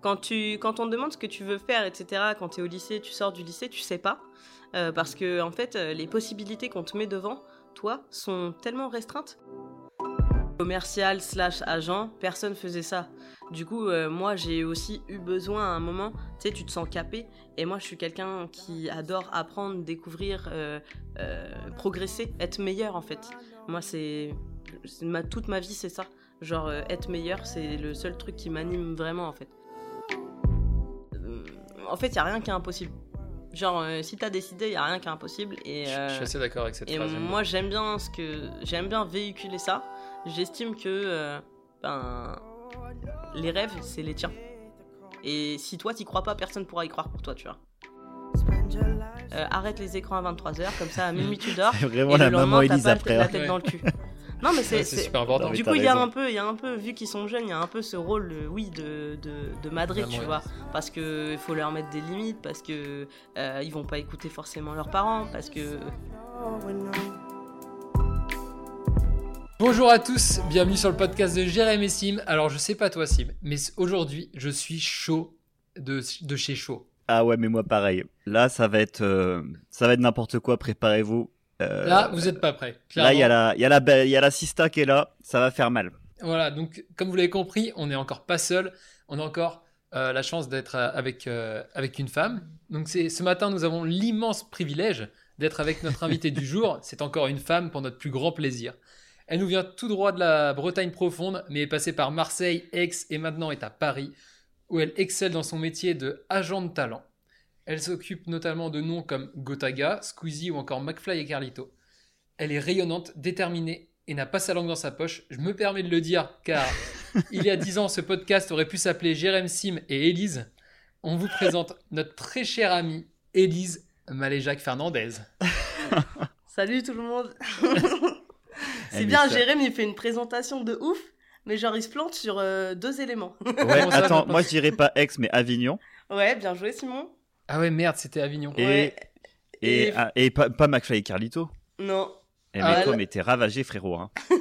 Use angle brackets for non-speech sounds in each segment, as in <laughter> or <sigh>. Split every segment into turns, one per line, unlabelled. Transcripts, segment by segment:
Quand, tu, quand on te demande ce que tu veux faire, etc., quand tu es au lycée, tu sors du lycée, tu sais pas. Euh, parce que, en fait, euh, les possibilités qu'on te met devant, toi, sont tellement restreintes. Commercial slash agent, personne faisait ça. Du coup, euh, moi, j'ai aussi eu besoin à un moment, tu sais, tu te sens capé. Et moi, je suis quelqu'un qui adore apprendre, découvrir, progresser, être meilleur, en fait. Moi, c'est. Toute ma vie, c'est ça. Genre, être meilleur, c'est le seul truc qui m'anime vraiment, en fait en fait, il n'y a rien qui est impossible. Genre, euh, si t'as décidé, il n'y a rien qui est impossible. Et,
je, suis assez d'accord avec cette
et
phrase.
moi, j'aime bien, ce que, j'aime bien véhiculer ça. J'estime que euh, ben, les rêves, c'est les tiens. Et si toi, t'y crois pas, personne pourra y croire pour toi, tu vois. Euh, arrête les écrans à 23h, comme ça à minuit tu dors. <laughs>
vraiment la maman Elise après.
La tête dans le cul. <laughs> Non, mais <laughs> c'est
super important.
Du coup, il y a un peu, il y a un peu, vu qu'ils sont jeunes, il y a un peu ce rôle, euh, oui, de, de, de Madrid, tu vois. Parce que il faut leur mettre des limites, parce que euh, ils vont pas écouter forcément leurs parents, parce que.
Bonjour à tous, bienvenue sur le podcast de Jérémy et Sim. Alors, je sais pas toi, Sim, mais aujourd'hui, je suis chaud de, de chez chaud.
Ah ouais, mais moi pareil. Là, ça va être, euh, ça va être n'importe quoi. Préparez-vous.
Euh, là, vous n'êtes pas prêt.
Là, il y a la, il y a la, il y a la Sista qui est là. Ça va faire mal.
Voilà. Donc, comme vous l'avez compris, on n'est encore pas seul. On a encore euh, la chance d'être euh, avec avec une femme. Donc, c'est ce matin, nous avons l'immense privilège d'être avec notre invité du jour. <laughs> C'est encore une femme pour notre plus grand plaisir. Elle nous vient tout droit de la Bretagne profonde, mais est passée par Marseille, Aix et maintenant est à Paris, où elle excelle dans son métier de agent de talent. Elle s'occupe notamment de noms comme Gotaga, Squeezie ou encore McFly et Carlito. Elle est rayonnante, déterminée et n'a pas sa langue dans sa poche. Je me permets de le dire car <laughs> il y a dix ans, ce podcast aurait pu s'appeler Jérém Sim et Élise. On vous présente notre très chère amie Élise Maléjac Fernandez. <laughs>
Salut tout le monde. <laughs> C'est bien, Jérém, il fait une présentation de ouf, mais genre il se plante sur euh, deux éléments.
Ouais, attends, moi je dirais pas ex, mais Avignon.
Ouais, bien joué Simon.
Ah ouais, merde, c'était Avignon.
Et,
ouais.
et, et, ah, et pas, pas, McFly et Carlito
Non.
Eh ah, mais toi, mais t'es ravagé, frérot. Hein. <laughs>
hein.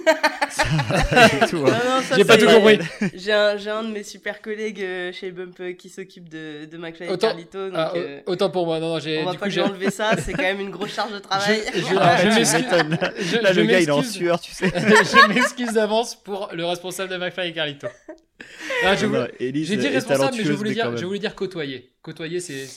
J'ai pas tout compris.
J'ai un, un, de mes super collègues euh, chez Bump euh, qui s'occupe de, de McFly et Carlito. Donc,
ah,
euh,
autant pour moi. Non, non,
on va
du
pas
coup,
lui enlever ça, c'est quand même une grosse charge de travail.
Je, je, je, <laughs> Là, le gars, il est en sueur, tu sais. <laughs>
je m'excuse d'avance pour le responsable de McFly et Carlito. Ah, J'ai dit responsable, mais je voulais, dire, je voulais dire côtoyer. Côtoyer, c'est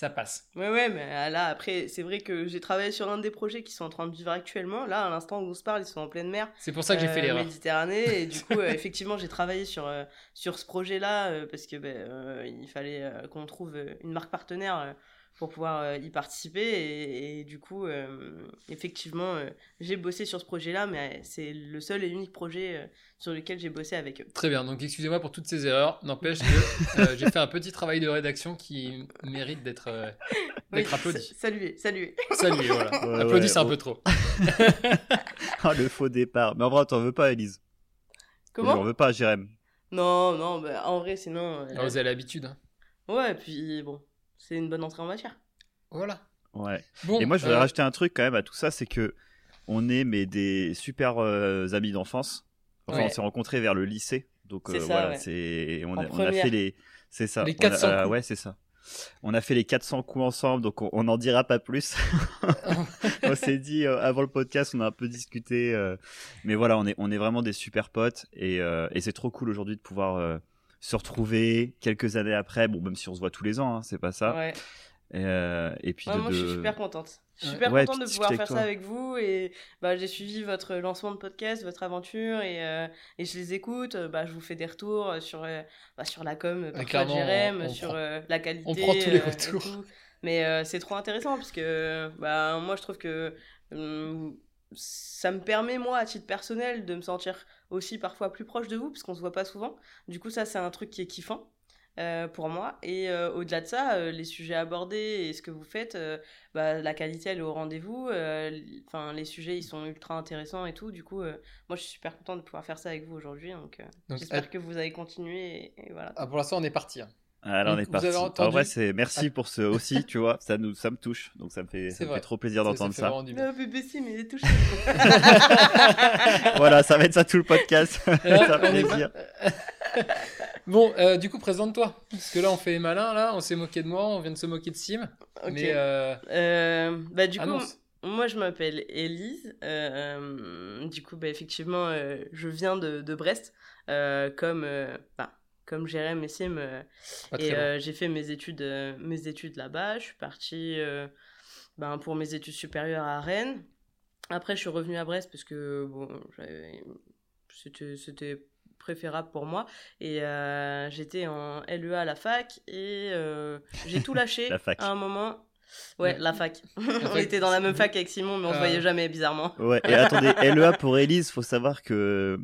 ça passe.
Ouais, ouais, mais euh, là, après, c'est vrai que j'ai travaillé sur un des projets qui sont en train de vivre actuellement. Là, à l'instant où on se parle, ils sont en pleine mer.
C'est pour ça que j'ai fait euh, l'erreur.
Méditerranée. Et du <laughs> coup, euh, effectivement, j'ai travaillé sur, sur ce projet-là parce que ben, il fallait qu'on trouve une marque partenaire pour pouvoir euh, y participer. Et, du coup, euh, effectivement, euh, j'ai bossé sur ce projet-là, mais c'est le seul et unique projet sur lequel j'ai bossé avec eux.
Très bien, donc excusez-moi pour toutes ces erreurs. N'empêche que j'ai fait un petit travail de rédaction qui mérite d'être <laughs> applaudi.
Salué, salué.
Salué, voilà. applaudi, c'est un peu trop. <laughs>
oh, le faux départ. Mais en vrai, t'en veux pas, Elise
Comment?
J'en veux pas, Jérém.
Non, non, bah, en vrai, sinon.
Ah, vous avez l'habitude. Hein.
Ouais, puis bon, c'est une bonne entrée en matière.
Voilà.
Ouais. et moi, je voudrais euh, rajouter un truc quand même à tout ça, c'est que on est mais des super euh, amis d'enfance. Enfin, on s'est rencontrés vers le lycée, donc euh, voilà, c'est on, a fait les, c'est ça.
Les 400
Ouais, c'est ça. On a fait les 400 coups ensemble, donc on n'en dira pas plus. <laughs> on s'est dit avant le podcast, on a un peu discuté, mais voilà, on est on est vraiment des super potes et, et c'est trop cool aujourd'hui de pouvoir se retrouver quelques années après. Bon, même si on se voit tous les ans, hein, c'est pas ça.
Ouais.
Et, euh, et puis
ouais, moi, je suis super contente. Je suis super contente de pouvoir faire ça avec vous. Et bah, j'ai suivi votre lancement de podcast, votre aventure, et, euh, et je les écoute. Bah, je vous fais des retours sur, euh, bah, sur la com, sur Jérém, sur euh, la qualité.
On prend tous les retours.
Mais c'est trop intéressant parce que bah, moi, je trouve que hum, ça me permet, moi, à titre personnel, de me sentir aussi parfois plus proche de vous, parce qu'on se voit pas souvent. Du coup, ça, c'est un truc qui est kiffant. Euh, pour moi. Et euh, au-delà de ça, euh, les sujets abordés et ce que vous faites, bah, la qualité, elle est au rendez-vous. Enfin, les sujets, ils sont ultra intéressants et tout. Du coup, moi, je suis super contente de pouvoir faire ça avec vous aujourd'hui. Donc, j'espère que vous allez continuer. Et, voilà.
Ah, pour l'instant, on est parti. Hein.
Ah, on est parti. En vrai, c'est merci pour ce aussi, tu vois, ça nous, ça me touche, donc ça me fait, ça me fait trop plaisir d'entendre ça. ça.
Le BBC, mais il est touché. <laughs>
voilà, ça va être ça tout le podcast. <laughs> ça fait plaisir. <laughs>
bon, euh, du coup, présente-toi. Parce que là, on fait malin, là, on s'est moqué de moi, on vient de se moquer de Sim.
Ok.
Mais euh,
Euh, bah, du coup, moi je m'appelle Élise. Euh, du coup, bah, effectivement, euh, je viens de, de Brest. euh, comme, euh, bah, comme Jérém et euh, et
loin.
euh, j'ai fait mes études, euh, mes études là-bas. Je suis partie ben, pour mes études supérieures à Rennes. Après, je suis revenue à Brest parce que bon, c'était, préférable pour moi. Et euh, j'étais en LEA à la fac et euh, j'ai tout lâché <laughs>
La fac.
à un moment. Ouais, <laughs> la fac. on était dans la même fac avec Simon, mais on se
Ah.
voyait jamais, bizarrement.
Ouais, et attendez, LEA pour Elise, faut savoir que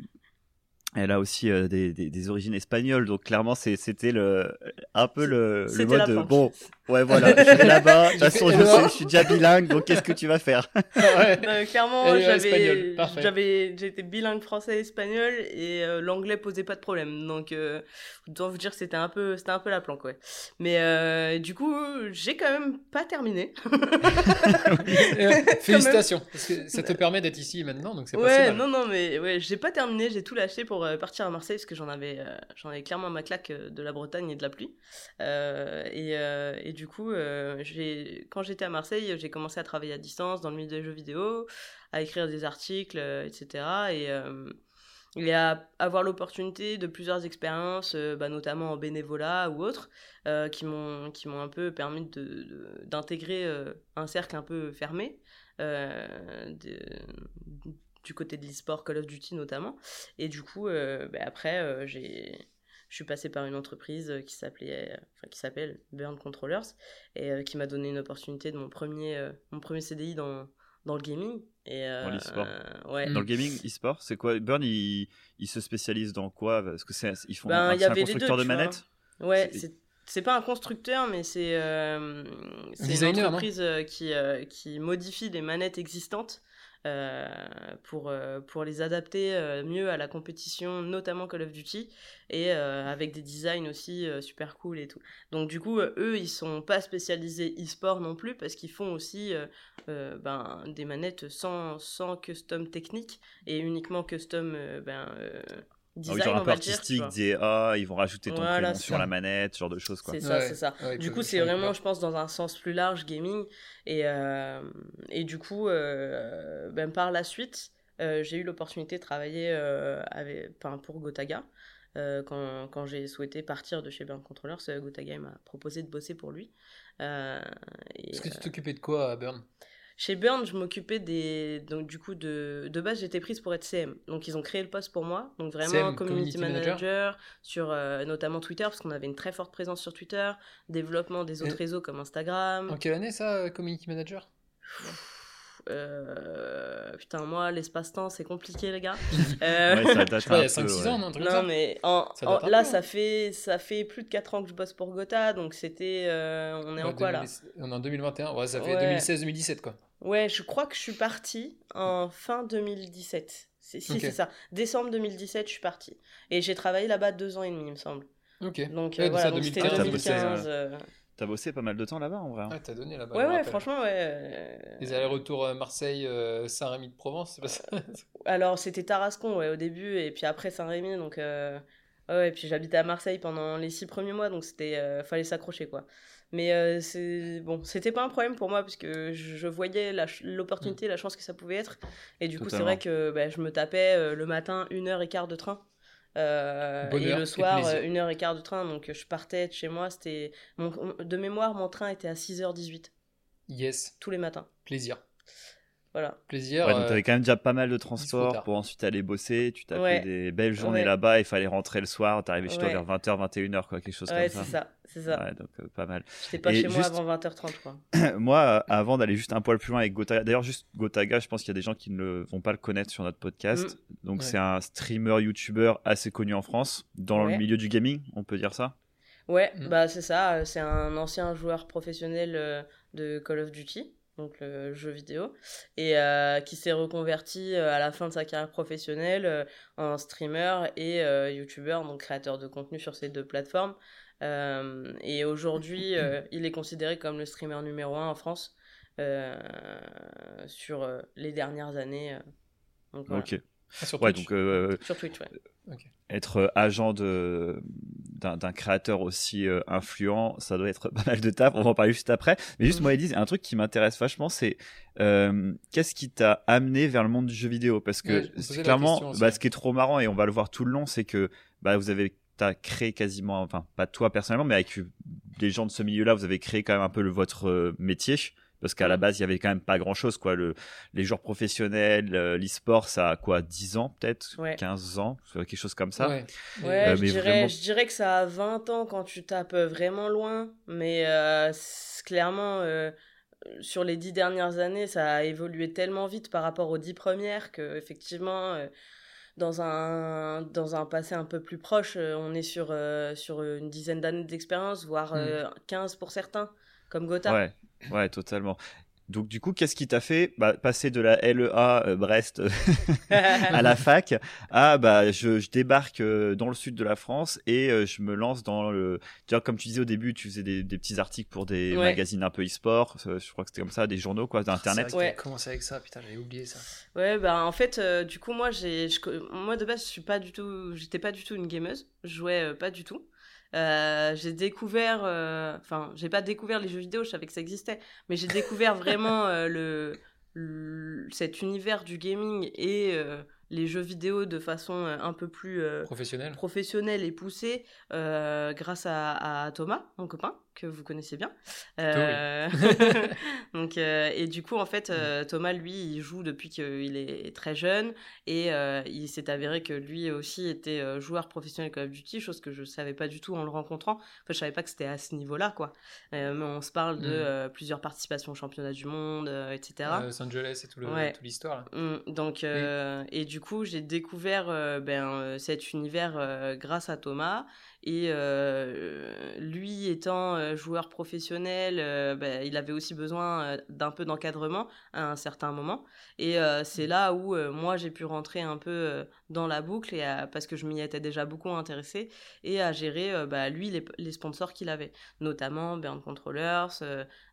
elle a aussi euh, des, des, des origines espagnoles, donc clairement c'était le un peu le, mode
planque.
bon, ouais voilà, <laughs> je vais là-bas, de toute façon je sais, je suis déjà bilingue, donc qu'est-ce que tu vas faire? <laughs>
Ouais.
Euh, clairement,
LEA
j'avais,
espagnol,
j'étais bilingue français-espagnol et euh, l'anglais posait pas de problème. Donc, euh, autant vous dire que c'était un peu, c'était un peu la planque, ouais. Mais euh, du coup, j'ai quand même pas terminé. <laughs>
Euh, félicitations, parce que ça te permet d'être ici maintenant, donc c'est pas si
Ouais,
mal.
non, non, mais ouais, j'ai pas terminé. J'ai tout lâché pour euh, partir à Marseille parce que j'en avais, euh, j'en avais clairement ma claque euh, de la Bretagne et de la pluie. Et, et du coup, j'ai, quand j'étais à Marseille, j'ai commencé à travailler à distance dans le milieu des jeux vidéo, à écrire des articles, etc. Et, euh, et à avoir l'opportunité de plusieurs expériences, bah, notamment en bénévolat ou autres, euh, qui m'ont un peu permis de, d'intégrer un cercle un peu fermé. Du côté de l'e-sport Call of Duty notamment. Et du coup, euh, bah, après, euh, j'ai, je suis passé par une entreprise euh, qui s'appelait, enfin, qui s'appelle Burn Controllers et euh, qui m'a donné une opportunité de mon premier, euh, mon premier CDI dans, dans le gaming. Et, euh,
Dans l'e-sport.
ouais.
Dans le gaming e-sport, c'est quoi? Burn, il, il se spécialise dans quoi? Parce que c'est ils font
Ben,
un,
il y
un
avait les deux,
constructeur de
vois.
manettes?
Ouais,
C'est-
c'est pas un constructeur, mais c'est euh, c'est une entreprise euh, qui, euh, qui modifie des manettes existantes pour, euh, pour les adapter euh, mieux à la compétition, notamment Call of Duty, et euh, avec des designs aussi super cool et tout. Donc du coup, eux, ils sont pas spécialisés e-sport non plus, parce qu'ils font aussi ben, des manettes sans, sans custom technique, et uniquement custom ben, euh,
Ah
design,
oui, genre un peu
dire.
artistique,
vois.
des ah, ils vont rajouter ton
Voilà,
prénom sur
ça.
la manette, ce genre de choses quoi.
C'est ça,
Ouais,
c'est ça.
ouais,
du coup, c'est vraiment, je pense, dans un sens plus large gaming. Et, euh, et du coup, euh, ben, par la suite, euh, j'ai eu l'opportunité de travailler euh, avec, enfin, pour Gotaga. Euh, quand quand j'ai souhaité partir de chez Burn Controllers, Gotaga m'a proposé de bosser pour lui. Euh,
Est-ce que tu t'occupais de quoi à Burn?
Chez Burn, je m'occupais des. Donc, du coup, de, de base, j'étais prise pour être CM. Donc, ils ont créé le poste pour moi. Donc, vraiment,
CM,
community,
community
manager,
manager.
sur euh, notamment Twitter, parce qu'on avait une très forte présence sur Twitter. Développement des autres
Et-
réseaux comme Instagram.
En quelle année ça, euh, Community Manager?
Euh, Putain, moi, l'espace-temps, c'est compliqué, les gars. <laughs> Euh,
Ouais, ça
Je
date
sais pas, il y a
un peu,
5-6
ouais.
ans, non,
mais en,
Ça
en- là,
peu,
ça fait, ça fait plus de 4 ans que je bosse pour Gotha, donc c'était. euh, on est en
Ouais,
quoi là
2000 On est en 2021, ouais, ça fait
Ouais.
2016-2017 quoi.
Ouais, je crois que je suis partie en fin 2017. C'est, si,
Ok.
c'est ça. Décembre 2017, je suis partie. Et j'ai travaillé là-bas deux ans et demi, il me semble.
Ok.
Donc euh, voilà, c'était
2015,
2015.
t'as
euh,
T'as bossé pas mal de temps là-bas en vrai. hein.
Ah, t'as donné là-bas.
Ouais, ouais,
rappelle.
franchement, ouais.
Les allers-retours euh, Marseille, euh, Saint-Rémy de Provence, c'est pas ça <laughs>
Alors, c'était Tarascon, ouais, au début, et puis après Saint-Rémy, donc... euh, Ouais, ouais, puis j'habitais à Marseille pendant les six premiers mois, donc c'était... euh, fallait s'accrocher, quoi. Mais euh, c'est... Bon, c'était pas un problème pour moi, puisque je, je voyais la ch- l'opportunité, la chance que ça pouvait être. Et du coup, c'est vrai que bah, je me tapais euh, le matin une heure et quart de train. Euh, et
et
le soir,
plaisir.
euh, une heure et quart de train. Donc, je partais de chez moi, c'était... De mémoire, mon train était à 6h18,
Yes,
tous les matins.
plaisir.
Voilà.
Plaisir.
Ouais, donc
euh,
t'avais quand même déjà pas mal de transport pour ensuite aller bosser. Tu tapais
Ouais.
des belles journées
Ouais.
là-bas, il fallait rentrer le soir. T'arrivais chez toi
Ouais.
vers 20h, 21h, quoi, quelque chose
Ouais,
comme
c'est
ça.
ça, c'est ça.
Ouais, donc euh, pas mal.
J'étais pas
Et
chez moi avant 20h30, je crois.
Moi, euh, avant d'aller juste un poil plus loin avec Gotaga, d'ailleurs, juste Gotaga, je pense qu'il y a des gens qui ne le- vont pas le connaître sur notre podcast. Donc,
Ouais.
c'est un streamer, YouTuber assez connu en France, dans le
Ouais.
milieu du gaming, on peut dire ça?
Ouais,
Mm.
bah c'est ça, c'est un ancien joueur professionnel de Call of Duty, donc le jeu vidéo, et euh, qui s'est reconverti euh, à la fin de sa carrière professionnelle euh, en streamer et euh, YouTuber, donc créateur de contenu sur ces deux plateformes. Euh, et aujourd'hui, euh, <clears throat> il est considéré comme le streamer numéro un en France euh, sur euh, les dernières années. euh. Donc, voilà.
Ok.
Ah, sur
Ouais,
Twitch.
donc euh,
Sur Twitch, ouais.
Être euh, agent de d'un créateur aussi euh, influent, ça doit être <laughs> pas mal de taf. On va en parler juste après. Mais juste
Mhm.
moi, Elise, un truc qui m'intéresse vachement, c'est euh, qu'est-ce qui t'a amené vers le monde du jeu vidéo? Parce que
Ouais,
clairement, bah, ce qui est trop marrant et on va le voir tout le long, c'est que bah, vous avez t'as créé quasiment, enfin pas toi personnellement, mais avec des gens de ce milieu-là, vous avez créé quand même un peu le, votre euh, métier. Parce qu'à la base, il y avait quand même pas grand chose, quoi. Le, les joueurs professionnels, euh, l'e-sport, ça a quoi, 10 ans, peut-être?
Ouais.
15 ans? Quelque chose comme ça?
Ouais.
Ouais,
Euh,
je,
mais
dirais,
vraiment-
je dirais que ça a 20 ans quand tu tapes vraiment loin, mais euh, clairement, euh, sur les 10 dernières années, ça a évolué tellement vite par rapport aux 10 premières que, effectivement, euh, dans un, dans un passé un peu plus proche, on est sur, euh, sur une dizaine d'années d'expérience, voire
Mm.
euh, 15 pour certains, comme Gotha.
Ouais, ouais, totalement. Donc du coup, qu'est-ce qui t'a fait bah, passer de la LEA euh, Brest <laughs> à la fac à bah je, je débarque euh, dans le sud de la France et euh, je me lance dans le tu vois, comme tu disais au début, tu faisais des, des petits articles pour des
Ouais.
magazines un peu e-sport, euh, je crois que c'était comme ça, des journaux quoi, d'internet.
Ouais.
commencé avec ça, putain, j'avais oublié ça.
Ouais, bah en fait, euh, du coup, moi, j'ai, je moi de base, je suis pas du tout, j'étais pas du tout une gameuse, je jouais euh, pas du tout. Euh, j'ai découvert, euh, enfin, j'ai pas découvert les jeux vidéo, je savais que ça existait, mais j'ai découvert <laughs> vraiment euh, le, le- cet univers du gaming et les jeux vidéo de façon un peu plus euh,
Professionnel.
professionnelle et poussée euh, grâce à, à Thomas, mon copain, que vous connaissez bien.
Oui.
Euh, <laughs> <laughs> Donc, euh, et du coup, en fait, euh, Thomas, lui, il joue depuis qu'il est très jeune et il s'est avéré que lui aussi était joueur professionnel Call of Duty, chose que je savais pas du tout en le rencontrant. Enfin, je savais pas que c'était à ce niveau-là, quoi. Mais on se parle de
Mm.
plusieurs participations au championnat du monde, etc.
Los Angeles et tout le-
Ouais.
toute l'histoire.
Mm, donc, euh, et du coup, j'ai découvert ben, cet univers grâce à Thomas. Et euh, lui étant euh, joueur professionnel, euh, ben, il avait aussi besoin d'un peu d'encadrement à un certain moment. Et c'est là où moi j'ai pu rentrer un peu dans la boucle et à- parce que je m'y étais déjà beaucoup intéressée et à gérer bah, lui les, les sponsors qu'il avait, notamment Burn Controllers,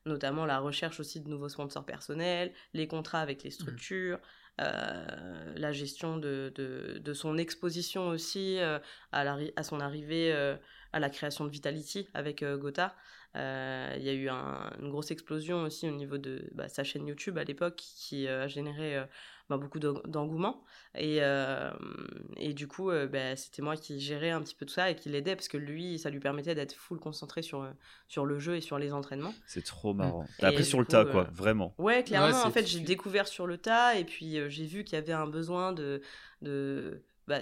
notamment la recherche aussi de nouveaux sponsors personnels, les contrats avec les structures. euh, la gestion de, de, son exposition aussi euh, à, l'arri- à son arrivée euh, à la création de Vitality avec euh, Gotha. Euh, Il y a eu un- une grosse explosion aussi au niveau de bah, sa chaîne YouTube à l'époque qui euh, a généré euh, bah, beaucoup d'eng- d'engouement. Et, euh, et du coup, euh, bah, c'était moi qui gérais un petit peu tout ça et qui l'aidais parce que lui, ça lui permettait d'être full concentré sur, euh, sur le jeu et sur les entraînements.
C'est trop marrant. T'as
Et
appris sur le
coup,
tas
euh,
quoi, vraiment.
Ouais, clairement, en fait, j'ai découvert sur le tas et puis euh, j'ai vu qu'il y avait un besoin de, de, bah,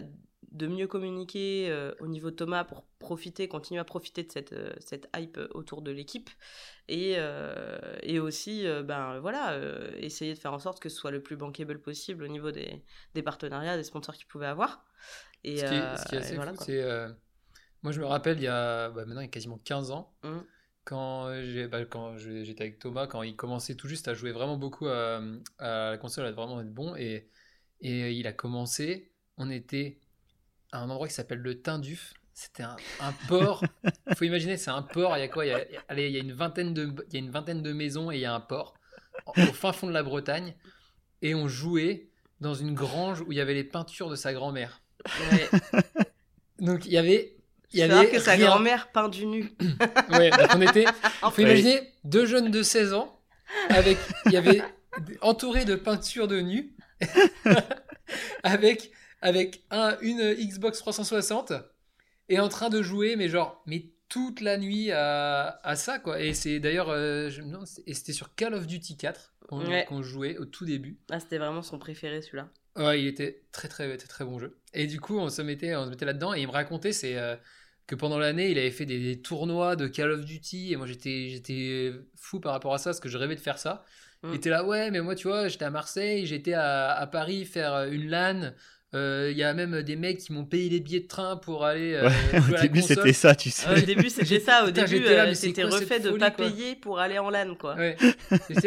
de mieux communiquer euh, au niveau de Thomas pour profiter, continuer à profiter de cette, euh, cette hype autour de l'équipe et, euh, et aussi, euh, ben voilà, euh, essayer de faire en sorte que ce soit le plus bankable possible au niveau des, des partenariats, des sponsors qu'il pouvait avoir. Et,
ce, qui est,
euh,
ce qui est
et
assez
voilà,
fou, c'est. euh, moi, je me rappelle, il y a bah, maintenant il y a quasiment 15 ans,
Mhm.
quand j'ai- bah, quand j'étais avec Thomas, quand il commençait tout juste à jouer vraiment beaucoup à, à la console, à vraiment être bon, et, et il a commencé, on était à un endroit qui s'appelle le Tinduf. C'était un, un port. Il faut imaginer, c'est un port. Il y a quoi il y a, allez, il y a une vingtaine de, il y a une vingtaine de maisons et il y a un port au fin fond de la Bretagne. Et on jouait dans une grange où il y avait les peintures de sa grand-mère.
Ouais.
Donc il y avait, il y avait
que sa
rien.
grand-mère peint du nu.
Ouais, donc on était,
En
faut imaginer deux jeunes de 16 ans avec, il y avait entouré de peintures de nu, avec avec un une Xbox 360 et en train de jouer, mais genre mais toute la nuit à, à ça quoi. Et c'est d'ailleurs, euh, et c'était sur Call of Duty 4 qu'on
Ouais.
jouait au tout début.
Ah, c'était vraiment son préféré celui-là.
Ouais, il était très très très très bon jeu. Et du coup, on se mettait, on se mettait là-dedans et il me racontait c'est euh, que pendant l'année, il avait fait des, des tournois de Call of Duty et moi j'étais j'étais fou par rapport à ça parce que je rêvais de faire ça.
Mm.
Il était là ouais, mais moi tu vois, j'étais à Marseille, j'étais à, à Paris faire euh, une LAN. Euh, Il y a même des mecs qui m'ont payé les billets de train pour aller euh,
Ouais, <laughs>
jouer
au
à
début
console.
c'était ça, tu sais.
Ah, au début, c'était ça. Au
Putain,
début, euh, c'était refait de
folie,
pas
quoi
payer pour aller en LAN, quoi.
Ouais.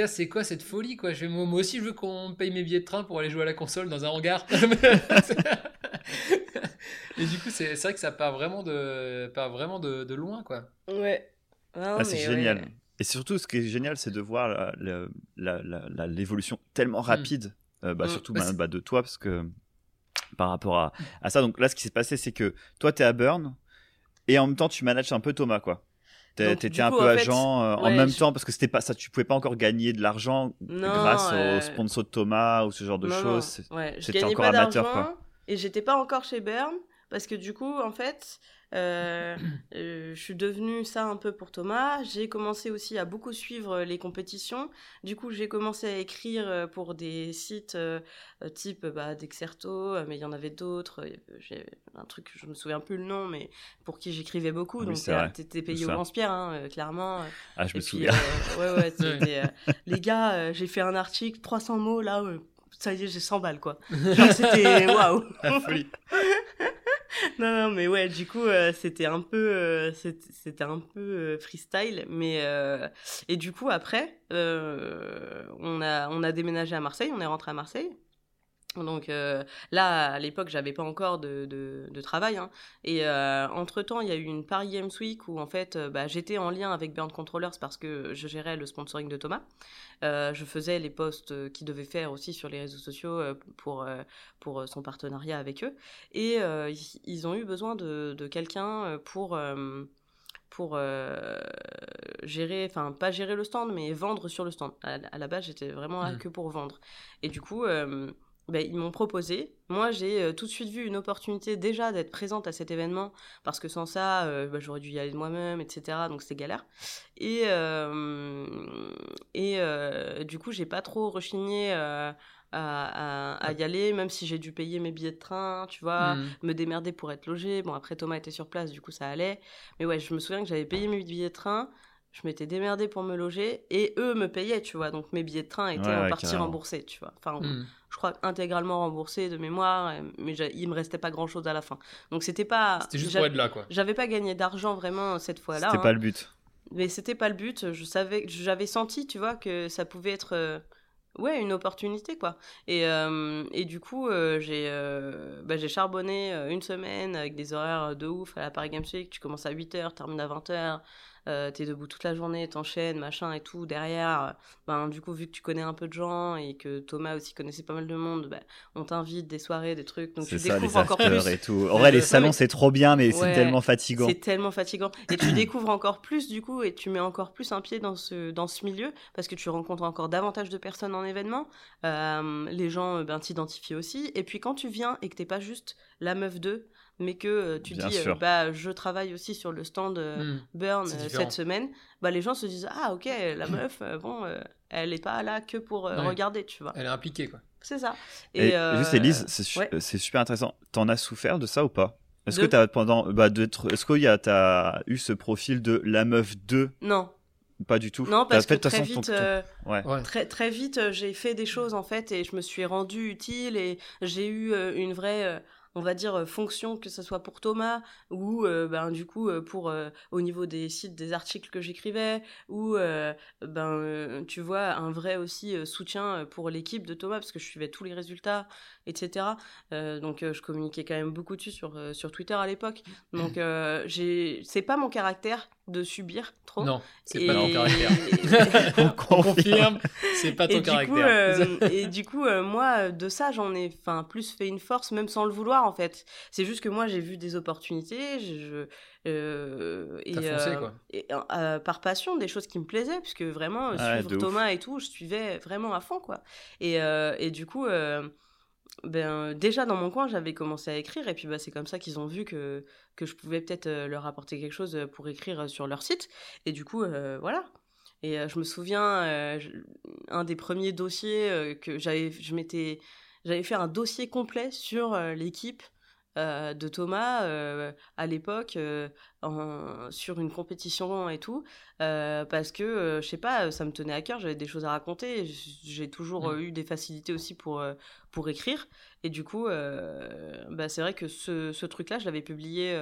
C'est quoi cette folie quoi? Je moi, moi aussi je veux qu'on me paye mes billets de train pour aller jouer à la console dans un hangar. <laughs> Et du coup, c'est c'est vrai que ça part vraiment de, part vraiment de, de loin quoi.
Ouais.
Ah, c'est génial.
ouais.
Et surtout, ce qui est génial, c'est de voir l'évolution tellement rapide, euh, bah,
Mm.
surtout
Bah,
bah, bah, de toi, parce que par rapport à, à ça. Donc là, ce qui s'est passé, c'est que toi, tu es à Burn et en même temps, tu manages un peu Thomas, quoi. T'étais un
coup,
peu
en fait,
agent euh, en même
je-
temps parce que c'était pas ça, tu pouvais pas encore gagner de l'argent grâce
euh,
au sponsor de Thomas ou ce genre de
Non,
choses.
Non, ouais, gagnais
encore
pas
amateur, quoi.
et j'étais pas encore chez Burn parce que du coup, en fait, euh, euh, je suis devenue ça un peu pour Thomas. J'ai commencé aussi à beaucoup suivre les compétitions. Du coup, j'ai commencé à écrire euh, pour des sites euh, euh, type bah, Dexerto, euh, mais il y en avait d'autres. Euh, J'ai un truc, je me souviens plus le nom, mais pour qui j'écrivais beaucoup.
Oui,
donc, t'étais payé au lance-pierre, hein, euh, clairement.
Ah, je me
puis,
souviens.
euh, ouais, <laughs> ouais, c'était, euh, les gars, euh, j'ai fait un article, 300 mots, là, euh, ça y est, j'ai 100 balles, quoi. Genre, c'était <laughs> waouh. <laughs> Non, non, mais ouais, du coup, euh, c'était un peu, euh, c'était un peu euh, freestyle, mais et du coup après, on a on a déménagé à Marseille, on est rentré à Marseille. Donc euh, là, à l'époque, j'avais pas encore de, de, de travail. hein. Et euh, entre-temps, il y a eu une Paris Games Week où en fait, euh, bah, j'étais en lien avec Burn Controllers parce que je gérais le sponsoring de Thomas. Je faisais les posts qu'il devait faire aussi sur les réseaux sociaux pour, pour son partenariat avec eux. Et ils, ont eu besoin de, de quelqu'un pour... pour euh, gérer, enfin pas gérer le stand, mais vendre sur le stand. À, à la base, j'étais vraiment là
Mhm.
que pour vendre. Et du coup, euh, ben, ils m'ont proposé. Moi, j'ai euh, tout de suite vu une opportunité déjà d'être présente à cet événement, parce que sans ça, euh, ben, j'aurais dû y aller de moi-même, etc. Donc c'était galère. Et, euh, et du coup, j'ai pas trop rechigné à, à- à y aller, même si j'ai dû payer mes billets de train, tu vois
Mm.
me démerder pour être logé. Bon, après, Thomas était sur place, du coup, ça allait. Mais ouais, je me souviens que j'avais payé mes billets de train, je m'étais démerdée pour me loger, et eux me payaient, tu vois. Donc, mes billets de train étaient
Ouais,
en
ouais,
partie
carrément.
remboursés, tu vois. Enfin,
Mm.
je crois intégralement remboursés de mémoire, euh, mais il me restait pas grand-chose à la fin. Donc, c'était pas...
C'était juste pour être là, quoi.
J'avais pas gagné d'argent vraiment cette fois-là.
C'était
hein.
pas le but.
Mais c'était pas le but. Je savais, j'avais senti, tu vois, que ça pouvait être, euh, ouais, une opportunité, quoi. Et, euh, et du coup, euh, j'ai, euh, bah, j'ai charbonné euh, une semaine avec des horaires de ouf à la Paris Games Week. Tu commences à 8h, termines à 20h. Euh, t'es debout toute la journée, t'enchaînes, machin et tout. Derrière, euh, ben, du coup, vu que tu connais un peu de gens et que Thomas aussi connaissait pas mal de monde, ben, on t'invite des soirées, des trucs. Donc tu
ça, les
découvres encore plus.
et tout. En vrai, les salons, c'est trop bien, mais c'est tellement fatigant.
C'est tellement fatigant. Et tu découvres encore plus, du coup, et tu mets encore plus un pied dans ce, dans ce milieu, parce que tu rencontres encore davantage de personnes en événement. Euh, les gens ben, t'identifient aussi. Et puis quand tu viens et que t'es pas juste la meuf d'eux, mais que euh, tu
Bien
dis, euh, bah, je travaille aussi sur le stand euh,
Mm.
Burn euh, cette semaine, bah, les gens se disent, ah ok, la <clears throat> meuf, bon, euh, elle est pas là que pour euh,
Ouais.
regarder, tu vois.
Elle est impliquée, quoi.
C'est ça.
Et,
euh,
juste, Elise, c'est su-
ouais.
c'est super intéressant. T'en as souffert de ça ou pas? Est-ce
De-
que t'as pendant, bah, est-ce qu'il y a, t'as eu ce profil de la meuf 2
Non,
Pas du tout.
non, parce que
fait
très
façon
vite.
ton-
euh,
Ouais.
Ouais.
Très, très vite, j'ai fait des choses en fait et je me suis rendue utile et j'ai eu euh, une vraie, euh, on va dire, euh, fonction, que ce soit pour Thomas ou euh, ben, du coup euh, pour au niveau des sites, des articles que j'écrivais ou ben, tu vois, un vrai aussi soutien pour l'équipe de Thomas parce que je suivais tous les résultats, etc. Donc je communiquais quand même beaucoup dessus sur, sur Twitter à l'époque. Donc j'ai, c'est pas mon caractère de subir trop.
Non, c'est
Et-
pas ton caractère. <laughs>
On
On
confirme.
c'est pas ton
et
caractère.
Du coup, euh, et du coup, euh, moi, de ça, j'en ai enfin plus fait une force, même sans le vouloir, en fait. C'est juste que moi, j'ai vu des opportunités, je, euh, et,
T'as foncé,
euh,
quoi.
et, euh, par passion, des choses qui me plaisaient, puisque vraiment, suivre
ouf.
Thomas et tout, je suivais vraiment à fond, quoi. Et, euh, et du coup, euh, ben, déjà dans mon coin, j'avais commencé à écrire, et puis bah, c'est comme ça qu'ils ont vu que, que je pouvais peut-être euh, leur apporter quelque chose pour écrire euh, sur leur site. Et du coup, euh, voilà. Et euh, je me souviens, euh, un des premiers dossiers euh, que j'avais, je m'étais, j'avais fait un dossier complet sur euh, l'équipe euh, de Thomas euh, à l'époque, euh, en- sur une compétition et tout, parce que je sais pas, ça me tenait à cœur, j'avais des choses à raconter, j'ai toujours
Mm.
euh, eu des facilités aussi pour pour écrire, et du coup, bah, c'est vrai que ce, ce truc-là, je l'avais publié.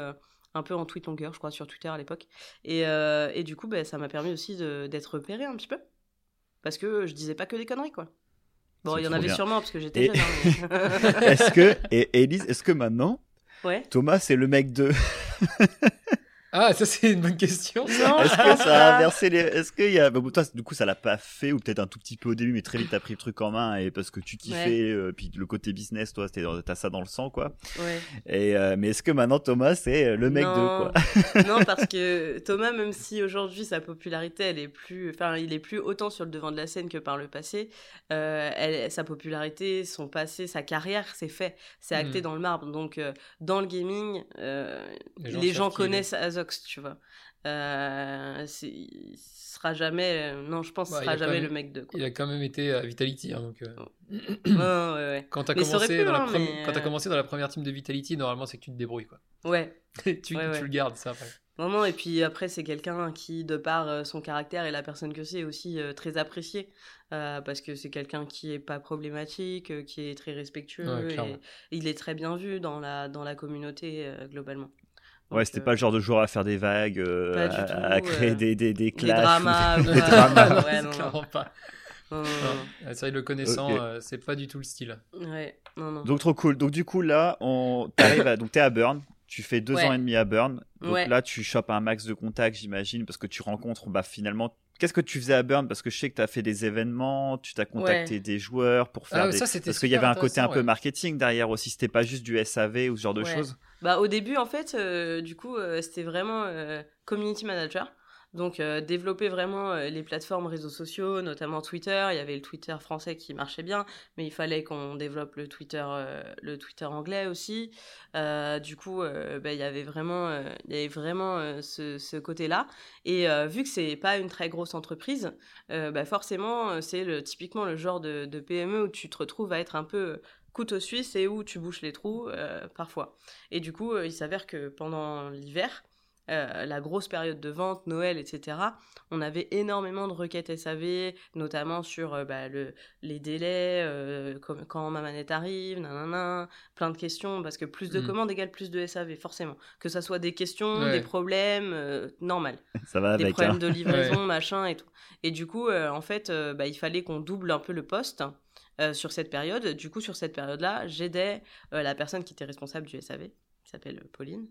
un peu en tweet longueur, je crois, sur Twitter à l'époque. Et, euh, et du coup, bah, ça m'a permis aussi d'être repéré un petit peu. Parce que je disais pas que des conneries, quoi. Bon, il y en avait
bien.
sûrement, parce que j'étais
Et-
jeune. hein, <laughs> mais-
Est-ce que, <laughs> et Elise, est-ce que maintenant,
ouais.
Thomas, c'est le mec de. <laughs>
Ah, ça c'est une bonne question.
Est-ce que ça a
pas.
inversé les. Est-ce qu'il y a. Bah, toi, du coup, ça l'a pas fait, ou peut-être un tout petit peu au début, mais très vite, t'as pris le truc en main, et parce que tu kiffais, euh, puis le côté business, toi, t'as ça dans le sang, quoi.
Ouais.
Et, euh, mais est-ce que maintenant, Thomas, c'est euh, le mec
non.
de quoi? <laughs>
Non, parce que Thomas, même si aujourd'hui sa popularité, elle est plus, enfin, il est plus autant sur le devant de la scène que par le passé. euh, elle, sa popularité, son passé, sa carrière, c'est fait, c'est acté
Mm.
dans le marbre. Donc, euh, dans le gaming, euh,
Les
les
gens
gens,
savent
tu vois. Euh, il sera jamais, euh, non, je pense, que
Ouais,
sera jamais
même-
le mec de. Quoi.
Il a quand même été à Vitality, hein, donc. euh,
Ouais, ouais, ouais.
Quand t'as commencé,
pu,
dans la
hein, mais,
quand t'as
euh,
commencé dans la première team de Vitality, normalement c'est que tu te débrouilles quoi.
Ouais. <laughs>
tu, le gardes ça après.
Vraiment, et puis après, c'est quelqu'un qui, de par euh, son caractère et la personne que c'est, est aussi euh, très apprécié. euh, parce que c'est quelqu'un qui est pas problématique, euh, qui est très respectueux,
Ouais,
et,
clairement.
il est très bien vu dans la, dans la communauté euh, globalement.
Ouais,
Donc,
c'était
euh,
pas le genre de joueur à faire des vagues, euh, à,
tout,
à créer
euh,
des, des, des
des
clashs. ou
dramas,
des-
ou, <laughs>
des
euh, <laughs>
dramas.
ouais, non, non.
Clairement pas.
Non, non,
Non. Ouais, C'est vrai, le connaissant,
Ok.
euh, c'est pas du tout le style.
non. Ouais, non, non.
Donc trop cool. Donc du coup là, on t'arrives à... donc t'es à Burn. Tu fais deux
Ouais.
ans et demi à Burn. Donc
Ouais.
là, tu chopes un max de contacts, j'imagine, parce que tu rencontres bah finalement. Qu'est-ce que tu faisais à Burn Parce que je sais que tu as fait des événements, tu t'as contacté
Ouais.
des joueurs pour faire
Ah,
des...
ça,
parce qu'il y avait un côté un peu
ouais.
marketing derrière aussi. C'était pas juste du SAV ou ce genre de
Ouais.
choses.
Bah, au début, en fait, euh, du coup, euh, c'était vraiment euh, community manager. Donc, euh, développer vraiment euh, les plateformes réseaux sociaux, notamment Twitter. Il y avait le Twitter français qui marchait bien, mais il fallait qu'on développe le Twitter, euh, le Twitter anglais aussi. Du coup, bah, il y avait vraiment, il y avait vraiment ce, côté-là. Et vu que c'est pas une très grosse entreprise, bah, forcément, c'est typiquement le genre de, PME où tu te retrouves à être un peu couteau suisse et où tu bouches les trous parfois. Et du coup, il s'avère que pendant l'hiver, euh, la grosse période de vente, Noël, etc., on avait énormément de requêtes SAV, notamment sur euh, bah, le, les délais, euh, comme- quand ma manette arrive, nanana, plein de questions, parce que plus de
Mm.
commandes égale plus de SAV, forcément. Que ça soit des questions,
Ouais.
des problèmes, normal <laughs>
Ça va
des
avec.
problèmes
hein.
de <laughs> livraison, machin et tout. Et du coup, en fait, bah, il fallait qu'on double un peu le poste euh, sur cette période. Du coup, sur cette période-là, j'aidais euh, la personne qui était responsable du SAV, s'appelle Pauline.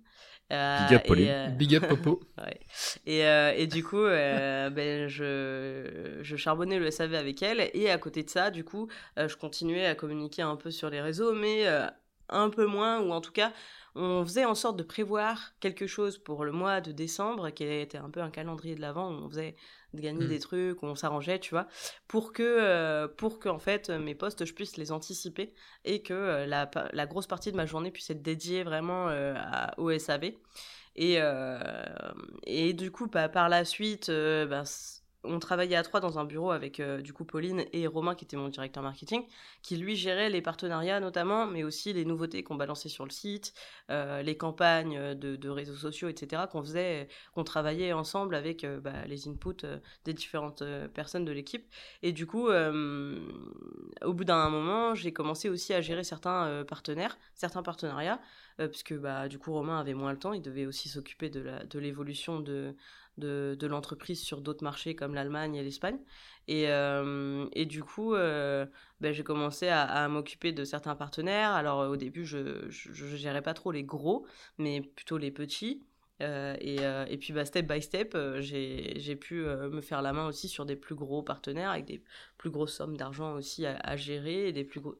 Euh,
Big up,
et,
Pauline.
euh,
Big up Popo. <laughs>
ouais. et, euh, et du coup, euh, ben, je, je charbonnais le SAV avec elle. Et à côté de ça, du coup, euh, je continuais à communiquer un peu sur les réseaux, mais euh, un peu moins, ou en tout cas, on faisait en sorte de prévoir quelque chose pour le mois de décembre, qui était un peu un calendrier de l'avant, où on faisait de gagner
Mm.
des trucs, où on s'arrangeait, tu vois, pour que, euh, pour que en fait, mes postes, je puisse les anticiper et que euh, la, la grosse partie de ma journée puisse être dédiée vraiment euh, à- au SAV. Et, euh, et du coup, bah, par la suite, euh, bah, c- on travaillait à trois dans un bureau avec euh, du coup Pauline et Romain qui était mon directeur marketing, qui lui gérait les partenariats notamment, mais aussi les nouveautés qu'on balançait sur le site, euh, les campagnes de, réseaux sociaux, etc. qu'on faisait, qu'on travaillait ensemble avec euh, bah, les inputs des différentes personnes de l'équipe. Et du coup, au bout d'un moment, j'ai commencé aussi à gérer certains partenaires, certains partenariats, puisque bah, du coup Romain avait moins le temps, il devait aussi s'occuper de l'évolution de, de, de l'entreprise sur d'autres marchés comme l'Allemagne et l'Espagne. Et, euh, et du coup, euh, ben, j'ai commencé à, m'occuper de certains partenaires. Alors au début, je, je gérais pas trop les gros, mais plutôt les petits. Euh, et, et puis bah, step by step, j'ai pu me faire la main aussi sur des plus gros partenaires avec des plus grosses sommes d'argent aussi à, à gérer et des plus gros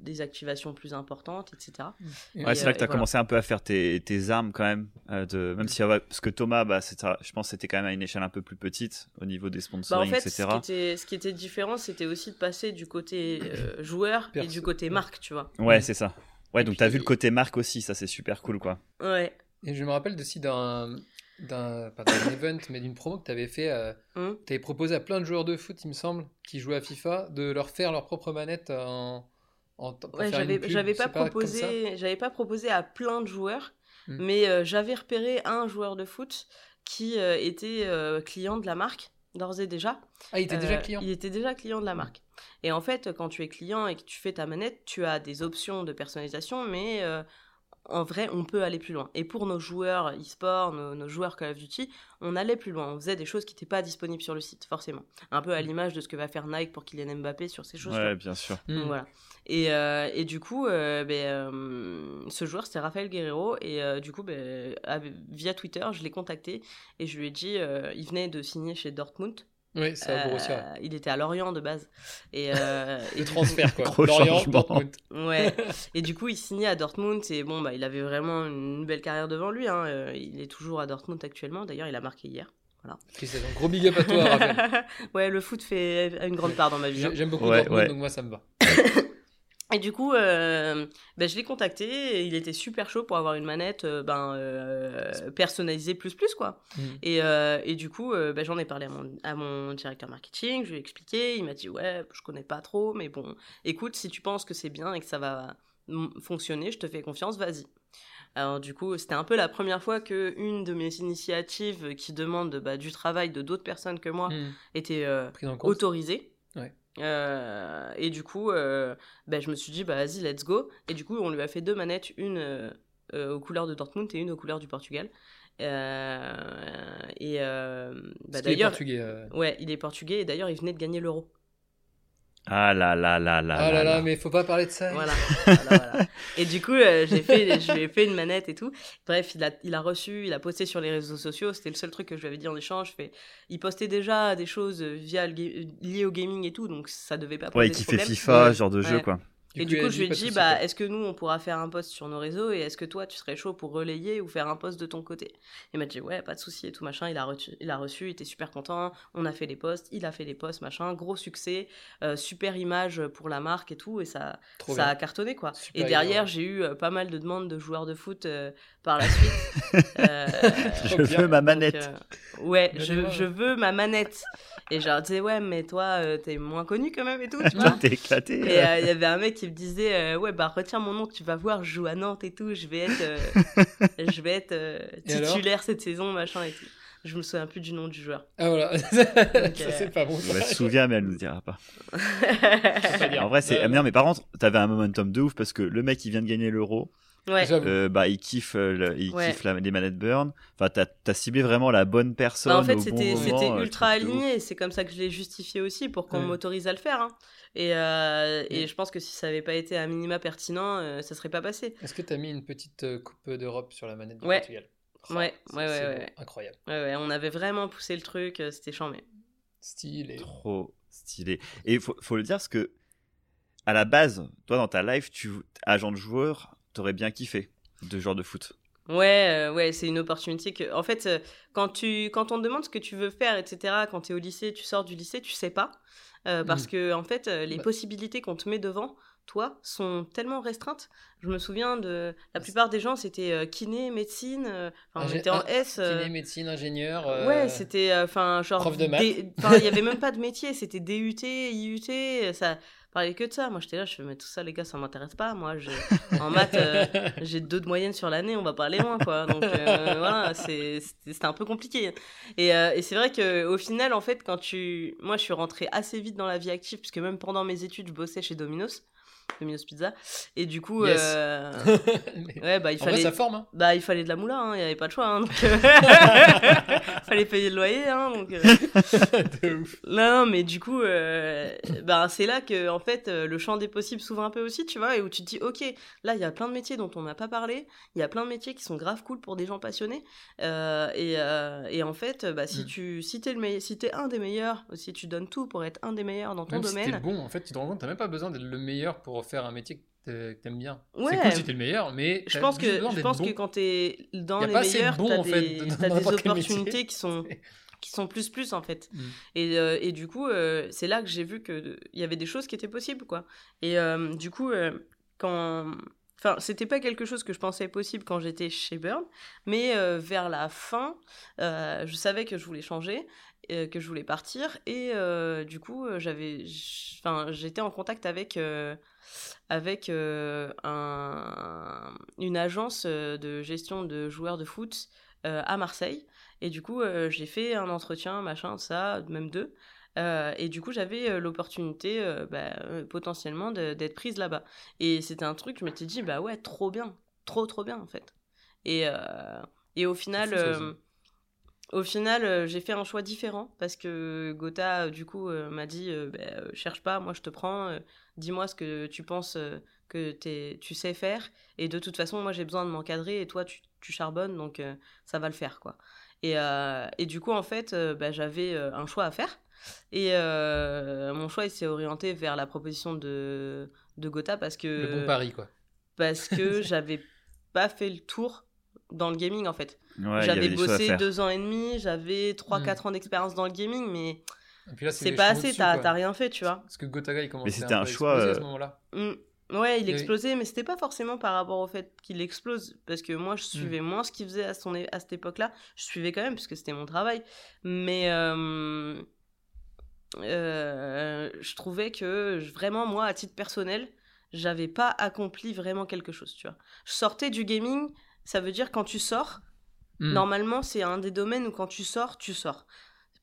des activations plus importantes, etc.
Et-
Ouais, c'est
Et,
là
euh,
que tu as
et voilà.
commencé un peu à faire tes, tes armes quand même. euh, de, même si, parce que Thomas, bah, je pense que c'était quand même à une échelle un peu plus petite au niveau des
Bah, en fait,
etc.
ce qui, était, ce qui était différent, c'était aussi de passer du côté euh, joueur et
Perso.
du côté marque, tu vois.
Ouais, c'est ça. Ouais,
Et
donc tu as vu le côté marque aussi, ça c'est super cool quoi.
Ouais.
Et je me rappelle aussi d'un, d'un, pas d'un <coughs> event, mais d'une promo que tu avais fait. Euh,
Hum.
tu avais proposé à plein de joueurs de foot, il me semble, qui jouaient à FIFA, de leur faire leur propre manette en.
Ouais, j'avais pas
ça
proposé j'avais pas proposé à plein de joueurs
Hmm.
mais euh, j'avais repéré un joueur de foot qui euh, était euh, client de la marque d'ores et déjà
Ah, il était déjà client.
il était déjà client de la marque et en fait quand tu es client et que tu fais ta manette tu as des options de personnalisation mais en vrai, on peut aller plus loin. Et pour nos joueurs e-sport, nos, nos joueurs Call of Duty, on allait plus loin. On faisait des choses qui n'étaient pas disponibles sur le site, forcément. Un peu à l'image de ce que va faire Nike pour Kylian Mbappé sur ces choses.
Ouais, bien sûr.
Donc, voilà. Et, euh, et du coup, euh, ben, euh, ce joueur, c'était Rafael Guerrero. Et euh, du coup, ben, via Twitter, je l'ai contacté et je lui ai dit, euh, il venait de signer chez Dortmund.
Oui, Borussia.
Euh, il était à Lorient de base. Et, euh, <laughs> et
Le transfert, quoi. <laughs>
Gros
Lorient,
changement.
Dortmund.
Ouais. <laughs> Et du coup, il signait à Dortmund et bon, bah, il avait vraiment une belle carrière devant lui. hein. Euh, Il est toujours à Dortmund actuellement. D'ailleurs, il a marqué hier.
C'est? Un gros big up à toi, Raphaël.
ouais, le foot fait une grande part dans ma vie. hein.
J'ai- J'aime beaucoup
Ouais,
Dortmund,
ouais.
donc moi, ça me va.
Et du coup, euh, ben, je l'ai contacté et il était super chaud pour avoir une manette euh, ben, euh, personnalisée plus plus quoi.
Mm.
Et, et du coup, ben, j'en ai parlé à mon, à mon directeur marketing, je lui ai expliqué, il m'a dit ouais, je connais pas trop, mais bon, écoute, si tu penses que c'est bien et que ça va fonctionner, je te fais confiance, vas-y. Alors du coup, c'était un peu la première fois que une de mes initiatives qui demande bah, du travail de d'autres personnes que moi
Hmm.
était autorisée. Euh, et du coup, euh, bah, je me suis dit, bah, vas-y, let's go. Et du coup, on lui a fait deux manettes, une euh, euh, aux couleurs de Dortmund et une aux couleurs du Portugal. Et bah, d'ailleurs,
portugais.
ouais, il est portugais et d'ailleurs, il venait de gagner l'euro.
Ah là là là là
Ah là là, mais faut pas parler de ça.
Voilà. <laughs> voilà, voilà. Et du coup, euh, j'ai fait, je lui ai fait une manette et tout. Bref, il a, il a reçu, il a posté sur les réseaux sociaux. C'était le seul truc que je lui avais dit en échange. Il postait déjà des choses via le liées au gaming et tout, donc ça devait pas poser
Ouais, qui fait. FIFA,
Ouais.
ce genre de jeu,
Ouais. Et du coup, je lui ai dit, bah, est-ce que nous, on pourra faire un post sur nos réseaux et est-ce que toi, tu serais chaud pour relayer ou faire un post de ton côté? Il m'a dit, ouais, pas de souci et tout machin. Il a, reçu, il a reçu, il était super content. On a fait les posts, il a fait les posts, machin. Gros succès, euh, super image pour la marque et tout. Et ça,
Trop
ça
bien.
a cartonné quoi.
Super
et derrière, j'ai eu euh, pas mal de demandes de joueurs de foot euh, par la suite. <laughs> Euh,
Je
bien.
veux ma
donc,
manette.
euh, ouais, je, je veux ma manette. Et je leur disais, ouais, mais toi, euh, t'es moins connu quand même et tout, tu <laughs> vois.
T'es éclaté.
Et euh, il y avait un mec qui me disait euh, ouais bah retiens mon nom tu vas voir je joue à Nantes et tout je vais être euh, je vais être euh, titulaire cette saison machin et tout je me souviens plus du nom du joueur
Ah voilà. <laughs> ça,
euh,
c'est pas bon.
Elle se souvient, mais elle nous dira pas. En vrai, c'est.
Ouais,
ah, mais non, mais par contre, t'avais un momentum de ouf parce que le mec, il vient de gagner l'euro.
Ouais.
Euh, bah, il kiffe, euh, le- il
Ouais.
kiffe la- les manettes burn. Enfin, t'as as ciblé vraiment la bonne personne.
Bah, en fait
bon
c'était c'était
euh,
ultra aligné c'est comme ça que je l'ai justifié aussi pour qu'on
Ouais.
m'autorise à le faire hein. et, euh, et je pense que si ça avait pas été un minima pertinent euh, ça serait pas passé
Est-ce que t'as mis une petite coupe d'Europe sur la manette du
Ouais.
Portugal? Oh,
Ouais, ouais, ouais, ouais.
Incroyable.
ouais, ouais, on avait vraiment poussé le truc c'était chambé
Style et.
Trop stylé. Et faut, faut le dire parce que, à la base, toi, dans ta life, tu, agent de joueur, t'aurais bien kiffé de joueur de foot.
Ouais, euh, ouais, c'est une opportunité que. En fait, euh, quand, tu, quand on te demande ce que tu veux faire, etc., quand tu es au lycée, tu sors du lycée, tu sais pas. Euh, parce
Mm.
que, en fait, euh, les
Bah.
possibilités qu'on te met devant, toi, sont tellement restreintes. Je me souviens de. La plupart des gens, c'était euh, kiné, médecine. Enfin, on
Ingé-
était en S. euh,
Kiné, médecine, ingénieur. euh,
Ouais, c'était. euh, Enfin, genre.
prof de maths.
Il y avait même pas de métier, c'était DUT, IUT, ça parlait que de ça. Moi, j'étais là, je fais, mais tout ça, les gars, ça m'intéresse pas. Moi, je... en maths, euh, <laughs> j'ai deux de moyenne sur l'année, on va pas aller loin, quoi. Donc, euh, voilà, c'était un peu compliqué. Et, euh, et c'est vrai qu'au final, en fait, quand tu. Moi, je suis rentrée assez vite dans la vie active, puisque même pendant mes études, je bossais chez Domino's, Domino's Pizza. Et du coup,
Yes.
euh, <laughs> ouais, bah, il
En vrai,
fallait.
ça forme. Hein.
Bah, il fallait de la moula, hein, il n'y avait pas de choix. Hein, donc, euh, <laughs> fallait payer le loyer. Hein, donc, euh, <laughs>
de ouf.
Non, non, mais du coup, euh, bah, c'est là que en fait, le champ des possibles s'ouvre un peu aussi, tu vois, et où tu te dis, ok, là, il y a plein de métiers dont on n'a pas parlé, il y a plein de métiers qui sont grave cool pour des gens passionnés, euh, et, et en fait, bah, si
Mm.
tu si t'es le meilleur, si un des meilleurs, si tu donnes tout pour être un des meilleurs dans ton
Même si t'es
domaine,
le bon, en fait, tu te rends compte, t'as même pas besoin d'être le meilleur pour faire un métier que t'a- que t'aimes bien.
Ouais.
C'est cool si t'es le meilleur, mais
je pense que je pense
bon.
que quand t'es dans les meilleurs,
bons,
t'as
en fait,
des, t'as opportunités qui sont <laughs> qui sont plus plus en fait.
Mm.
Et, euh, et du coup, euh, c'est là que j'ai vu qu'il y avait des choses qui étaient possibles, quoi. Et euh, du coup, quand... Enfin, c'était pas quelque chose que je pensais possible quand j'étais chez Burn, mais vers la fin, je savais que je voulais changer, euh, que je voulais partir, et euh, du coup, euh, j'avais... Enfin, j'étais en contact avec... avec un- une agence de gestion de joueurs de foot à Marseille. Et du coup, j'ai fait un entretien, machin, ça, même deux. Euh, et du coup, j'avais euh, l'opportunité euh, bah, potentiellement d'être prise là-bas. Et c'était un truc, je m'étais dit, bah ouais, trop bien. trop trop bien en fait. Et, et au final,
fou, ça
euh,
aussi.
Au final, euh, j'ai fait un choix différent parce que Gotha, euh, du coup, euh, m'a dit euh, cherche pas, moi je te prends, dis-moi ce que tu penses que t'es- tu sais faire. Et de toute façon, moi j'ai besoin de m'encadrer et toi tu, tu charbonnes, donc ça va le faire quoi. Et, euh, et du coup, en fait, euh, bah, j'avais euh, un choix à faire. Et mon choix il s'est orienté vers la proposition de, de Gotha parce que
Le bon pari, quoi.
parce que <laughs> j'avais pas fait le tour dans le gaming en fait.
Ouais,
j'avais bossé deux ans et demi, j'avais 3-4
Mm.
ans d'expérience dans le gaming, mais c'est pas assez, t'as rien fait, tu vois.
Parce que Gotaga, il commençait
c'était
un,
choix,
exploser à
euh,
ce moment-là.
Mm. Ouais, il explosait, mais c'était pas forcément par rapport au fait qu'il explose, parce que moi je suivais
Mm.
moins ce qu'il faisait à, son, à cette époque-là. Je suivais quand même, puisque c'était mon travail. Mais euh, euh, je trouvais que vraiment, moi, à titre personnel, j'avais pas accompli vraiment quelque chose, tu vois. Je sortais du gaming, ça veut dire quand tu sors,
Hmm.
Normalement, c'est un des domaines où quand tu sors, tu sors.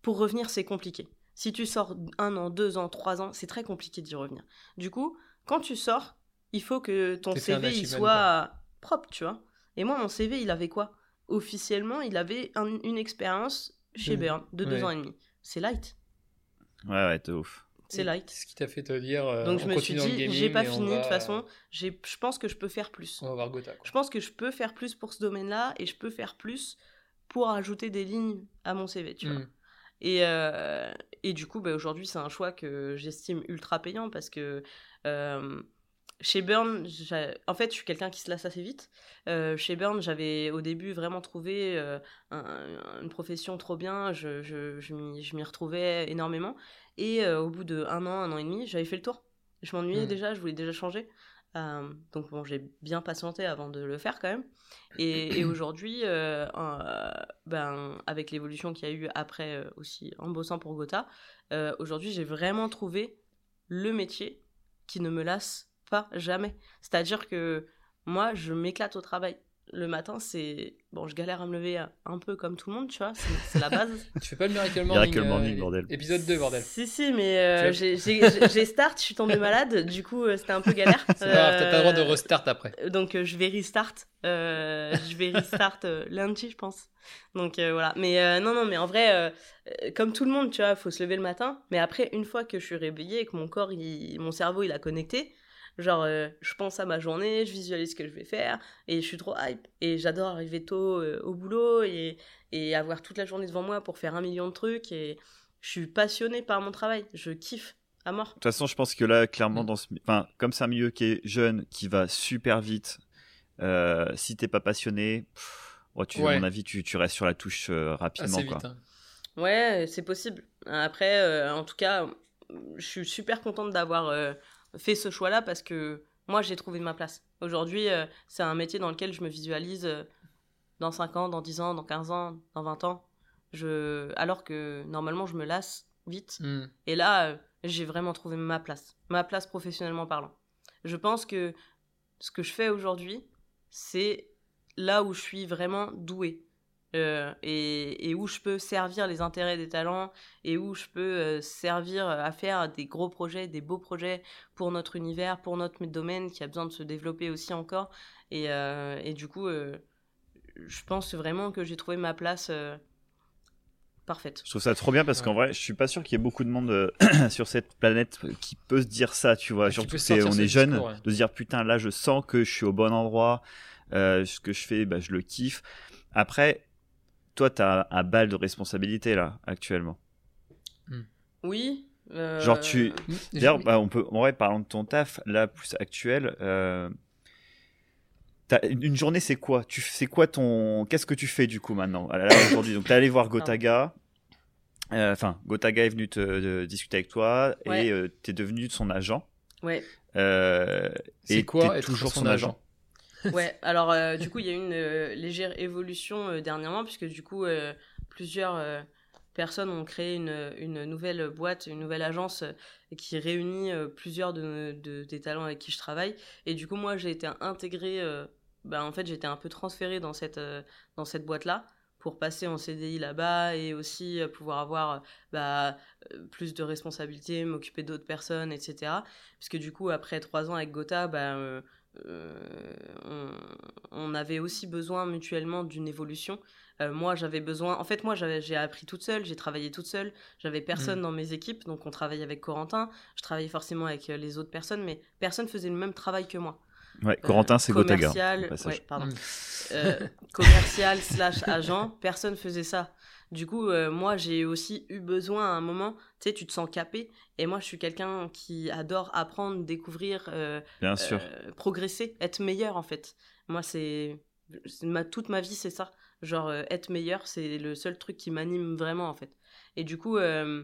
Pour revenir, c'est compliqué. Si tu sors un an, deux ans, trois ans, c'est très compliqué d'y revenir. Du coup, quand tu sors, il faut que ton CV il soit propre, tu vois. Et moi, mon CV, il avait quoi? Officiellement, il avait un- une expérience chez
De-
Burn de deux ans et demi. C'est light.
Ouais, ouais, de ouf.
C'est light.
Qu'est-ce qui t'a fait te dire euh,
Donc je me suis dit, j'ai pas fini de
va-
toute façon. Je pense que je peux faire plus.
On va voir Gotha. quoi.
Je pense que je peux faire plus pour ce domaine-là et je peux faire plus pour ajouter des lignes à mon CV, tu vois.
Hmm.
Et, euh, et du coup, bah, aujourd'hui, c'est un choix que j'estime ultra payant parce que euh, chez Burn, en fait, je suis quelqu'un qui se lasse assez vite. Euh, chez Burn, j'avais au début vraiment trouvé euh, un- une profession trop bien, je, je, je m'y retrouvais énormément. Et euh, au bout de un an, un an et demi, j'avais fait le tour. Je m'ennuyais
Mm.
déjà, je voulais déjà changer. Donc bon, j'ai bien patienté avant de le faire quand même. Et, et aujourd'hui, ben, avec l'évolution qu'il y a eu après aussi en bossant pour Gotha, aujourd'hui j'ai vraiment trouvé le métier qui ne me lasse pas jamais. C'est-à-dire que moi, je m'éclate au travail. Le matin, c'est... Bon, je galère à me lever un peu comme tout le monde, tu vois, c'est la base. <laughs>
Tu fais pas le Miracle Morning.
Miracle Morning,
euh,
bordel.
Épisode 2, bordel.
Si, si, mais euh, <laughs> j'ai- start, je suis tombée malade, du coup euh, c'était un peu galère. <laughs>
C'est pas grave, t'as pas le droit de
Euh,
restart après.
Donc euh, je vais restart. Euh, je vais restart euh, lundi, je pense. Donc euh, voilà. Mais euh, non, non, mais en vrai, euh, euh, comme tout le monde, tu vois, faut se lever le matin. Mais après, une fois que je suis réveillée et que mon corps, il- mon cerveau, il a connecté, genre, euh, je pense à ma journée, je visualise ce que je vais faire et je suis trop hype. Et j'adore arriver tôt euh, au boulot et, et avoir toute la journée devant moi pour faire un million de trucs. Et je suis passionnée par mon travail. Je kiffe à mort.
De toute façon, je pense que là, clairement,
Mm.
dans ce, enfin, comme c'est un milieu qui est jeune, qui va super vite, euh, si t'es pas passionné, pff, ouais, tu,
Ouais.
à mon avis, tu, tu restes sur la touche euh, rapidement,
Assez
quoi.
vite. hein.
Ouais, c'est possible. Après, euh, en tout cas, je suis super contente d'avoir euh, fait ce choix-là parce que moi, j'ai trouvé ma place. Aujourd'hui, euh, c'est un métier dans lequel je me visualise euh, dans 5 ans, dans 10 ans, dans 15 ans, dans 20 ans. Je... Alors que normalement, je me lasse vite.
Hmm.
Et là, euh, j'ai vraiment trouvé ma place. Ma place professionnellement parlant. Je pense que ce que je fais aujourd'hui, c'est là où je suis vraiment douée. Euh, et, et où je peux servir les intérêts des talents et où je peux euh, servir à faire des gros projets, des beaux projets pour notre univers, pour notre domaine qui a besoin de se développer aussi encore. Et, euh, et du coup, euh, je pense vraiment que j'ai trouvé ma place euh, parfaite.
Je trouve ça trop bien parce
Ouais.
qu'en vrai, je suis pas sûr qu'il y ait beaucoup de monde euh, <clears throat> sur cette planète qui peut se dire ça, tu vois. Surtout c'est-
sortir
on est jeune,
discours, ouais.
de se dire putain, là, je sens que je suis au bon endroit, euh, ce que je fais, bah, je le kiffe. Après, toi, t'as un bal de responsabilité là, actuellement.
Oui. euh,
Genre, tu-
Hmm.
D'ailleurs, bah, on peut, en vrai, parlons de ton taf, là, plus actuel. Euh, une journée, c'est quoi? Tu, c'est quoi ton, qu'est-ce que tu fais du coup maintenant Là, aujourd'hui, donc t'es allé voir Gotaga. Euh, Enfin, Gotaga est venu te, de discuter avec toi
Ouais.
et t'es devenu son agent.
Ouais.
Euh,
C'est
et
quoi être
toujours
son
son agent? <laughs>
Ouais, alors euh, du coup, il y a eu une euh, légère évolution euh, dernièrement, puisque du coup, plusieurs personnes ont créé une, nouvelle boîte, une nouvelle agence qui réunit plusieurs de, de- des talents avec qui je travaille. Et du coup, moi, j'ai été intégrée, bah, en fait, j'ai été un peu transférée dans cette, dans cette boîte-là pour passer en CDI là-bas et aussi pouvoir avoir bah, plus de responsabilités, m'occuper d'autres personnes, etc. Puisque du coup, après trois ans avec Gotha, bah, on, on avait aussi besoin mutuellement d'une évolution. Euh, moi, j'avais besoin. En fait, moi, j'ai appris toute seule, j'ai travaillé toute seule. J'avais personne mm. dans mes équipes, donc on travaillait avec Corentin. Je travaillais forcément avec euh, les autres personnes, mais personne faisait le même travail que moi.
Ouais, Corentin, c'est Gotaga.
Commercial, ouais, pardon. Mm. commercial slash agent, personne faisait ça. Du coup, moi, j'ai aussi eu besoin à un moment, tu sais, tu te sens capé. Et moi, je suis quelqu'un qui adore apprendre, découvrir,
Bien sûr.
progresser, être meilleur, en fait. Moi, c'est. Ma... Toute ma vie, c'est ça. Genre, euh, être meilleur, c'est le seul truc qui m'anime vraiment, en fait. Et du coup, euh,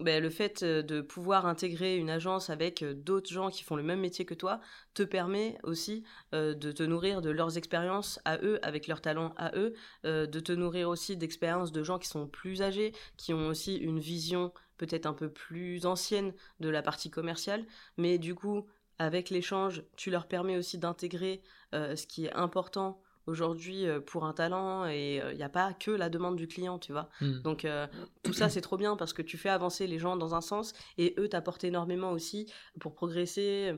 ben, le fait de pouvoir intégrer une agence avec d'autres gens qui font le même métier que toi te permet aussi de te nourrir de leurs expériences à eux, avec leurs talents à eux, de te nourrir aussi d'expériences de gens qui sont plus âgés, qui ont aussi une vision peut-être un peu plus ancienne de la partie commerciale, mais du coup, avec l'échange, tu leur permets aussi d'intégrer ce qui est important aujourd'hui euh, pour un talent et il euh, n'y a pas que la demande du client, tu vois. Hmm. Donc euh, tout ça c'est trop bien parce que tu fais avancer les gens dans un sens et eux t'apportent énormément aussi pour progresser,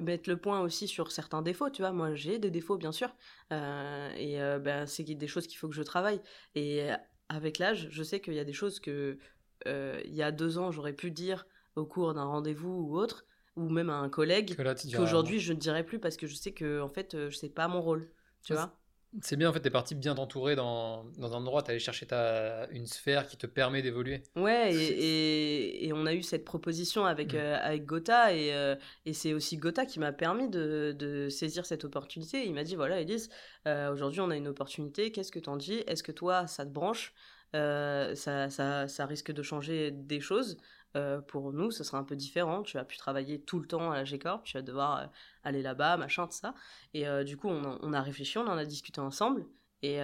mettre le point aussi sur certains défauts, tu vois. Moi j'ai des défauts bien sûr et ben, c'est des choses qu'il faut que je travaille et avec l'âge je sais qu'il y a des choses que il y a deux ans j'aurais pu dire au cours d'un rendez-vous ou autre ou même à un collègue qu'aujourd'hui je ne dirais plus parce que je sais que en fait euh, je sais pas mon rôle tu vois.
c'est bien en fait t'es parti bien t'entourer dans, dans un endroit t'es allé chercher ta une sphère qui te permet d'évoluer.
Ouais et, et, on a eu cette proposition avec mm. euh, avec Gotha et, euh, et c'est aussi Gotha qui m'a permis de, de, saisir cette opportunité. Il m'a dit voilà Elise aujourd'hui on a une opportunité qu'est-ce que t'en dis? Est-ce que toi ça te branche? Ça, ça, ça risque de changer des choses euh, pour nous, ce sera un peu différent. Tu vas plus travailler tout le temps à la G-Corp, tu vas devoir euh, aller là-bas, machin, tout ça. Et euh, du coup, on, a réfléchi, on en a discuté ensemble. Et,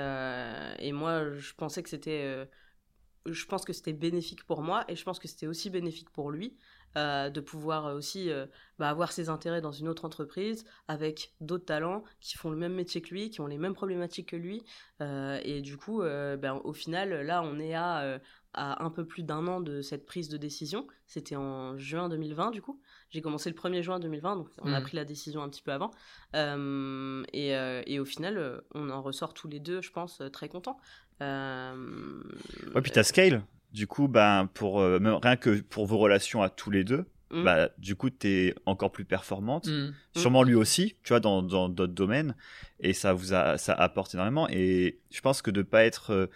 moi, je pensais que c'était. je pense que c'était bénéfique pour moi et je pense que c'était aussi bénéfique pour lui de pouvoir aussi bah, avoir ses intérêts dans une autre entreprise avec d'autres talents qui font le même métier que lui, qui ont les mêmes problématiques que lui. et du coup, ben, au final, là, on est à à un peu plus d'un an de cette prise de décision. C'était en juin 2020, du coup. J'ai commencé le 1er juin 2020, donc on a hmm. pris la décision un petit peu avant. Euh, et, euh, et, au final, euh, on en ressort tous les deux, je pense, très contents.
ouais, puis t'as Scale. Du coup, ben, pour, rien que pour vos relations à tous les deux, bah, du coup, t'es encore plus performante. Hmm. Sûrement lui aussi, tu vois, dans d'autres domaines. Et ça vous a, ça apporte énormément. Et je pense que de pas être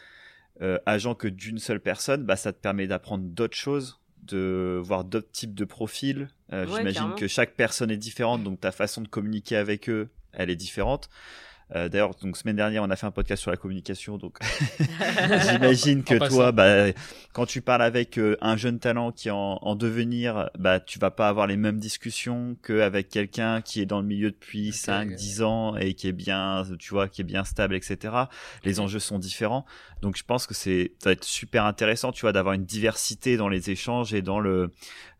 euh, agent que d'une seule personne, bah, ça te permet d'apprendre d'autres choses, de voir d'autres types de profils. Euh, j'imagine que chaque personne est différente, donc ta façon de communiquer avec eux, elle est différente. Euh, d'ailleurs, donc semaine dernière, on a fait un podcast sur la communication, donc <laughs> j'imagine que toi, bah, quand tu parles avec euh, un jeune talent qui est en, devenir, bah, tu vas pas avoir les mêmes discussions qu'avec quelqu'un qui est dans le milieu depuis 5, 10 ans et qui est bien, tu vois, qui est bien stable, etc. Les enjeux sont différents, donc je pense que c'est, ça va être super intéressant, tu vois, d'avoir une diversité dans les échanges et dans le,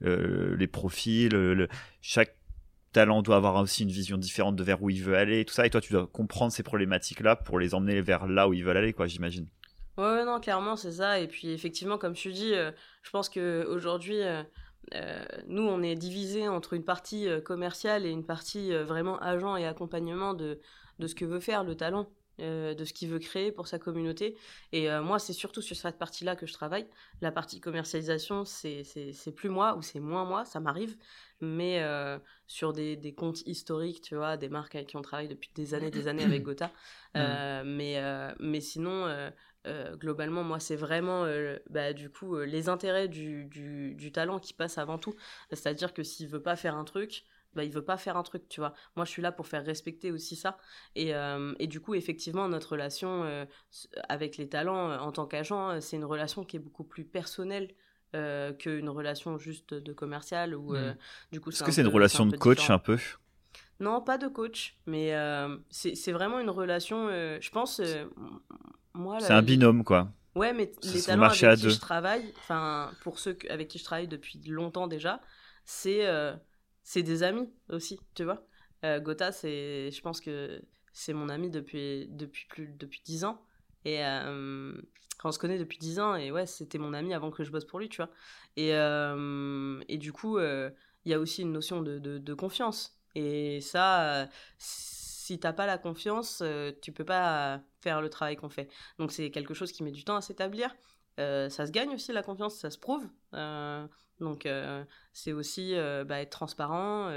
euh, les profils, le, chaque talent doit avoir aussi une vision différente de vers où il veut aller et tout ça. Et toi, tu dois comprendre ces problématiques-là pour les emmener vers là où ils veulent aller, quoi, j'imagine.
Ouais, non, clairement, c'est ça. Et puis, effectivement, comme tu dis, euh, je pense qu'aujourd'hui, euh, euh, nous, on est divisé entre une partie commerciale et une partie vraiment agent et accompagnement de, de ce que veut faire le talent. de ce qu'il veut créer pour sa communauté. Et moi, c'est surtout sur cette partie-là que je travaille. La partie commercialisation, c'est plus moi ou c'est moins moi, ça m'arrive mais euh, sur des, des, comptes historiques, tu vois, des marques avec qui on travaille depuis des années, des années avec <coughs> Gotha. Mm. Euh, mais, euh, mais sinon, globalement, moi, c'est vraiment, bah, du coup, les intérêts du, du, du, talent qui passent avant tout. C'est-à-dire que s'il veut pas faire un truc, bah, il veut pas faire un truc, tu vois. Moi, je suis là pour faire respecter aussi ça. Et, et du coup, effectivement, notre relation avec les talents en tant qu'agent, c'est une relation qui est beaucoup plus personnelle euh, qu'une relation juste de commercial ou euh, hmm. du coup
est-ce que c'est une relation de coach un peu?
Non pas de coach mais euh, c'est vraiment une relation je pense
moi c'est un binôme quoi.
Ouais mais les talents avec qui je travaille enfin pour ceux avec qui je travaille depuis longtemps déjà c'est c'est des amis aussi tu vois. Gotha c'est je pense que c'est mon ami depuis depuis plus depuis dix ans. Et on se connaît depuis 10 ans et ouais, c'était mon ami avant que je bosse pour lui, tu vois. Et, euh, et du coup, euh, il y a aussi une notion de, de, confiance. Et ça, si t'as pas la confiance, euh, tu peux pas faire le travail qu'on fait. Donc c'est quelque chose qui met du temps à s'établir. Euh, ça se gagne aussi la confiance, ça se prouve. Euh, donc c'est aussi bah, être transparent,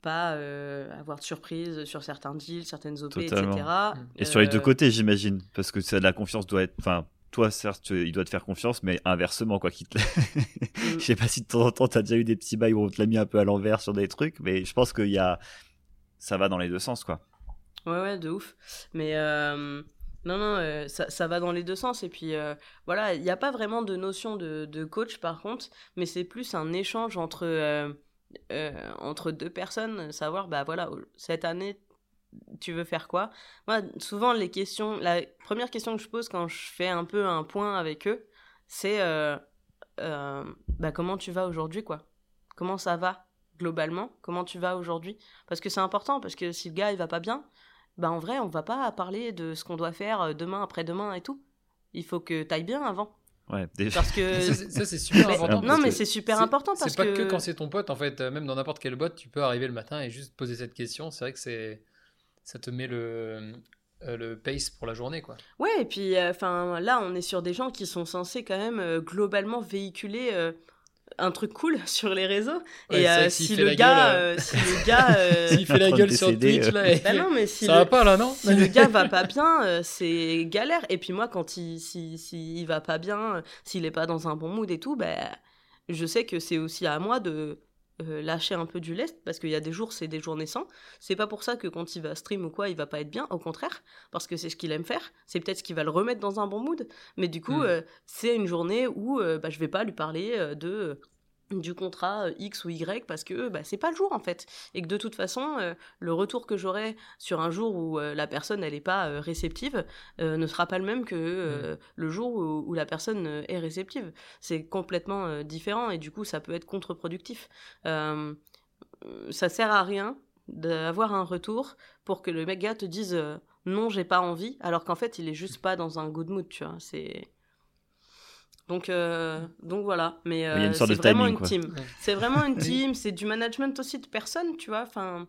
pas avoir de surprise sur certains deals, certaines OP, etc.
Et sur les deux côtés, j'imagine, parce que ça, la confiance doit être, enfin, toi, certes, il doit te faire confiance, mais inversement, quoi qu'il te. <laughs> Je sais pas si de temps en temps, t'as déjà eu des petits bails où on te l'a mis un peu à l'envers sur des trucs, mais je pense qu'il y a. Ça va dans les deux sens, quoi.
Ouais, ouais, de ouf. Mais. Euh, non, non, euh, ça, ça, va dans les deux sens. Et puis, euh, voilà, il n'y a pas vraiment de notion de, de coach, par contre, mais c'est plus un échange entre, entre deux personnes, savoir, bah voilà, cette année, tu veux faire quoi? Moi, souvent, les questions, la première question que je pose quand je fais un peu un point avec eux, c'est euh, euh, bah, comment tu vas aujourd'hui, quoi? Comment ça va globalement? Comment tu vas aujourd'hui? Parce que c'est important, parce que si le gars il va pas bien, bah en vrai, on va pas parler de ce qu'on doit faire euh, demain, après-demain et tout. Il faut que tu ailles bien avant.
Ouais,
Parce que <laughs>
ça, c'est super important.
Non, mais c'est super important parce
que.
C'est
pas que quand c'est ton pote, en fait, même dans n'importe quel bot, tu peux arriver le matin et juste poser cette question. C'est vrai que c'est ça te met le, euh, le pace pour la journée quoi.
Ouais et puis euh, enfin là on est sur des gens qui sont censés quand même euh, globalement véhiculer un truc cool <laughs> sur les réseaux. Et si, le gars, si le gars
s'il fait la gueule sur Twitch là <laughs>
bah non, mais si
ça va pas là non
si le <laughs> gars va pas bien c'est galère. Et puis moi quand il si, si il va pas bien s'il est pas dans un bon mood et tout ben je sais que c'est aussi à moi de euh, lâcher un peu du lest parce qu'il y a des jours c'est des jours naissants. C'est pas pour ça que quand il va stream ou quoi il va pas être bien au contraire parce que c'est ce qu'il aime faire. C'est peut-être ce qui va le remettre dans un bon mood. Mais du coup hmm. euh, c'est une journée où euh, bah, je vais pas lui parler de du contrat euh, X ou Y parce que bah, c'est pas le jour en fait. Et que de toute façon euh, le retour que j'aurai sur un jour où euh, la personne elle est pas réceptive ne sera pas le même que le jour où, la personne est réceptive. C'est complètement différent et du coup ça peut être contre-productif. Ça sert à rien d'avoir un retour pour que le mec gars te dise non j'ai pas envie alors qu'en fait il est juste pas dans un good mood tu vois. C'est donc, euh, donc voilà. Mais euh, c'est vraiment une team. C'est vraiment une team. C'est du management aussi de personnes, tu vois. Enfin,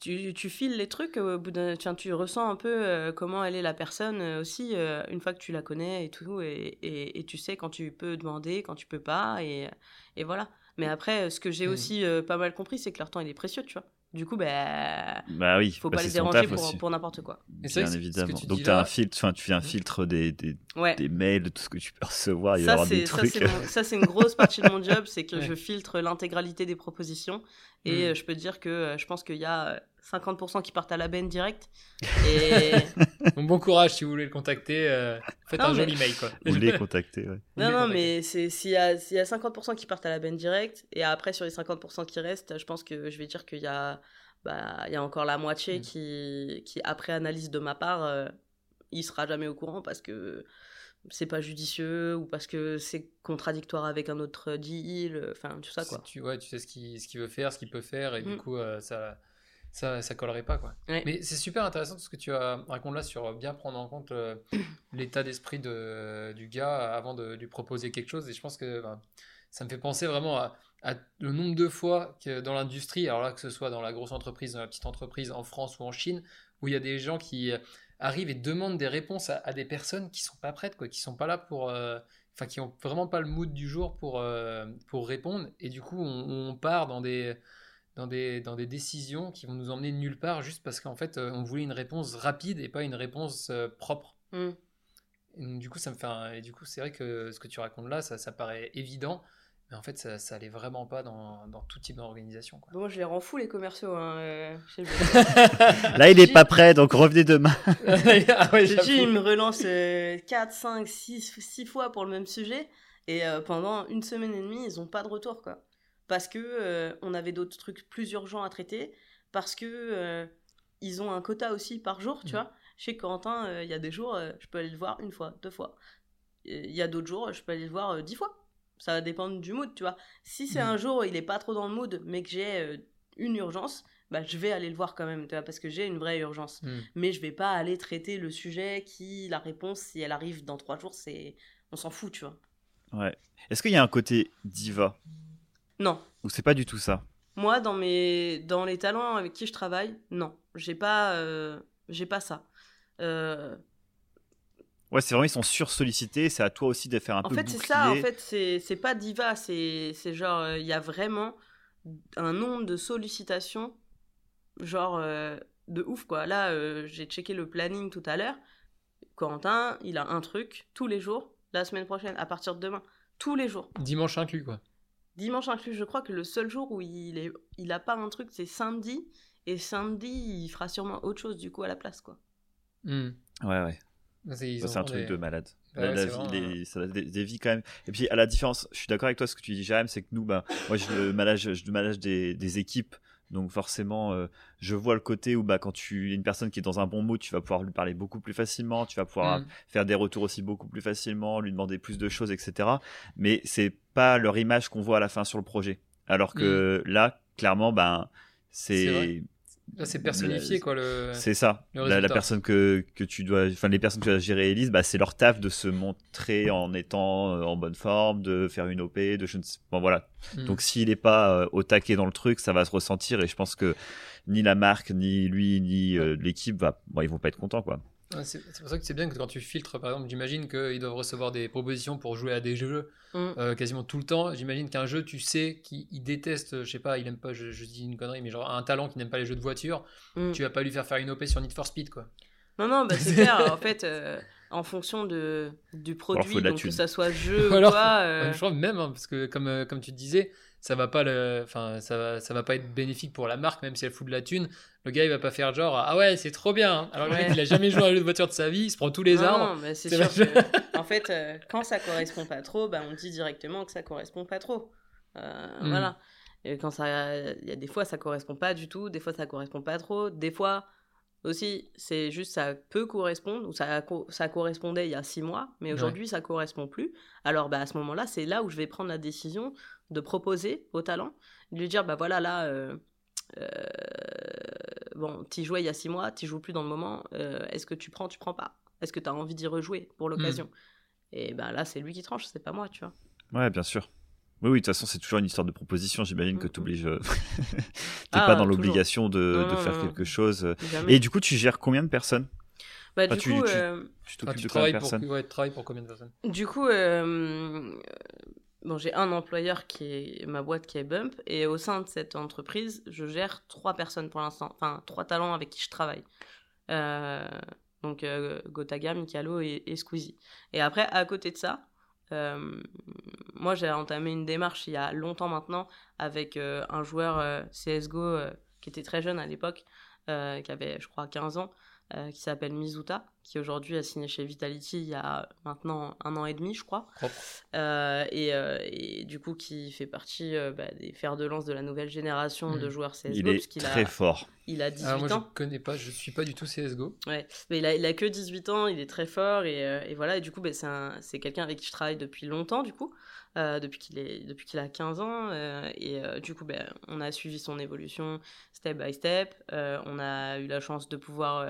tu, tu files les trucs. Au bout tu, tu ressens un peu euh, comment elle est la personne aussi une fois que tu la connais et tout. Et, et, tu sais quand tu peux demander, quand tu peux pas. Et, et voilà. Mais après, ce que j'ai aussi pas mal compris, c'est que leur temps il est précieux, tu vois. Du coup, bah,
bah oui,
faut
bah
pas les déranger pour, pour n'importe quoi.
Bien évidemment. Donc tu as un filtre, tu fais un filtre des, des, des, mails, de tout ce que tu peux <laughs> recevoir. Il ça, y des trucs.
Ça, c'est une grosse partie de mon job, c'est que <laughs> je filtre l'intégralité des propositions. Et mm. je peux te dire que euh, je pense qu'il y a 50% qui partent à la benne direct. <laughs> Et...
bon courage si vous voulez le contacter. Euh, faites un joli mail. Quoi.
Vous voulez <laughs> contacter, ouais.
Non, non, mais s'il y, a, y a 50% qui partent à la benne direct, et après sur les 50% qui restent, je pense que je vais dire qu'il y a, bah, il y a encore la moitié mm. qui, qui, après analyse de ma part, euh, il sera jamais au courant parce que c'est pas judicieux ou parce que c'est contradictoire avec un autre deal, enfin tout ça quoi.
Tu, ouais, tu sais ce qu'il ce veut faire, ce qu'il peut faire, et du mm. coup euh, ça ça, ça collerait pas quoi. Mais c'est super intéressant ce que tu racontes là sur bien prendre en compte euh, <coughs> l'état d'esprit de, du gars avant de lui proposer quelque chose. Et je pense que ben, ça me fait penser vraiment à, le nombre de fois que dans l'industrie, alors là que ce soit dans la grosse entreprise, dans la petite entreprise, en France ou en Chine, où il y a des gens qui euh, arrivent et demandent des réponses à, des personnes qui sont pas prêtes, quoi, qui sont pas là pour, euh, enfin qui ont vraiment pas le mood du jour pour pour répondre. Et du coup, on part dans des dans des, dans des décisions qui vont nous emmener nulle part juste parce qu'en fait, euh, on voulait une réponse rapide et pas une réponse euh, propre. Mm. du coup, ça me fait et du coup, c'est vrai que ce que tu racontes là, ça, ça paraît évident, mais en fait, ça, ça allait vraiment pas dans, dans tout type d'organisation.
Bon, je les rends fous, les commerciaux. Hein,
euh, <laughs> là, il n'est pas prêt, donc revenez demain. <laughs>
ah ouais, il me relance 4, 5, 6, 6 fois pour le même sujet. Et pendant une semaine et demie, ils n'ont pas de retour, quoi parce que euh, on avait d'autres trucs plus urgents à traiter, parce que euh, ils ont un quota aussi par jour, tu mm. vois. Chez Corentin, euh, il y a des jours, je peux aller le voir une fois, deux fois. Il y a d'autres jours, je peux aller le voir dix fois. Ça va dépendre du mood, tu vois. Si c'est mm. un jour où il est pas trop dans le mood, mais que j'ai une urgence, bah, je vais aller le voir quand même, tu vois, parce que j'ai une vraie urgence. Mm. Mais je vais pas aller traiter le sujet qui, la réponse, si elle arrive dans trois jours, c'est, on s'en fout, tu vois.
Ouais. Est-ce qu'il y a un côté diva
non.
Ou c'est pas du tout ça
Moi, dans, mes... dans les talents avec qui je travaille, non. j'ai pas, euh, j'ai pas ça. Euh,
Ouais, c'est vraiment, ils sont sursollicités. C'est à toi aussi de faire un
en
peu
fait, c'est ça. En
bouclier.
fait, c'est c'est pas diva. C'est c'est genre, euh, il y a vraiment un nombre de sollicitations, genre euh, de ouf quoi. Là, euh, j'ai checké le planning tout à l'heure. Corentin, il a un truc tous les jours. La semaine prochaine, à partir de demain, tous les jours.
Dimanche inclus, quoi.
Dimanche inclus, je crois que le seul jour où il est, il a pas un truc, c'est samedi. Et samedi, il fera sûrement autre chose du coup à la place quoi.
Hmm.
Ouais, ouais.
C'est
Ça, c'est un
ont
truc
des-
de malade.
Bah
La-
ouais,
la
c'est
vie-
vraiment,
les- ça a des, des vies quand même. Et puis, à la différence, je suis d'accord avec toi, ce que tu dis, Jérém, c'est que nous, bah, moi, je manage, je manage des, des équipes. Donc, forcément, euh, je vois le côté où, bah, quand tu es une personne qui est dans un bon mood, tu vas pouvoir lui parler beaucoup plus facilement, tu vas pouvoir
Hmm.
faire des retours aussi beaucoup plus facilement, lui demander plus de choses, etc. Mais c'est pas leur image qu'on voit à la fin sur le projet. Alors que là, clairement, ben.
C'est. Là, c'est personnifié, quoi. Le...
c'est ça.
le
La, personne que, que tu dois, enfin les personnes que tu dois gérer, Elise, bah, c'est leur taf de se montrer en étant euh, en bonne forme, de faire une OP, de je ne sais, bon voilà.
Hmm.
Donc s'il n'est pas euh, au taquet dans le truc, ça va se ressentir et je pense que ni la marque, ni lui, ni euh, l'équipe va, bon, ils vont pas être contents quoi.
C'est pour ça que c'est bien que quand tu filtres, par exemple, j'imagine qu'ils doivent recevoir des propositions pour jouer à des jeux
Mm.
euh, quasiment tout le temps. J'imagine qu'un jeu, tu sais qu'il il déteste, je sais pas, il aime pas, je, je dis une connerie, mais genre un talent qui n'aime pas les jeux de voiture,
Mm.
tu vas pas lui faire faire une OP sur Need for Speed, quoi.
Non, non, bah, c'est <laughs> clair. En fait, euh, en fonction de, du produit, donc que ça soit <laughs> jeu
Ou
quoi. euh,
Je crois même, hein, parce que comme, comme tu te disais, ça va pas le, enfin, ça va, ça va pas être bénéfique pour la marque, même si elle fout de la thune. Le gars, il va pas faire genre, ah ouais, c'est trop bien. hein. Alors le mec,
Ouais.
il a jamais joué à un jeu de voiture de sa vie, il se prend tous les
non,
arbres.
non, c'est sûr que, <laughs> en fait, euh, quand ça correspond pas trop, bah, on dit directement que ça correspond pas trop. Euh,
Mm.
Voilà. Et quand ça, il y a des fois ça correspond pas du tout, des fois ça correspond pas trop, des fois aussi c'est juste ça peut correspondre ou ça ça correspondait il y a six mois, mais aujourd'hui ça correspond plus. Alors bah à ce moment-là, c'est là où je vais prendre la décision de proposer au talent, de lui dire bah voilà là. euh, euh, bon, tu jouais il y a six mois, tu joues plus dans le moment. euh, Est-ce que tu prends, tu prends pas? Est-ce que tu as envie d'y rejouer pour l'occasion? Et ben là, c'est lui qui tranche, c'est pas moi, tu vois.
Ouais, bien sûr. Oui, oui, de toute façon, c'est toujours une histoire de proposition. J'imagine que
Mhm.
tu obliges. <laughs> T'es
Ah,
pas dans l'obligation de,
Non,
de
non,
faire
non.
quelque chose.
Jamais.
Et du coup, tu gères combien de personnes?
Bah,
enfin,
du
tu-
coup,
tu- Tu
Enfin,
t'occupes
tu
de combien de
travailles pour, ouais, tu travailles pour combien de personnes?
Du coup, euh, bon, j'ai un employeur qui est ma boîte qui est Bump, et au sein de cette entreprise, je gère trois personnes pour l'instant, enfin trois talents avec qui je travaille. Euh, donc euh, Gotaga, Mikalo et, et Squeezie. Et après, à côté de ça, euh, moi j'ai entamé une démarche il y a longtemps maintenant avec un joueur CSGO qui était très jeune à l'époque, qui avait je crois 15 ans, euh, qui s'appelle Mizuta, qui aujourd'hui a signé chez Vitality il y a maintenant un an et demi je crois. Euh, et, euh, et du coup qui fait partie euh, bah, des fers de lance de la nouvelle génération de joueurs CSGO,
Il
parce
est très
a,
fort.
il a 18
Ah, moi,
ans.
je connais pas, je suis pas du tout CSGO.
Ouais, mais il a, il a que 18 ans, il est très fort et, euh, et voilà. Et du coup, c'est un- c'est quelqu'un avec qui je travaille depuis longtemps, du coup, euh, depuis qu'il est depuis qu'il a 15 ans. euh, et euh, du coup, ben, on a suivi son évolution step by step. On a eu la chance de pouvoir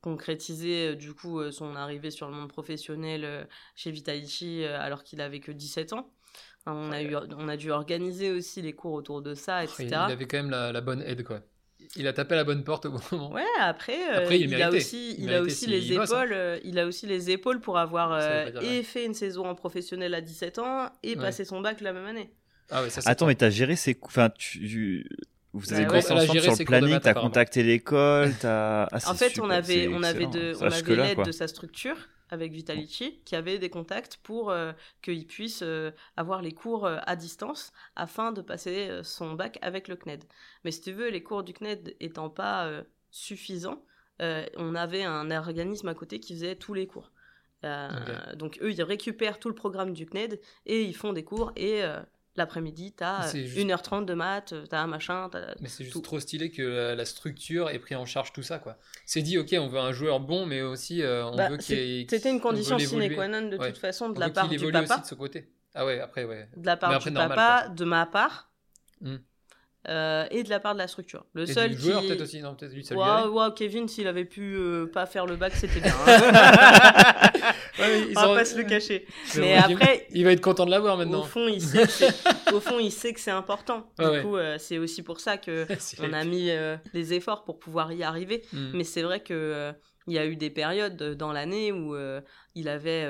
concrétiser du coup son arrivée sur le monde professionnel chez Vitality euh, alors qu'il avait que 17 ans. Enfin, on, a eu, on a dû organiser aussi les cours autour de ça, etc.
Il, il avait quand même la, la bonne aide, quoi. Il a tapé à la bonne porte au bon moment.
Ouais, après, euh,
Après, il
il, a aussi,
Il
il, a aussi les
bosse, hein.
épaules. euh, il a aussi les épaules pour avoir euh,
dire
et fait une saison en professionnel à 17 ans et
Ouais.
passé son bac la même année.
Ah ouais, ça c'est
Attends, mais t'as géré ces. cou- Enfin, tu. Vous avez
Bah ouais.
bossé ensemble
géré
sur
ses
le planning, t'as contacté l'école, t'as. Ah, <laughs>
En fait,
super,
on avait, on avait, de, on
va
avait l'aide
quoi.
de sa structure avec Vitality qui avait des contacts pour euh, qu'il puisse euh, avoir les cours euh, à distance afin de passer son bac avec le CNED. Mais si tu veux, les cours du CNED étant pas suffisants, on avait un organisme à côté qui faisait tous les cours. Donc eux, ils récupèrent tout le programme du CNED et ils font des cours et l'après-midi, t'as euh,
juste-
1h30 de maths, t'as un machin,
Mais c'est juste
tout.
trop stylé que la, la structure ait pris en charge tout ça, quoi. C'est dit, ok, on veut un joueur bon, mais aussi euh, on
Bah,
veut qu'il
C'était une condition sine qua non de
Ouais.
toute façon de
On
la part du
évolue
papa.
aussi de ce côté. Ah ouais, après, ouais.
de la part
après,
du
normal,
papa, de ma part.
Hmm.
Euh, et de la part de la structure. Le
Et
seul
du
qui.
joueur, peut-être aussi. Non, peut-être lui, ça
Kevin, s'il avait pu euh, pas faire le bac, c'était bien. hein. <laughs>
Ouais, ils
On va
sont-
pas se le cacher.
Mais
Mais après,
Il va être content de l'avoir
au
maintenant.
fond, il sait que <laughs> au fond, il sait que c'est important. Du
ouais.
coup, euh, c'est aussi pour ça que <laughs> on a mis euh, les efforts pour pouvoir y arriver.
Hmm.
Mais c'est vrai que euh, il y a eu des périodes euh, dans l'année où il avait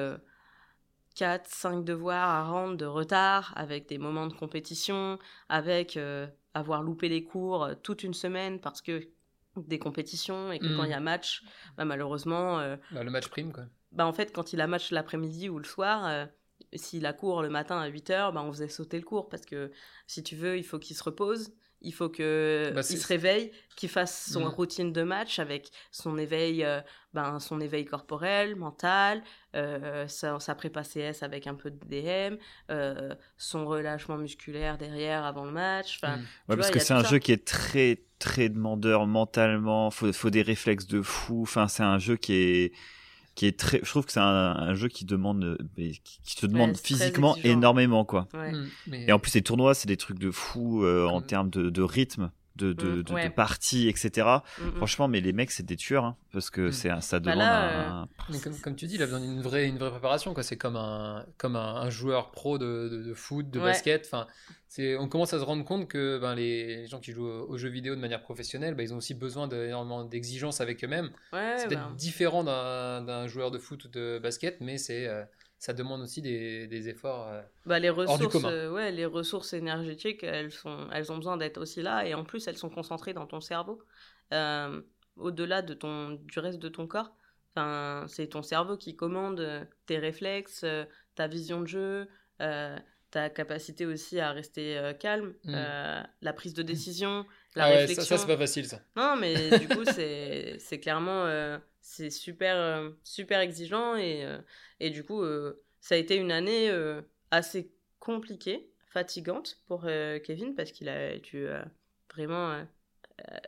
4, 5 devoirs à rendre de retard, avec des moments de compétition, avec euh, avoir loupé les cours euh, toute une semaine parce que des compétitions et que
Mm.
quand il y a match, bah, malheureusement, euh,
Bah, le match prime, quoi.
bah, en fait, quand il a match l'après-midi ou le soir, euh, s'il a cours le matin à 8h, bah, on faisait sauter le cours parce que si tu veux, il faut qu'il se repose. Il faut que
Bah,
il se réveille, qu'il fasse son
Mm.
routine de match avec son éveil, euh, ben, son éveil corporel, mental, euh, sa, sa prépa CS avec un peu de DM, euh, son relâchement musculaire derrière avant le match. Enfin.
Ouais,
Tu
parce
vois,
que c'est un
ça.
jeu qui est très très demandeur mentalement. Faut, faut des réflexes de fou. Enfin, c'est un jeu qui est qui est très. Je trouve que c'est un, un jeu qui demande, euh, qui, qui te demande physiquement énormément, quoi.
ouais.
Mais-
Et en plus, les tournois, c'est des trucs de fou euh, en termes de, de rythme, de, de,
Mm,
de, de
ouais.
parties, etc.
Mm, mm.
Franchement, mais les mecs, c'est des tueurs, hein, parce que c'est un- ça
Bah
demande
là,
un.
Mais comme, comme tu dis, il a besoin d'une vraie, une vraie préparation. quoi. C'est comme un, comme un, un joueur pro de, de, de foot, de
Ouais.
basket. Enfin, c'est, on commence à se rendre compte que ben, les, les gens qui jouent aux, aux jeux vidéo de manière professionnelle, ben, ils ont aussi besoin d'énormément d'exigences avec eux-mêmes.
Ouais,
c'est peut-être
ben,
différent d'un, d'un joueur de foot ou de basket, mais c'est, euh, ça demande aussi des, des efforts. euh.
Bah, les
du
ressources,
commun.
euh, ouais, les ressources énergétiques, elles, sont, elles ont besoin d'être aussi là et en plus elles sont concentrées dans ton cerveau, Euh, au-delà de ton, du reste de ton corps. Enfin, c'est ton cerveau qui commande tes réflexes, ta vision de jeu, ta capacité aussi à rester calme,
Mm.
la prise de décision, la
Ah ouais, ça,
réflexion.
ça, c'est pas facile, ça.
Non, mais du coup, <laughs> c'est c'est clairement euh, c'est super euh, super exigeant et euh, et du coup, euh, ça a été une année euh, assez compliquée, fatigante pour euh, Kevin parce qu'il a dû euh, vraiment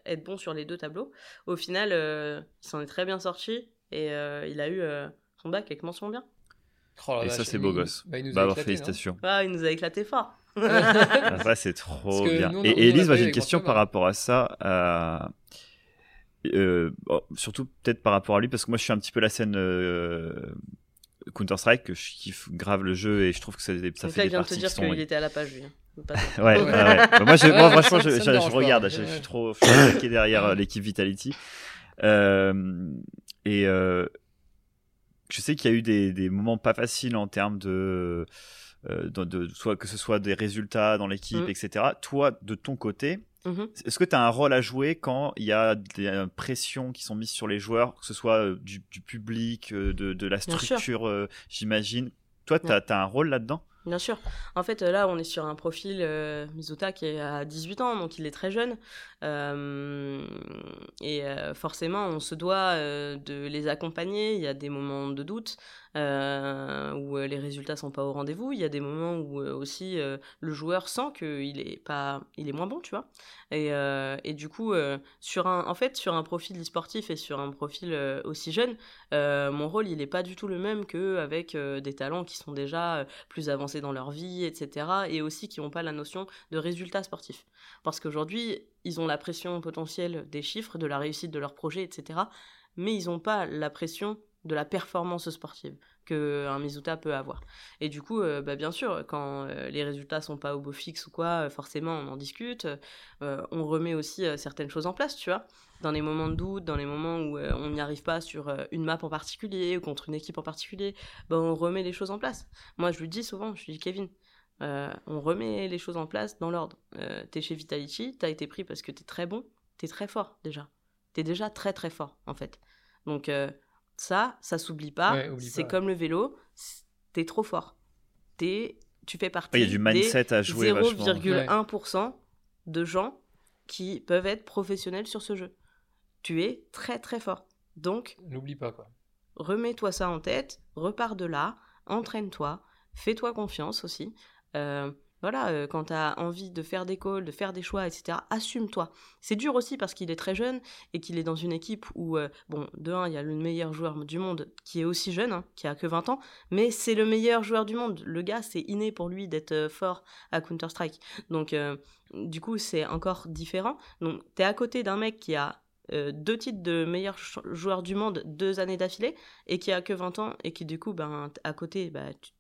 être bon sur les deux tableaux. Au final, euh, il s'en est très bien sorti et euh, il a eu euh, son bac avec mention bien.
Oh
Et ça, c'est beau gosse.
bah, il nous a
Bah, alors,
éclaté, non
félicitations.
Ah, il nous a éclaté fort.
Ah, ça, c'est trop bien.
nous,
et Elise, moi, j'ai une question par
bah.
rapport à ça. euh, euh, bon, surtout peut-être par rapport à lui, parce que moi, je suis un petit peu la scène euh, Counter-Strike, que je kiffe grave le jeu et je trouve que ça, ça fait des
il vient de te
parties
dire qu'il était à la page, lui. hein. Faut pas- <laughs>
Ouais, ouais, ouais. Bah, moi, je,
Ouais,
moi,
ouais,
franchement, je, regarde, je, suis trop impliqué derrière euh, l'équipe Vitality. Euh, et euh, je sais qu'il y a eu des, des moments pas faciles en termes de, euh, de, de- soit que ce soit des résultats dans l'équipe,
Mm.
etc. Toi, de ton côté,
Mhm.
est-ce que tu as un rôle à jouer quand il y a des euh, pressions qui sont mises sur les joueurs, que ce soit euh, du, du public, euh, de, de la structure, euh, j'imagine? Toi, tu as, un rôle là-dedans?
Bien sûr. En fait, euh, là, on est sur un profil euh, Mizuta qui est à 18 ans, donc il est très jeune. Euh, et euh, forcément, on se doit euh, de les accompagner. Il y a des moments de doute euh, où euh, les résultats sont pas au rendez-vous. Il y a des moments où euh, aussi le joueur sent qu'il est pas, il est moins bon, tu vois. Et, et du coup, sur un, en fait, sur un profil e-sportif et sur un profil aussi jeune, mon rôle, il n'est pas du tout le même qu'avec des talents qui sont déjà plus avancés dans leur vie, etc. Et aussi qui n'ont pas la notion de résultat sportif. Parce qu'aujourd'hui, ils ont la pression potentielle des chiffres, de la réussite de leur projet, etc. Mais ils n'ont pas la pression de la performance sportive qu'un Mizuta peut avoir. Et du coup, euh, bah, bien sûr, quand euh, les résultats sont pas au beau fixe ou quoi, euh, forcément, on en discute. Euh, on remet aussi euh, certaines choses en place, tu vois dans les moments de doute, dans les moments où euh, on n'y arrive pas sur euh, une map en particulier ou contre une équipe en particulier, ben, on remet les choses en place. Moi, je lui dis souvent, je lui dis Kevin, euh, on remet les choses en place dans l'ordre. Euh, t'es chez Vitality, t'as été pris parce que t'es très bon, t'es très fort déjà. T'es déjà très très fort en fait. Donc euh, ça, ça s'oublie pas.
Ouais,
c'est comme le vélo, t'es trop fort. T'es, tu fais partie
Il y a du
des
mindset à jouer vachement.
0,1% de gens qui peuvent être professionnels sur ce jeu. Tu es très très fort. Donc,
N'oublie pas, quoi.
remets-toi ça en tête, repars de là, entraîne-toi, fais-toi confiance aussi. Euh, voilà, euh, quand tu as envie de faire des calls, de faire des choix, etc., assume-toi. C'est dur aussi parce qu'il est très jeune et qu'il est dans une équipe où, euh, bon, de un, il y a le meilleur joueur du monde qui est aussi jeune, hein, qui a que 20 ans, mais c'est le meilleur joueur du monde. Le gars, c'est inné pour lui d'être euh, fort à Counter-Strike. Donc, du coup, c'est encore différent. Donc, tu es à côté d'un mec qui a deux titres de meilleur joueur du monde deux années d'affilée et qui a que 20 ans et qui du coup ben à côté bah, tu,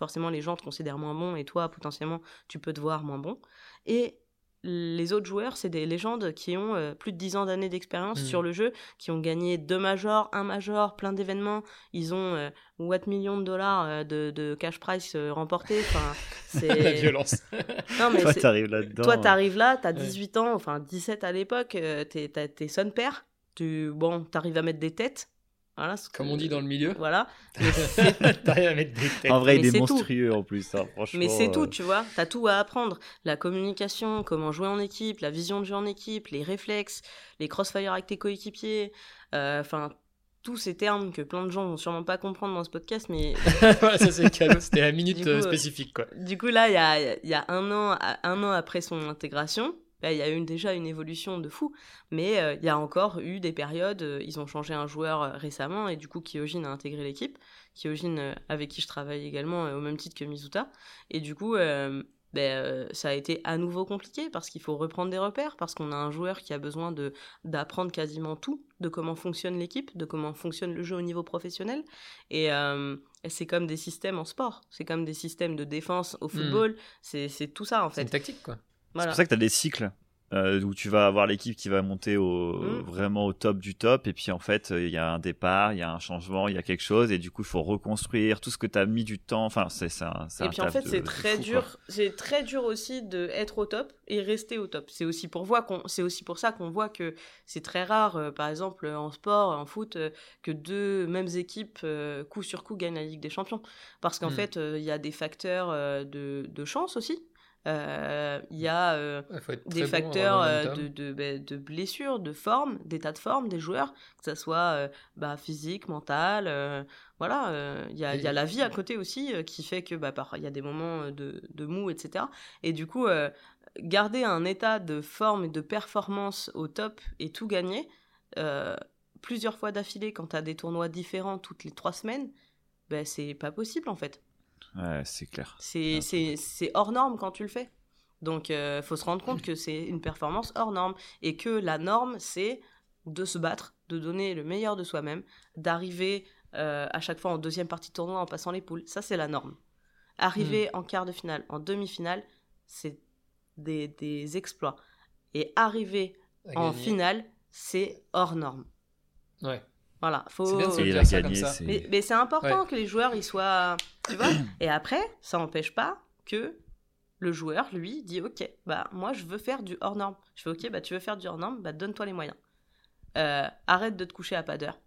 forcément les gens te considèrent moins bon et toi potentiellement tu peux te voir moins bon. Et les autres joueurs, c'est des légendes qui ont euh, plus de 10 ans d'années d'expérience sur hmm. le jeu, qui ont gagné deux majors, un major, plein d'événements. Ils ont euh, what millions de dollars euh, de, cash price remportés. Enfin, <laughs>
c'est la violence.
non, mais toi, t'arrives là-dedans.
Toi, t'arrives là, t'as 18 ans, enfin 17 à l'époque, t'es, t'es son père. Tu, bon, t'arrives à mettre des têtes.
Comme on dit dans le milieu.
Voilà. <laughs>
en vrai, il est, monstrueux en plus, hein, franchement.
Mais c'est tout, euh. tu vois. T'as tout à apprendre. La communication, comment jouer en équipe, la vision de jeu en équipe, les réflexes, les crossfire avec tes coéquipiers. Euh, enfin, tous ces termes que plein de gens vont sûrement pas comprendre dans ce podcast, mais. <laughs>
ça c'est cadeau, <laughs> c'était la minute euh, spécifique, quoi.
Du coup, là, il y a, y a un, an, un an après son intégration, bah, il y a eu déjà une évolution de fou, mais euh, il y a encore eu des périodes, euh, ils ont changé un joueur euh, récemment, et du coup Kyojin a intégré l'équipe, Kyojin avec qui je travaille également au même titre que Mizuta, et du coup ben, ça a été à nouveau compliqué parce qu'il faut reprendre des repères, parce qu'on a un joueur qui a besoin de d'apprendre quasiment tout de comment fonctionne l'équipe, de comment fonctionne le jeu au niveau professionnel. Et c'est comme des systèmes en sport, c'est comme des systèmes de défense au hmm. football, c'est tout ça en fait. C'est
une tactique quoi.
C'est pour ça que tu as des cycles euh, où tu vas avoir l'équipe qui va monter au, mm. vraiment au top du top et puis en fait il y a un départ, il y a un changement, il y a quelque chose et du coup il faut reconstruire tout ce que tu as mis du temps. Enfin c'est ça.
Et puis en fait c'est très dur, c'est très dur aussi de être au top et rester au top. C'est aussi pour voir qu'on, c'est aussi pour ça qu'on voit que c'est très rare, euh, par exemple en sport, en foot, euh, que deux mêmes équipes coup sur coup gagnent la Ligue des Champions parce qu'en mm. fait il y a des facteurs de, de chance aussi euh, il y a euh, des facteurs euh, de, de, bah, de, blessures, de forme, d'état de forme des joueurs, que ce soit bah, physique, mental. voilà, il y, a, y a la vie à côté aussi qui fait que bah, il y a des moments de, de mou, etc. Et du coup, garder un état de forme et de performance au top et tout gagner plusieurs fois d'affilée quand tu as des tournois différents toutes les trois semaines, ben, c'est pas possible en fait.
Ouais, c'est clair.
C'est hors norme quand tu le fais. Donc, il euh, faut se rendre compte que c'est une performance hors norme et que la norme, c'est de se battre, de donner le meilleur de soi-même, d'arriver euh, à chaque fois en deuxième partie de tournoi en passant les poules. Ça, c'est la norme. Arriver hmm. en quart de finale, en demi-finale, c'est des, des, exploits. Et arriver en finale, c'est hors norme.
Ouais.
Voilà, faut.
C'est bien de se dire ça comme ça.
Mais, c'est important que les joueurs ils soient, tu vois. Et après, ça n'empêche pas que le joueur, lui, dit ok, bah moi je veux faire du hors norme. Je fais ok, bah tu veux faire du hors norme, bah donne-toi les moyens. Euh, arrête de te coucher à pas d'heure.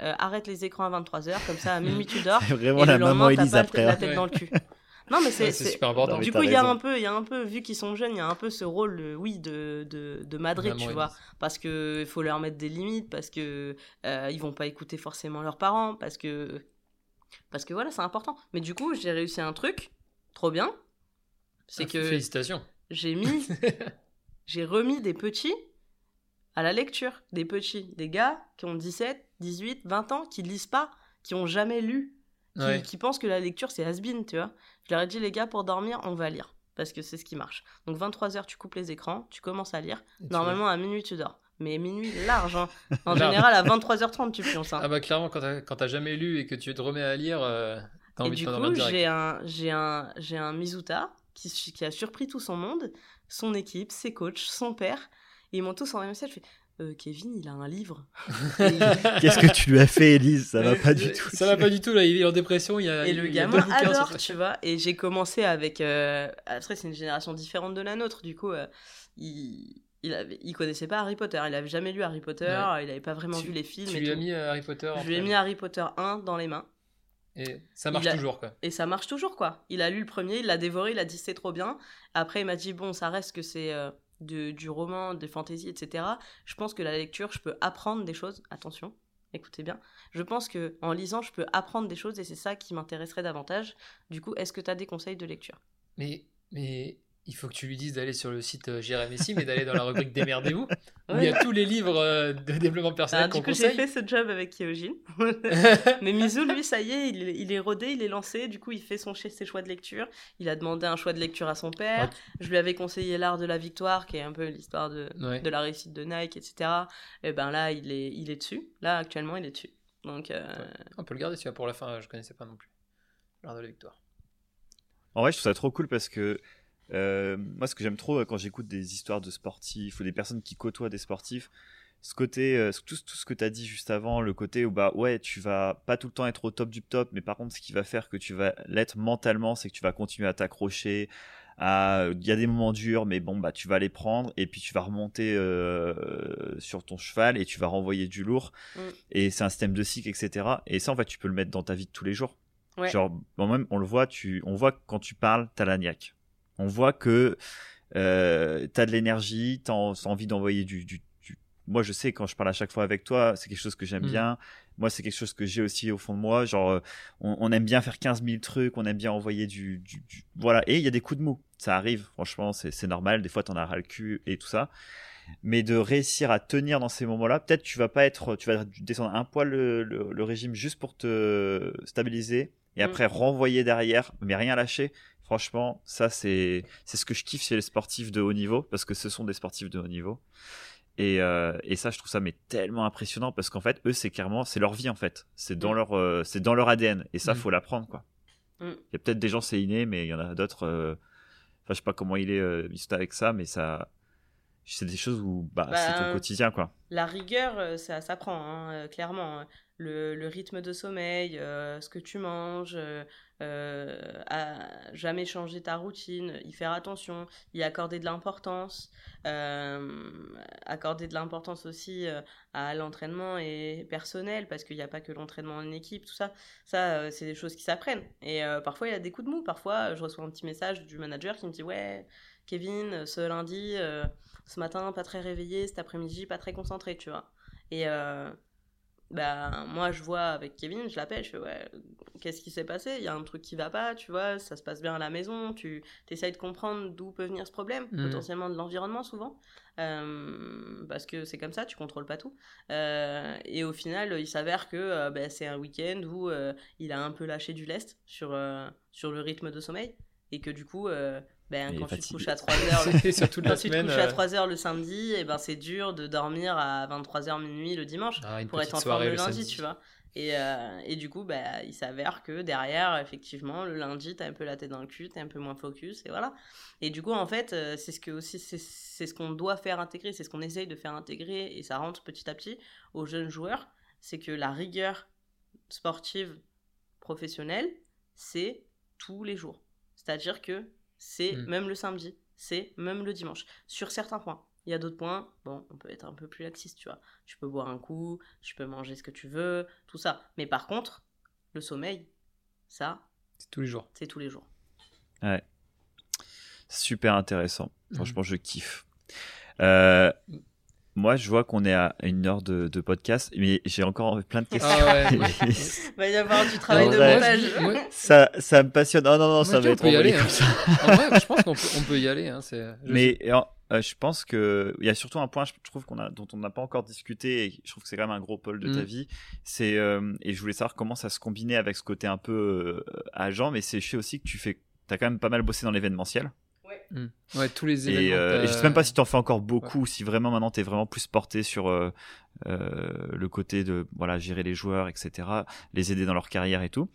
Euh, arrête les écrans à 23h, comme ça à minuit tu dors. <laughs>
vraiment et la maman Elise après.
La tête dans le cul. <laughs> Non, mais c'est
super important.
Du coup, il y a un peu, il y a un peu, vu qu'ils sont jeunes, il y a un peu ce rôle, euh, oui, de, de, de Madrid, tu vois. Parce que il faut leur mettre des limites, parce que euh, ils vont pas écouter forcément leurs parents, parce que, parce que voilà, c'est important. Mais du coup, j'ai réussi un truc, trop bien. C'est ah, que.
Félicitations.
J'ai mis, <laughs> j'ai remis des petits à la lecture. Des petits, des gars qui ont 17, 18, 20 ans, qui lisent pas, qui ont jamais lu qui, pensent que la lecture c'est has tu vois. Je leur ai dit, les gars, pour dormir, on va lire. Parce que c'est ce qui marche. Donc 23h, tu coupes les écrans, tu commences à lire. Normalement, à minuit, tu dors. Mais minuit large. Hein. <laughs> En général, à 23h30, tu pionces. Hein.
Ah bah clairement, quand t'as jamais lu et que tu te remets à lire, euh, t'as envie
et
de
du coup, j'ai un, j'ai un, j'ai un Mizuta qui, qui a surpris tout son monde, son équipe, ses coachs, son père. Et ils m'ont tous envoyé un message. Je fais, euh, Kevin, il a un livre. <laughs>
Qu'est-ce que tu lui as fait, Elise? Ça va pas du tout.
Ça va pas du tout, là. Il est en dépression. Il y a,
et le gamin adore, tu vois. Et j'ai commencé avec. Euh... Après, c'est une génération différente de la nôtre. Du coup, euh, il. Il, avait, il connaissait pas Harry Potter, il avait jamais lu Harry Potter, il avait pas vraiment vu les films.
Tu lui as mis Harry Potter
Je lui ai mis Harry Potter 1 dans les mains.
Et ça marche toujours, quoi.
Et ça marche toujours, quoi. Il a lu le premier, il l'a dévoré, il a dit c'est trop bien. Après, il m'a dit bon, ça reste que c'est du roman, des fantaisies, etc., je pense que la lecture, je peux apprendre des choses. Attention, écoutez bien. Je pense que en lisant, je peux apprendre des choses et c'est ça qui m'intéresserait davantage. Du coup, est-ce que tu as des conseils de lecture?
Mais il faut que tu lui dises d'aller sur le site euh, Messi, mais d'aller dans la rubrique <laughs> Démerdez-vous, où il y a tous les livres euh, de développement personnel qu'on
Du coup, j'ai fait ce job avec Kyojin. <laughs> mais Mizu, lui, ça y est, il, est rodé, il est lancé. Du coup, il fait son, ses choix de lecture. Il a demandé un choix de lecture à son père. Je lui avais conseillé L'Art de la Victoire, qui est un peu l'histoire de, de la réussite de Nike, etc. Et ben là, il est, il est dessus. Là, actuellement, il est dessus. Donc, euh,
On peut le garder celui-là pour la fin, je connaissais pas non plus. L'Art de la Victoire.
En vrai, je trouve ça trop cool parce que euh, moi, ce que j'aime trop euh, quand j'écoute des histoires de sportifs ou des personnes qui côtoient des sportifs, ce côté, euh, tout, tout, ce que tu as dit juste avant, le côté où bah ouais, tu vas pas tout le temps être au top du top, mais par contre, ce qui va faire que tu vas l'être mentalement, c'est que tu vas continuer à t'accrocher. Il y a des moments durs, mais bon, bah tu vas les prendre et puis tu vas remonter sur ton cheval et tu vas renvoyer du lourd. Mm. Et c'est un système de cycle, etc. Et ça, en fait, tu peux le mettre dans ta vie de tous les jours. Genre, même, on le voit, tu, on voit que quand tu parles, t'as la niaque. On voit que euh, tu as de l'énergie, tu as envie d'envoyer du, du, Moi, je sais, quand je parle à chaque fois avec toi, c'est quelque chose que j'aime mm. bien. Moi, c'est quelque chose que j'ai aussi au fond de moi. Genre, euh, on, aime bien faire 15 000 trucs, on aime bien envoyer du... du, Voilà, et il y a des coups de mou. Ça arrive, franchement, c'est normal. Des fois, tu en as ras le cul et tout ça. Mais de réussir à tenir dans ces moments-là, peut-être tu vas pas être... Tu vas descendre un poil le, le, régime juste pour te stabiliser et mm. après renvoyer derrière, mais rien lâcher. Franchement, ça, c'est ce que je kiffe chez les sportifs de haut niveau, parce que ce sont des sportifs de haut niveau. Et, euh, et ça, je trouve ça mais tellement impressionnant, parce qu'en fait, eux, c'est clairement, c'est leur vie, en fait. C'est dans, mm. leur, euh, c'est dans leur ADN. Et ça, il mm. faut l'apprendre, quoi. Mm. Il y a peut-être des gens, c'est inné, mais il y en a d'autres. Euh, enfin, je sais pas comment il est, euh, avec ça, mais ça. C'est des choses où bah, c'est ton bah, quotidien, quoi.
La rigueur, ça s'apprend, hein, clairement. Le, rythme de sommeil, ce que tu manges, euh, à jamais changer ta routine, y faire attention, y accorder de l'importance, euh, accorder de l'importance aussi euh, à l'entraînement et personnel, parce qu'il n'y a pas que l'entraînement en équipe, tout ça, ça c'est des choses qui s'apprennent. Et parfois il y a des coups de mou, parfois je reçois un petit message du manager qui me dit ouais Kevin, ce lundi, ce matin pas très réveillé, cet après-midi pas très concentré, tu vois. Et bah moi je vois avec Kevin, je l'appelle, je fais ouais, qu'est-ce qui s'est passé? Il y a un truc qui va pas, tu vois, ça se passe bien à la maison, tu essayes de comprendre d'où peut venir ce problème, mmh. potentiellement de l'environnement souvent, euh, parce que c'est comme ça, tu contrôles pas tout. Euh, et au final, il s'avère que euh, bah, c'est un week-end où il a un peu lâché du lest sur, sur le rythme de sommeil, et que du coup, ben, quand tu te couches à 3 heures, le... <laughs> tu te couches à 3 heures le samedi, et ben c'est dur de dormir à 23h minuit le dimanche ah, pour être en forme le, lundi, tu vois. Et, euh, et, du coup, bah, il s'avère que derrière, effectivement, le lundi, t'as un peu la tête dans le cul, t'es un peu moins focus, et voilà. Et du coup, en fait, euh, c'est ce que aussi, c'est ce qu'on doit faire intégrer, c'est ce qu'on essaye de faire intégrer, et ça rentre petit à petit aux jeunes joueurs, c'est que la rigueur sportive professionnelle, c'est tous les jours. C'est-à-dire que c'est mm. même le samedi, c'est même le dimanche, sur certains points. Il y a d'autres points, bon, on peut être un peu plus laxiste, tu vois. Tu peux boire un coup, tu peux manger ce que tu veux, tout ça. Mais par contre, le sommeil, ça.
C'est tous les jours.
C'est tous les jours.
Ouais. Super intéressant. Mm. Franchement, je kiffe. Euh, moi, je vois qu'on est à une heure de, podcast, mais j'ai encore plein de questions. Ah
Il <laughs> va y avoir du travail de montage.
Ça, ça me passionne. Oh non, non, ça va être
y aller, hein. En vrai, je pense qu'on peut, on peut y aller. Hein,
mais euh, je pense que il y a surtout un point, je trouve qu'on a, dont on n'a pas encore discuté, et je trouve que c'est quand même un gros pôle de ta mm. vie. C'est euh, et je voulais savoir comment ça se combinait avec ce côté un peu euh, agent, mais c'est je sais aussi que tu fais, as quand même pas mal bossé dans l'événementiel.
Mm. Ouais, tous les
événements. Et, je sais même pas si tu en fais encore beaucoup, si vraiment maintenant tu es vraiment plus porté sur euh, le côté de voilà gérer les joueurs, etc., les aider dans leur carrière et tout.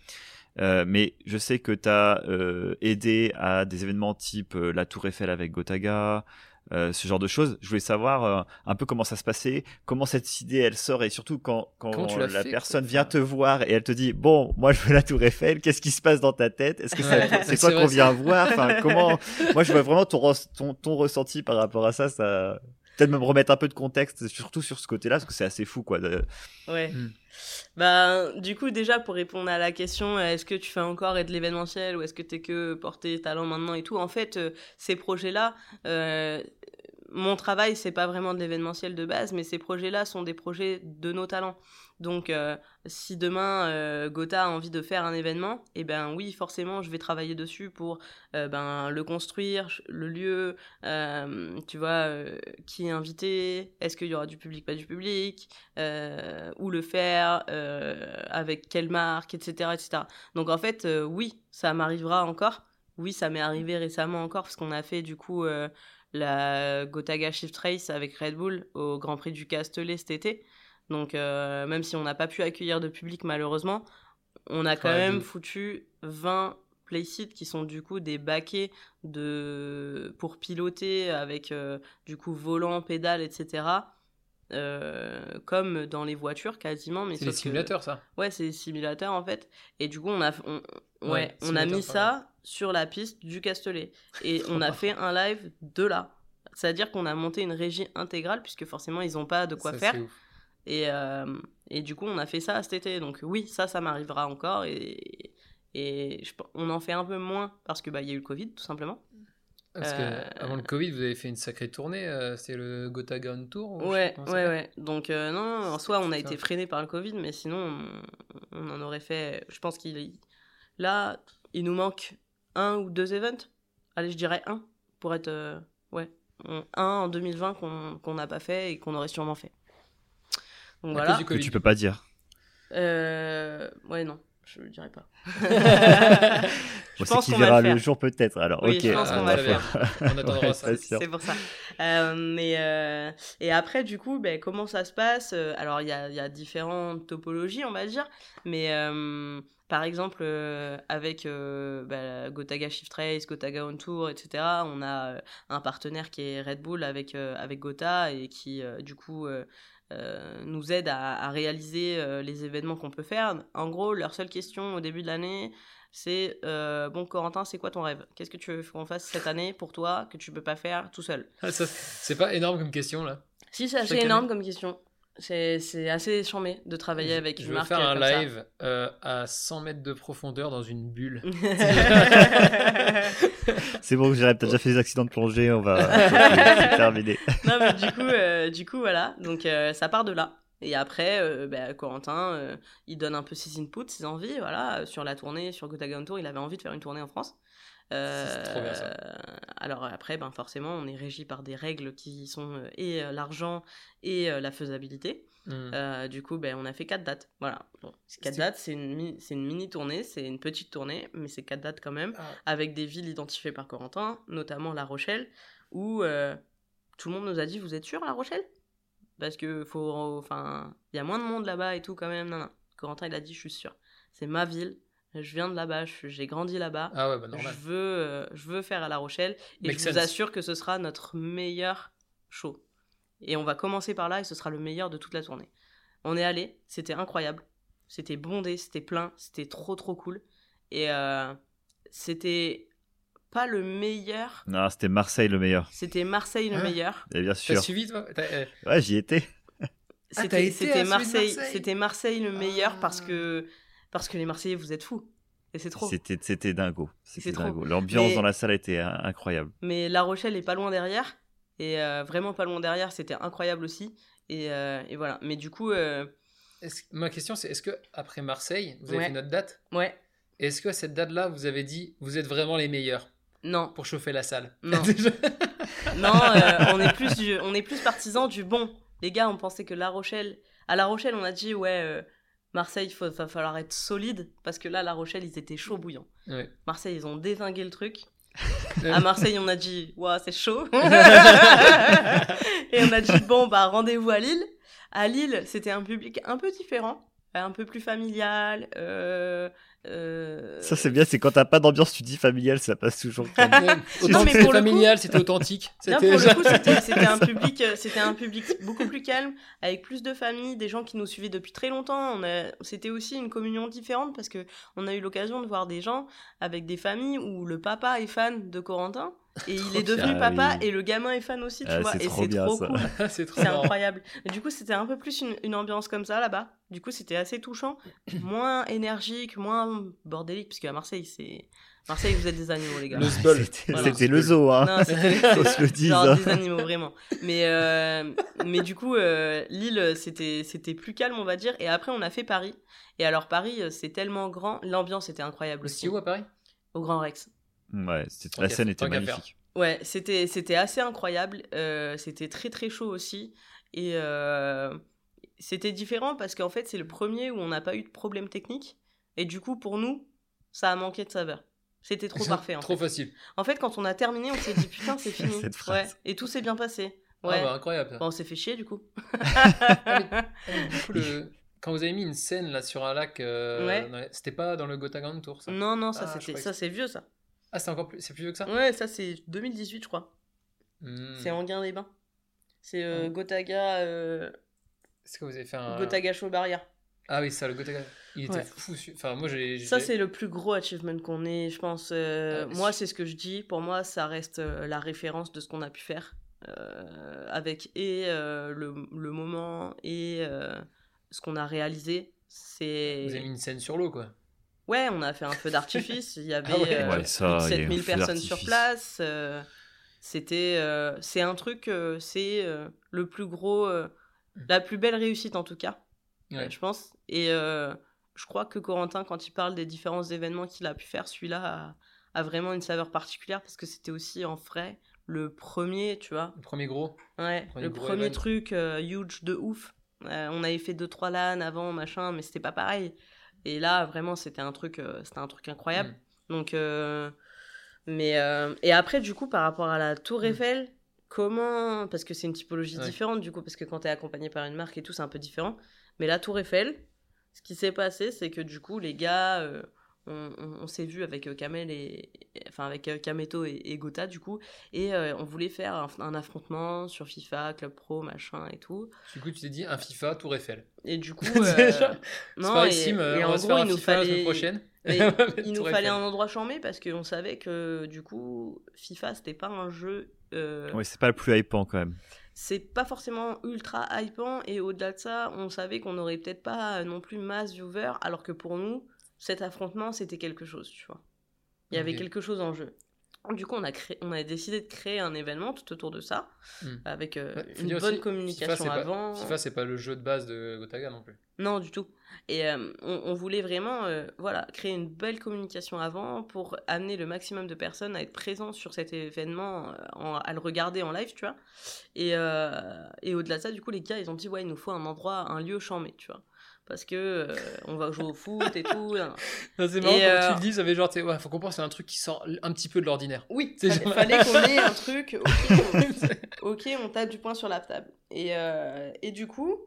Euh, mais je sais que tu as euh, aidé à des événements type la Tour Eiffel avec Gotaga, euh, ce genre de choses. Je voulais savoir euh, un peu comment ça se passait, comment cette idée elle sort et surtout quand, quand la personne vient te voir et elle te dit bon moi je veux la Tour Eiffel, qu'est-ce qui se passe dans ta tête? Est-ce que c'est <laughs> toi qu'on vient voir? Enfin comment <laughs> Moi je vois vraiment ton, ton, ton ressenti par rapport à ça. Ça peut-être me remettre un peu de contexte surtout sur ce côté-là parce que c'est assez fou quoi.
Ouais. Hmm. Bah, du coup, déjà, pour répondre à la question, est-ce que tu fais encore de l'événementiel ou est-ce que tu es que porté talent maintenant et tout, en fait, euh, ces projets-là, euh, mon travail, c'est pas vraiment de l'événementiel de base, mais ces projets-là sont des projets de nos talents. Donc, euh, si demain euh, Gotha a envie de faire un événement, eh ben oui, forcément, je vais travailler dessus pour euh, ben, le construire, le lieu, tu vois, qui est invité, est-ce qu'il y aura du public, pas du public, où le faire, avec quelle marque, etc., etc. Donc, en fait, oui, ça m'arrivera encore. Oui, ça m'est arrivé récemment encore parce qu'on a fait du coup la Gotaga Shift Race avec Red Bull au Grand Prix du Castellet cet été. Donc, euh, même si on n'a pas pu accueillir de public malheureusement, on a quand même foutu 20 playsites qui sont du coup des baquets de... pour piloter avec euh, du coup volant, pédale, etc. Euh, comme dans les voitures quasiment.
Mais c'est des simulateurs, ça
Ouais, c'est des simulateurs en fait. Et du coup, on a, ouais, on a mis ça sur la piste du Castellet. Et <laughs> on a fait un live de là. C'est-à-dire qu'on a monté une régie intégrale, puisque forcément, ils n'ont pas de quoi faire. Et, euh, et du coup, on a fait ça cet été. Donc oui, ça, ça m'arrivera encore. Et, et on en fait un peu moins parce qu'il bah, y a eu le Covid, tout simplement.
Parce euh, avant le Covid, vous avez fait une sacrée tournée. Euh, c'est le Gotagon Tour
Ouais, ouais, ouais. Donc non, en soi, on a été freiné par le Covid, mais sinon, on, en aurait fait. Je pense qu'il là, il nous manque un ou deux events. Allez, je dirais un pour être ouais, un en 2020 qu'on n'a pas fait et qu'on aurait sûrement fait.
Donc voilà. Que tu peux pas dire.
Euh... Ouais, non, je le dirai pas. <laughs>
je pense qu'il verra le, jour peut-être. Alors,
oui,
ok.
Je pense qu'on va le faire. <laughs> On attendra ça. C'est pour ça. Euh, mais euh... et après, du coup, ben, comment ça se passe? Euh, Alors, il y a, y a, différentes topologies, on va dire, mais euh, par exemple, euh, avec euh, bah, Gotaga Shift Race, Gotaga On Tour, etc., on a un partenaire qui est Red Bull avec, avec Gotha et qui, du coup, euh, nous aident à, réaliser euh, les événements qu'on peut faire. En gros, leur seule question au début de l'année, c'est euh, bon Corentin, c'est quoi ton rêve? Qu'est-ce que tu veux qu'on fasse cette année pour toi que tu peux pas faire tout seul?
Ah, C'est pas énorme comme question là.
Si, c'est assez énorme comme question. C'est assez charmé de travailler avec
une
je marque.
Je vais faire un live euh, à 100 mètres de profondeur dans une bulle. <laughs> <laughs>
c'est bon, j'ai peut-être déjà fait des accidents de plongée, on va <laughs> terminer.
non, mais du coup, euh, du coup voilà. Donc euh, ça part de là. Et après, bah, Corentin, il donne un peu ses inputs, ses envies, voilà, sur la tournée, sur Gotagon Tour. Il avait envie de faire une tournée en France. Euh, alors après, ben forcément, on est régi par des règles qui sont euh, et euh, l'argent et la faisabilité. Mmh. du coup, ben, on a fait quatre dates. Voilà. Bon, quatre dates, c'est une, mini tournée, c'est une petite tournée, mais c'est quatre dates quand même, ah. avec des villes identifiées par Corentin, notamment La Rochelle, où tout le monde nous a dit Vous êtes sûr, La Rochelle? Parce que faut, enfin, il y a moins de monde là-bas et tout quand même. Non, non. Corentin, il a dit Je suis sûr. C'est ma ville, je viens de là-bas, j'ai grandi là-bas.
Ah ouais, bah
Je veux, euh, je veux faire à La Rochelle et je vous assure que ce sera notre meilleur show. Et on va commencer par là et ce sera le meilleur de toute la tournée. On est allé, c'était incroyable, c'était bondé, c'était plein, c'était trop trop cool. Et euh, c'était pas le meilleur.
Non, c'était Marseille le meilleur.
C'était Marseille le meilleur.
Et bien sûr.
T'as suivi toi?
Euh, Ouais, j'y étais.
C'était Marseille, c'était Marseille le meilleur parce ah. que parce que les Marseillais, vous êtes fous. Et c'est trop.
C'était, c'était dingo. C'était dingo. L'ambiance dans la salle était incroyable.
Mais La Rochelle est pas loin derrière. Et euh, vraiment pas loin derrière, c'était incroyable aussi. Et, euh, et, voilà. Mais du coup. Euh,
ma question, c'est est-ce que après Marseille, vous avez fait notre date?
Ouais.
Est-ce que cette date-là, vous avez dit, vous êtes vraiment les meilleurs?
Non.
Pour chauffer la salle
Non. <laughs> non, on, est plus du, on est plus partisans du bon. Les gars, on pensait que La Rochelle. À La Rochelle, on a dit, ouais Marseille, il va falloir être solide parce que là, La Rochelle, ils étaient chauds bouillants. Marseille, ils ont désingué le truc. <laughs> à Marseille, on a dit, waouh, c'est chaud. <laughs> et on a dit, bon, bah, rendez-vous à Lille. À Lille, c'était un public un peu différent, un peu plus familial. Euh,
euh, ça c'est bien, c'est quand t'as pas d'ambiance, tu dis familial, ça passe toujours. <laughs>
non, mais pour familial, c'était authentique.
Non, pour le coup, <laughs> c'était un public, euh, c'était un public beaucoup plus calme, avec plus de familles, des gens qui nous suivaient depuis très longtemps. C'était aussi une communion différente parce que on a eu l'occasion de voir des gens avec des familles où le papa est fan de Corentin Et il est devenu papa
Ah oui.
et le gamin est fan aussi, tu
Ah,
vois.
c'est
Et
trop
c'est
bien,
trop
ça.
cool. <laughs>
c'est trop
C'est
marrant.
incroyable. Du coup, c'était un peu plus une, une ambiance comme ça là-bas. Du coup, c'était assez touchant, moins énergique, moins bordélique, parce qu'à Marseille, c'est. Marseille, vous êtes des animaux, les gars.
Le.
C'était
Voilà.
c'était le zoo, hein.
Non, c'était <laughs>
Faut se le dire. <laughs>
genre
hein.
des animaux vraiment. Mais euh, mais du coup, euh, Lille, c'était c'était plus calme, on va dire. Et après, on a fait Paris. Et alors Paris, euh, c'est tellement grand, l'ambiance était incroyable aussi.
Aussi où à Paris?
Au Grand Rex.
Ouais, c'était- la scène était magnifique.
Ouais, c'était c'était assez incroyable. euh, c'était très très chaud aussi. Et euh, c'était différent parce qu'en fait, c'est le premier où on n'a pas eu de problème technique. Et du coup, pour nous, ça a manqué de saveur. C'était trop <laughs> parfait en
Trop
fait.
facile.
En fait, quand on a terminé, on s'est dit putain, c'est <laughs> fini.
Cette phrase.
Ouais. Et tout s'est bien passé. Ouais.
Ah bah incroyable.
Bon, on s'est fait chier du coup. <laughs>
Ah, mais du coup, le- quand vous avez mis une scène là sur un lac, euh,
Ouais.
c'était pas dans le Gotha Grand Tour ça?
Non, non, ça
Ah,
c'était ça c'est vieux ça.
Ah, c'est encore plus, c'est plus vieux que ça?
Ouais, ça c'est 2018 je crois.
Hmm.
C'est Anguin les Bains. C'est euh,
Ah.
Gotaga euh,
Est-ce que vous avez fait un.
Gotaga Chaubarrière.
Ah oui, ça, le Gotaga. Il était
Ouais.
fou. Enfin, moi j'ai.
Ça c'est le plus gros achievement qu'on ait, je pense. euh,
Ah,
moi
c'est-
c'est ce que je dis. Pour moi ça reste euh, la référence de ce qu'on a pu faire euh, avec et euh, le, le moment et euh, ce qu'on a réalisé. C'est
Vous avez mis une scène sur l'eau quoi.
Ouais, on a fait un feu d'artifice. Il y <laughs> avait
Ah ouais.
euh,
Ouais, ça,
plus de
il y a eu un
7000
feu
personnes sur place. euh, c'était, euh, c'est un truc, euh, c'est euh, le plus gros, euh, la plus belle réussite en tout cas,
Ouais.
euh, je pense. Et euh, je crois que Corentin, quand il parle des différents événements qu'il a pu faire, celui-là a, a vraiment une saveur particulière parce que c'était aussi en frais le premier, tu vois.
Le premier gros.
Ouais,
Premier
le
gros
premier
event.
truc euh, huge de ouf. Euh, on avait fait deux trois LAN avant, machin, mais c'était pas pareil. Et là, vraiment, c'était un truc, euh, c'était un truc incroyable.
Mm.
Donc, euh, mais euh, et après, du coup, par rapport à la Tour
Mm.
Eiffel, comment Parce que c'est une typologie
Ouais.
différente, du coup, parce que quand t'es accompagné par une marque et tout, c'est un peu différent. Mais la Tour Eiffel, ce qui s'est passé, c'est que du coup, les gars, on, on- on s'est vu avec euh, Kamel et, et- enfin avec euh, Kameto et, et Gotha du coup, et euh, on voulait faire un, un affrontement sur FIFA, Club Pro, machin et tout.
Du coup, tu t'es dit un FIFA Tour Eiffel.
Et du coup, <laughs>
C'est
euh, non,
pareil,
et,
Sim,
et
on
en
va se
gros,
faire un
il nous
FIFA la semaine
fallait,
prochaine. <laughs> <laughs>
mais il nous fallait un endroit charmé parce qu'on savait que du coup, FIFA c'était pas un jeu. euh,
Ouais, c'est pas le plus hypant quand même.
c'est pas forcément ultra hypant et au-delà de ça, on savait qu'on aurait peut-être pas non plus masse viewers alors que pour nous, cet affrontement c'était quelque chose, tu vois. Il y avait quelque chose en jeu. Du coup, on a, créé, on a décidé de créer un événement tout autour de ça,
Hmm.
avec euh,
Ouais,
une bonne
aussi,
communication
FIFA, c'est pas-
avant.
FIFA, c'est pas le jeu de base de Gotaga non plus.
Non, du tout. Et euh, on, on voulait vraiment euh, voilà, créer une belle communication avant pour amener le maximum de personnes à être présents sur cet événement, en- à le regarder en live, tu vois. Et, et au-delà de ça, du coup, les gars, ils ont dit, ouais, il nous faut un endroit, un lieu chambé, tu vois. Parce que euh, on va jouer au foot et tout. hein. <laughs>
C'est marrant
Et,
quand
euh,
tu le dis, ça fait genre, ouais, faut qu'on pense à un truc qui sort un petit peu de l'ordinaire.
Oui,
C'est
fallait,
genre-
fallait qu'on ait un <laughs> truc. ok, on- Ok, on tape du poing sur la table. Et, euh, et du coup,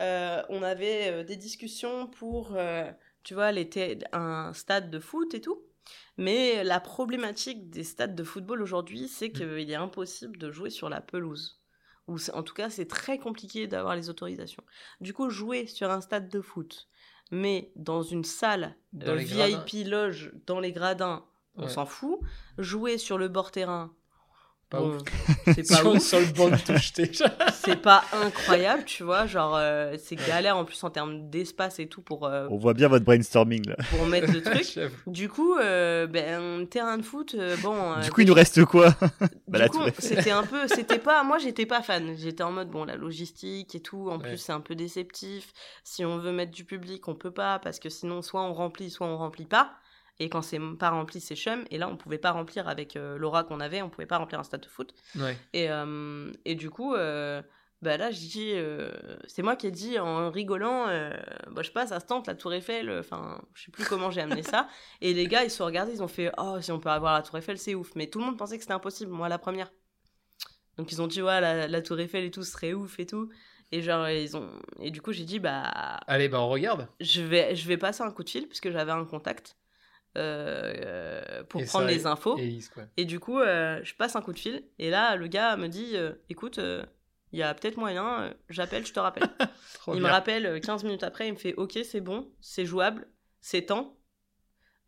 euh, on avait euh, des discussions pour, euh, tu vois, les un stade de foot et tout. Mais la problématique des stades de football aujourd'hui, c'est qu'il est impossible de jouer sur la pelouse. Ou en tout cas, c'est très compliqué d'avoir les autorisations. Du coup, jouer sur un stade de foot, mais dans une salle
Dans
euh, VIP loge, dans les gradins, on
Ouais.
s'en fout. Jouer sur le bord terrain,
Pas
bon,
ouf. <laughs>
c'est pas
sur,
ouf.
sur le banc de touche, <laughs> t'es genre-
C'est pas incroyable, tu vois. Genre, euh, c'est galère en plus en termes d'espace et tout pour, euh,
On voit bien votre brainstorming là.
pour mettre le <laughs> truc. Du coup, euh, ben, terrain de foot, euh, bon. euh,
Du coup, il nous reste quoi? Bah,
du
la
coup, c'était un peu, c'était pas, moi j'étais pas fan. J'étais en mode bon, la logistique et tout. En
Ouais.
plus, c'est un peu déceptif. Si on veut mettre du public, on peut pas parce que sinon, soit on remplit, soit on remplit pas. Et quand c'est pas rempli, c'est chum. Et là, on pouvait pas remplir avec euh, l'aura qu'on avait, on pouvait pas remplir un stade de foot.
Ouais.
Et, euh, et du coup, euh, bah là, je dis, c'est moi qui ai dit en rigolant, bah, je passe à ce tente, la Tour Eiffel, enfin, je sais plus comment j'ai amené ça. <laughs> Et les gars, ils se sont regardés, ils ont fait, oh, si on peut avoir la Tour Eiffel, c'est ouf. Mais tout le monde pensait que c'était impossible, moi la première. Donc ils ont dit, ouais, la, la Tour Eiffel et tout ce serait ouf et tout. Et genre, ils ont. Et du coup, j'ai dit, bah,
Allez, bah on regarde.
je vais, je vais passer un coup de fil, puisque j'avais un contact, euh, pour
Et
prendre
ça,
les infos. Et du coup, euh, je passe un coup de fil. Et là, le gars me dit euh, Écoute, il y a peut-être moyen, j'appelle, je te rappelle. <laughs> Il
bien.
me rappelle euh, 15 minutes après, il me fait Ok, c'est bon, c'est jouable, c'est temps.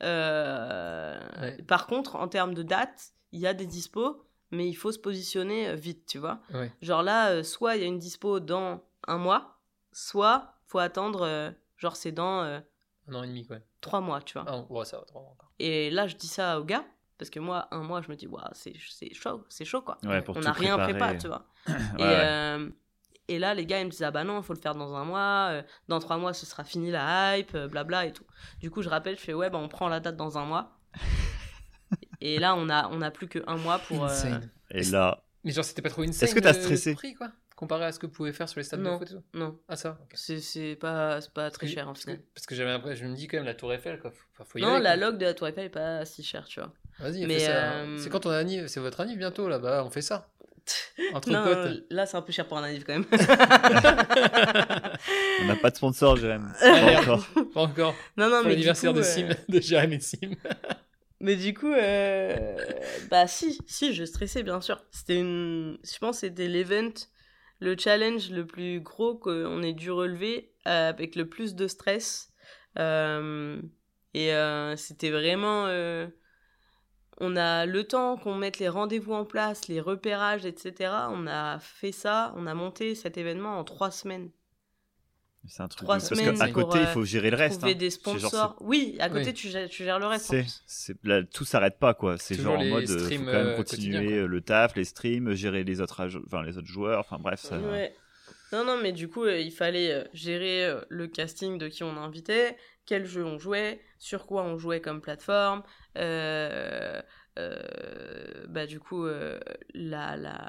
Ouais.
Par contre, en termes de date, il y a des dispos, mais il faut se positionner vite, tu vois.
Ouais.
Genre là, soit il y a une dispo dans un mois, soit faut attendre, genre c'est dans
Un an et demi, quoi.
trois mois, tu vois.
Ah, ouais, ça va, trois mois encore.
Et là, je dis ça au gars, parce que moi, un mois, je me dis, waouh, c'est c'est chaud, c'est chaud, quoi.
Ouais, pour
On n'a rien préparé, tu vois. <clears throat>
Ouais,
et,
ouais.
euh, et là, les gars, ils me disent, ah bah non, il faut le faire dans un mois, euh, dans trois mois, ce sera fini la hype, euh, blabla et tout. Du coup, je rappelle, je fais, ouais, bah on prend la date dans un mois. <laughs> et là, on a, on a plus qu'un mois pour. euh.
Et là,
Mais genre, c'était pas trop insane.
Est-ce que t'as stressé
le prix, quoi? Comparé à ce que vous pouvez faire sur les stades
Non.
de foot et tout
Non,
Ah, ça ok.
c'est c'est pas, c'est pas très cher en
parce que-
final.
Parce que j'avais l'impression, je me dis quand même la Tour Eiffel, quoi. Faut, enfin, faut y
Non,
aller,
la log de la Tour Eiffel est pas si chère, tu vois.
Vas-y,
euh,
C'est quand ton anniv C'est votre anniv bientôt, là-bas, on fait ça. <laughs> Entre
Non,
potes.
là, c'est un peu cher pour un anniv quand même. <laughs>
on n'a pas de sponsor, Jérém.
Ah, <laughs>
Pas encore.
Pas encore.
non, non,
Pour l'anniversaire de
euh,
Sim, de Jérémy Sim.
Mais du coup, euh, bah si, si, je stressais bien sûr. C'était une, je pense, que c'était l'event, le challenge le plus gros qu'on ait dû relever euh, avec le plus de stress. Euh, et euh, c'était vraiment, on a le temps qu'on mette les rendez-vous en place, les repérages, etc. On a fait ça, on a monté cet événement en trois semaines.
C'est un truc.
Trois
de- Parce
semaines
qu'à côté, il
euh,
faut gérer le reste.
Trouver
hein.
des
genre,
sponsors. Oui, à côté
Oui.
tu, gères, tu gères le reste.
C'est, là, tout s'arrête pas quoi. C'est
Toujours
genre en mode, euh, faut
streams,
quand même
euh,
continuer euh, le taf, les streams, gérer les autres, ag- enfin les autres joueurs. Enfin bref, ça.
Ouais. Non, non, mais du coup, euh, il fallait euh, gérer euh, le casting de qui on invitait, quel jeu on jouait, sur quoi on jouait comme plateforme, euh, euh, bah, du coup, euh, la, la,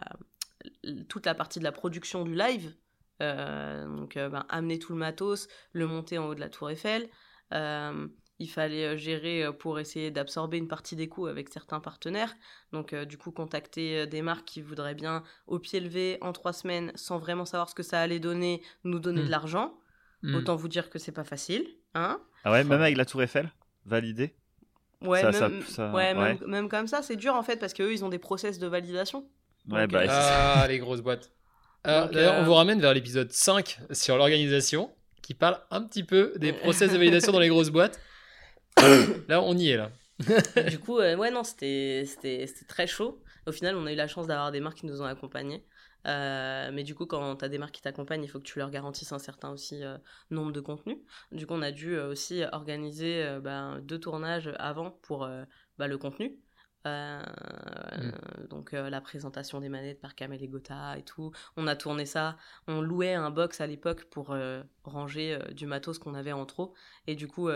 toute la partie de la production du live. Euh, donc, euh, ben, amener tout le matos, le monter en haut de la Tour Eiffel. Euh, il fallait gérer pour essayer d'absorber une partie des coûts avec certains partenaires. Donc, euh, du coup, contacter des marques qui voudraient bien, au pied levé, en trois semaines, sans vraiment savoir ce que ça allait donner, nous donner
Hmm.
de l'argent.
Hmm.
Autant vous dire que c'est pas facile. Hein
Ah ouais, même avec la Tour Eiffel, validé.
ouais,
Ça-
même,
ça-
ouais, Même,
ouais.
même comme ça, c'est dur en fait, parce qu'eux, ils ont des process de validation.
Ouais,
Donc,
bah
euh.
Ah, les grosses boîtes.
Donc,
D'ailleurs,
euh,
on vous ramène vers l'épisode 5 sur l'organisation, qui parle un petit peu des <laughs> process de validation dans les grosses boîtes. Là, on y est, là.
du coup, euh, ouais, non, c'était très chaud. Au final, on a eu la chance d'avoir des marques qui nous ont accompagnés. Euh, mais du coup, quand tu as des marques qui t'accompagnent, il faut que tu leur garantisses un certain aussi euh, nombre de contenus. Du coup, on a dû euh, aussi organiser euh, ben, deux tournages avant pour euh, bah, le contenu. Euh, Donc euh, la présentation des manettes par Kamel et Gotha et tout. On a tourné ça. On louait un box à l'époque pour euh, ranger du matos qu'on avait en trop. Et du coup,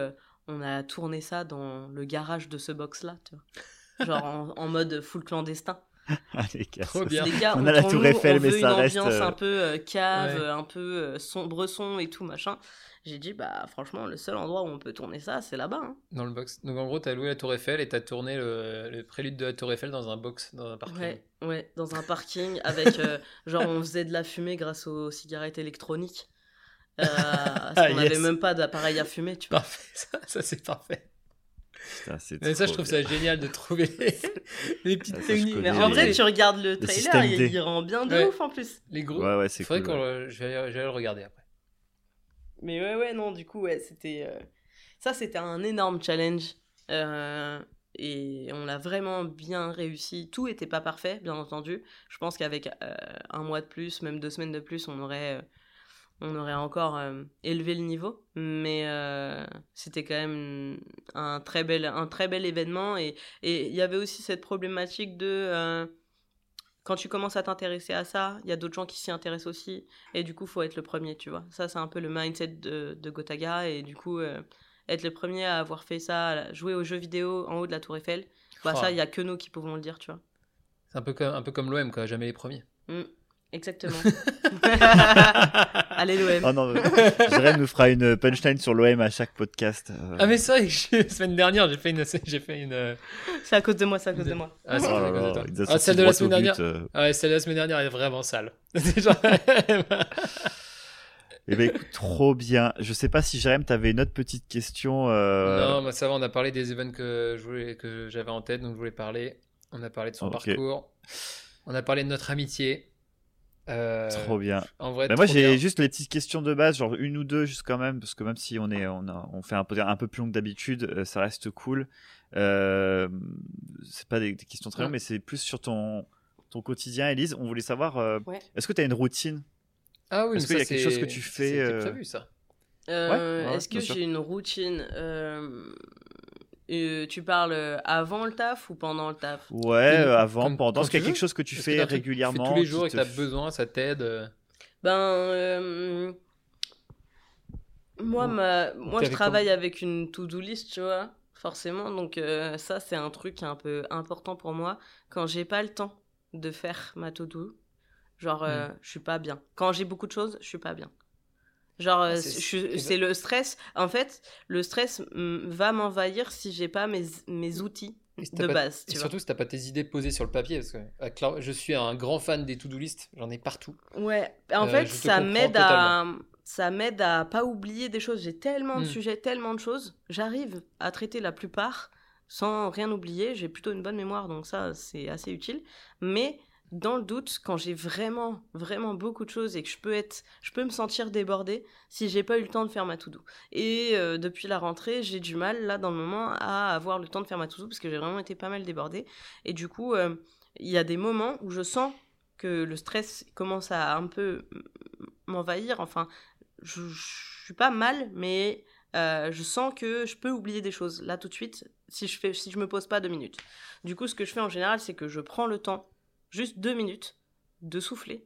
on a tourné ça dans le garage de ce box-là. tu vois. Genre en, en mode full clandestin. <laughs>
Allez, casse.
Trop bien.
Les gars,
On a la Tour
nous,
Eiffel,
on
mais
veut
ça
une
reste,
ambiance
euh,
un peu euh, cave,
Ouais.
un peu euh, sombre son et tout machin. J'ai dit bah franchement le seul endroit où on peut tourner ça c'est là-bas. hein.
Dans le box. Donc, en gros, t'as loué la Tour Eiffel et t'as tourné le, le prélude de la Tour Eiffel dans un box, dans un parking.
Ouais, ouais, dans un parking avec euh, <laughs> genre on faisait de la fumée grâce aux cigarettes électroniques. Euh, parce
Ah,
qu'on
yes.
n'avait même pas d'appareil à fumer, tu vois.
Parfait, <laughs> ça, ça, c'est parfait.
Putain,
Mais ça, je trouve ça génial de trouver <laughs> les, les petites
Ah,
techniques.
Mais en vrai, tu regardes le trailer, il, rend bien de
Ouais.
ouf en plus.
Les gros.
Ouais, ouais, c'est cool.
qu'on
ouais.
le- je vais, je vais le regarder après.
Mais ouais, ouais, non, du coup, ouais, c'était. euh, Ça, c'était un énorme challenge. Euh, Et on l'a vraiment bien réussi. Tout était pas parfait, bien entendu. Je pense qu'avec euh, un mois de plus, même deux semaines de plus, on aurait, euh, on aurait encore euh, élevé le niveau. Mais euh, c'était quand même un très bel, un très bel événement. Et et il y avait aussi cette problématique de. euh, quand tu commences à t'intéresser à ça, il y a d'autres gens qui s'y intéressent aussi. Et du coup, faut être le premier, tu vois. Ça, c'est un peu le mindset de, de Gotaga. Et du coup, être le premier à avoir fait ça, jouer aux jeux vidéo en haut de la Tour Eiffel, bah
Oh.
ça, il y a que nous qui pouvons le dire, tu vois.
C'est un peu comme, un peu comme l'OM, quoi. Jamais les premiers.
Mm, exactement. <laughs> Allez, l'OM.
Oh non, Jérém nous fera une punchline sur l'OM à chaque podcast. euh.
Ah, mais c'est vrai que je- la <laughs> semaine dernière, j'ai fait une. J'ai fait une euh,
C'est à cause de moi, c'est à cause de moi.
Ah, c'est
Oh là
à cause de toi. Ah, celle de la semaine
but,
dernière.
euh.
Ah ouais, celle de la semaine dernière est vraiment sale. <laughs> C'est genre-
Eh ben écoute, trop bien. Je sais pas si Jérém, t'avais une autre petite question. euh,
Non, moi ça va, on a parlé des events que je voulais, que j'avais en tête, donc je voulais parler. On a parlé de son parcours. On a parlé de notre amitié. Euh,
Trop bien.
En vrai,
Bah, moi, j'ai juste les petites questions de base, genre une ou deux, juste quand même, parce que même si on est, on, a- on fait un peu, un peu plus long que d'habitude, euh, ça reste cool. Euh, c'est pas des, des questions très
Ouais.
longues, mais c'est plus sur ton, ton quotidien, Elise. On voulait savoir, euh,
Ouais.
est-ce que tu as une routine?
Ah oui,
Est-ce qu'il y a quelque chose que tu fais,
C'était
euh,
prévu ça.
Euh,
ouais,
Est-ce que j'ai une routine Euh, euh, Tu parles avant le taf ou pendant le taf?
Ouais, euh, avant,
comme-
pendant, est-ce qu'il y
tu
a quelque chose que tu
que
fais
tu
régulièrement
tous les jours et que tu as besoin, ça t'aide. euh,
Ben, euh, moi, ma, moi je travaille avec une to-do list, tu vois, forcément. Donc, euh, ça, c'est un truc un peu important pour moi. Quand j'ai pas le temps de faire ma to-do, genre, euh,
Hmm.
je suis pas bien. Quand j'ai beaucoup de choses, je suis pas bien. Genre, euh,
Ah, c'est-
le stress. En fait, le stress va m'envahir si j'ai pas mes, mes outils
et
de
pas-
base,
Et
tu
surtout si t'as pas tes idées posées sur le papier, parce que euh, je suis un grand fan des to-do list, j'en ai partout.
Ouais, en
Euh,
fait, ça m'aide à ça m'aide à pas oublier des choses. J'ai tellement de
Mm.
sujets, tellement de choses, j'arrive à traiter la plupart sans rien oublier. J'ai plutôt une bonne mémoire, donc ça c'est assez utile. Mais dans le doute, quand j'ai vraiment vraiment beaucoup de choses et que je peux être, je peux me sentir débordée si j'ai pas eu le temps de faire ma to-do. Et euh, depuis la rentrée, j'ai du mal là dans le moment à avoir le temps de faire ma to-do parce que j'ai vraiment été pas mal débordée. Et du coup, euh, il y a des moments où je sens que le stress commence à un peu m'envahir. Enfin, je, je suis pas mal, mais euh, je sens que je peux oublier des choses là tout de suite si je fais, si je me pose pas deux minutes. Du coup, ce que je fais en général, c'est que je prends le temps, juste deux minutes, de souffler,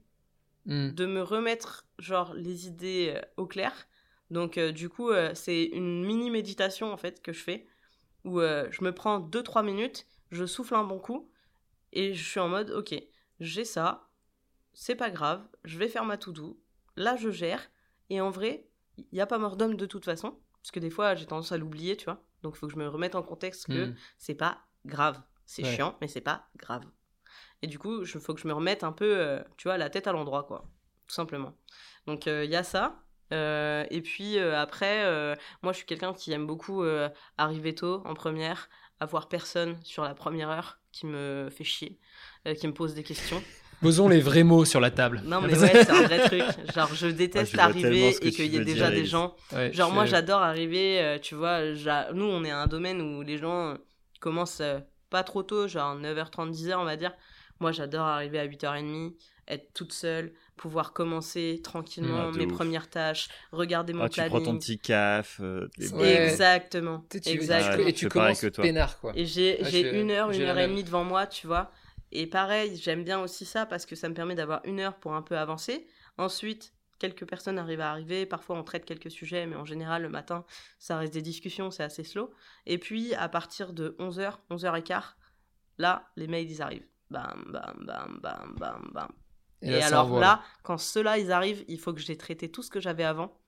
Hmm.
de me remettre genre les idées euh, au clair. Donc euh, du coup, euh, c'est une mini méditation en fait que je fais où euh, je me prends 2-3 minutes, je souffle un bon coup et je suis en mode ok, j'ai ça, c'est pas grave, je vais faire ma to do. Là, je gère et en vrai, il n'y a pas mort d'homme de toute façon parce que des fois, j'ai tendance à l'oublier, tu vois. Donc il faut que je me remette en contexte que
Hmm.
c'est pas grave. C'est
Ouais.
chiant, mais c'est pas grave. Et du coup, il faut que je me remette un peu, euh, tu vois, la tête à l'endroit, quoi. Tout simplement. Donc, il y a ça. Euh, et puis euh, après, euh, moi, je suis quelqu'un qui aime beaucoup euh, arriver tôt en première, avoir personne sur la première heure qui me fait chier, euh, qui me pose des questions. <laughs>
Posons les vrais mots sur la table.
Non, mais ouais, c'est un vrai truc. Genre, je déteste
Ah, tellement
arriver et qu'il y ait déjà
dire,
des gens
Ouais,
Genre moi j'adore arriver, euh, tu vois, nous on est un domaine où les gens euh, commencent euh, pas trop tôt, genre 9h30, 10h on va dire. Moi j'adore arriver à 8h30, être toute seule, pouvoir commencer tranquillement
Ah,
mes
ouf.
premières tâches, regarder mon
Ah, tu
planning.
prends ton petit caf. euh,
Ouais.
Exactement,
Tu tu-
exactement.
Et tu commences
que toi.
peinard, quoi.
Et j'ai
Ouais, je-
une heure, une heure et demie devant moi, tu vois. Et pareil, j'aime bien aussi ça parce que ça me permet d'avoir une heure pour un peu avancer. Ensuite, quelques personnes arrivent à arriver. Parfois, on traite quelques sujets, mais en général, le matin, ça reste des discussions, c'est assez slow. Et puis, à partir de 11h, 11h15, là, les mails, ils arrivent. Bam, bam, bam, bam, bam, bam. Et,
là,
alors là, quand ceux-là, ils arrivent, il faut que j'ai traité tout ce que j'avais avant.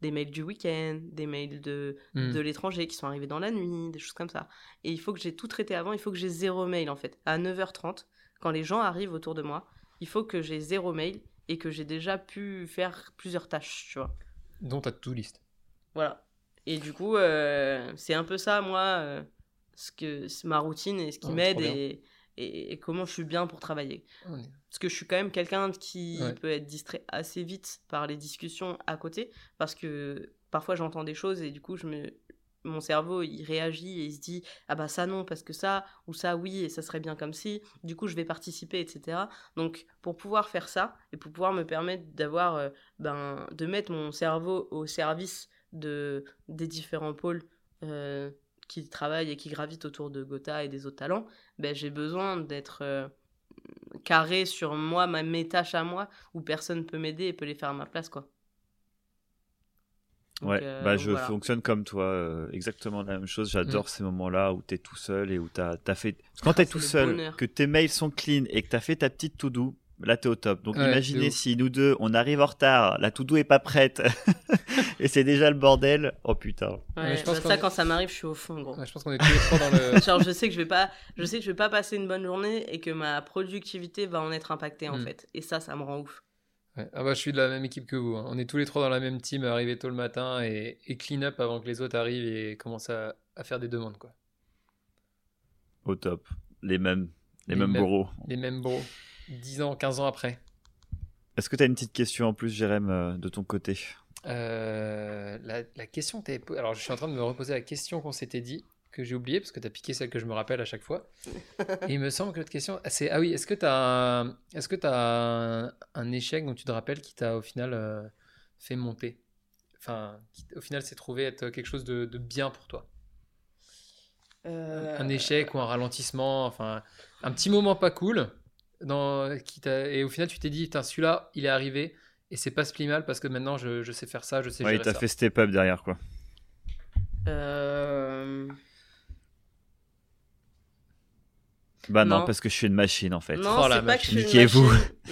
Des mails du week-end, des mails de,
Hmm.
de l'étranger qui sont arrivés dans la nuit, des choses comme ça. Et il faut que j'ai tout traité avant, il faut que j'ai zéro mail en fait. À 9h30, quand les gens arrivent autour de moi, il faut que j'ai zéro mail et que j'ai déjà pu faire plusieurs tâches, tu vois.
Dont ta to list.
Voilà. Et du coup, euh, c'est un peu ça, moi, euh, ce que, ma routine et ce qui
Ah,
m'aide et, et, et comment je suis bien pour travailler. Parce que je suis quand même quelqu'un qui
Ouais.
peut être distrait assez vite par les discussions à côté, parce que parfois j'entends des choses et du coup je me... mon cerveau il réagit et il se dit ah bah ça non parce que ça ou ça oui et ça serait bien comme si du coup je vais participer etc donc pour pouvoir faire ça et pour pouvoir me permettre d'avoir euh, ben de mettre mon cerveau au service de des différents pôles euh, qui travaillent et qui gravitent autour de Gotha et des autres talents ben j'ai besoin d'être euh, carré sur moi, ma, mes tâches à moi, où personne peut m'aider et peut les faire à ma place, quoi. Donc,
Ouais,
euh,
bah je
voilà.
fonctionne comme toi, euh, exactement la même chose. J'adore
Mm.
ces moments-là où t'es tout seul et où t'as as fait. Parce que quand t'es
c'est
tout seul,
bonheur.
que tes mails sont clean et que t'as fait ta petite to-do, là t'es au top. Donc
Ouais,
imaginez si nous deux on arrive en retard, la to-do est pas prête <laughs> et c'est déjà le bordel. Oh putain.
Ouais,
je pense
bah,
qu'on
ça,
est-
quand ça m'arrive, je suis au fond, gros.
Ouais, je pense qu'on est tous les trois dans le. <laughs>
Genre, je sais que je vais pas, je sais que je vais pas passer une bonne journée et que ma productivité va en être impactée, en
Mm.
fait. Et ça, ça me rend ouf.
Ouais. Ah bah, je suis de la même équipe que vous. hein. On est tous les trois dans la même team, arriver tôt le matin et, et clean up avant que les autres arrivent et commencent à, à faire des demandes. Quoi.
Au top. Les mêmes, les,
Les
mêmes
mêmes.
bros.
Les mêmes bros. 10 ans, 15 ans après.
Est-ce que tu as une petite question en plus, Jérém, euh, de ton côté?
Euh, la, la question que Alors, je suis en train de me reposer la question qu'on s'était dit, que j'ai oublié, parce que tu as piqué celle que je me rappelle à chaque fois. <laughs> Et il me semble que l'autre question, ah, c'est Ah oui, est-ce que tu as, un... est-ce que as un... un échec dont tu te rappelles qui t'a au final euh, fait monter? Enfin, qui, au final, s'est trouvé être quelque chose de, de bien pour toi?
Euh,
Un échec ou un ralentissement, enfin, un petit moment pas cool. Dans, qui t'a- et au final, tu t'es dit, celui-là, il est arrivé. Et c'est pas si mal parce que maintenant je, je sais faire ça, je sais
Ouais, il
gérer
t'a
ça.
fait step up derrière, quoi.
euh,
Bah non,
Non.
parce que je suis une machine en fait.
Non,
Oh,
c'est pas que je suis une machine.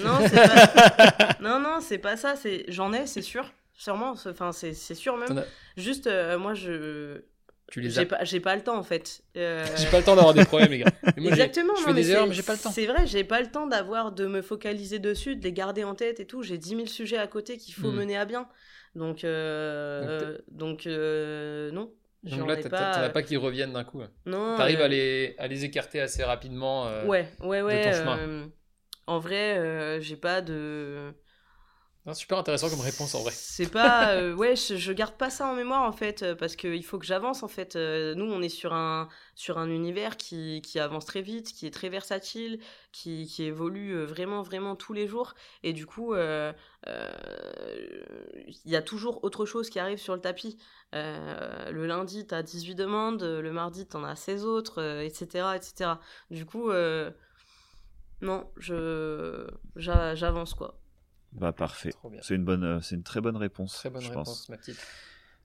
Non, c'est pas... <laughs> non, non, c'est pas ça. C'est j'en ai, c'est sûr. Sûrement. c'est- Enfin, c'est c'est sûr même. Juste, euh, moi, je
Tu les
j'ai
as.
pas, j'ai pas le temps en fait. Euh,
J'ai pas le temps d'avoir des problèmes, les gars. <laughs> Moi, j'ai-
Exactement.
Je fais
mais
des erreurs,
c'est-
mais j'ai pas le temps.
C'est vrai, j'ai pas le temps d'avoir de me focaliser dessus, de les garder en tête et tout. J'ai 10 000 sujets à côté qu'il faut
Hmm.
mener à bien. Donc, euh,
Donc,
euh, non.
Donc là, t'as-
pas.
t'as t'as pas qu'ils reviennent d'un coup.
Non.
T'arrives à, les, à les écarter assez rapidement.
Ouais, ouais, ouais.
ton chemin.
En vrai, j'ai pas de.
Non, super intéressant comme réponse en vrai.
C'est pas. <laughs> euh, ouais, je, je garde pas ça en mémoire en fait, euh, parce qu'il faut que j'avance en fait. Euh, nous, on est sur un, sur un univers qui, qui avance très vite, qui est très versatile, qui, qui évolue vraiment, vraiment tous les jours. Et du coup, euh, euh, il y a toujours autre chose qui arrive sur le tapis. Le lundi, t'as 18 demandes, le mardi, t'en as 16 autres, etc., etc. Du coup, non, je, j'a- j'avance quoi.
Bah parfait. C'est une bonne, euh, c'est une très bonne réponse.
Très bonne
je
réponse,
pense.
ma petite.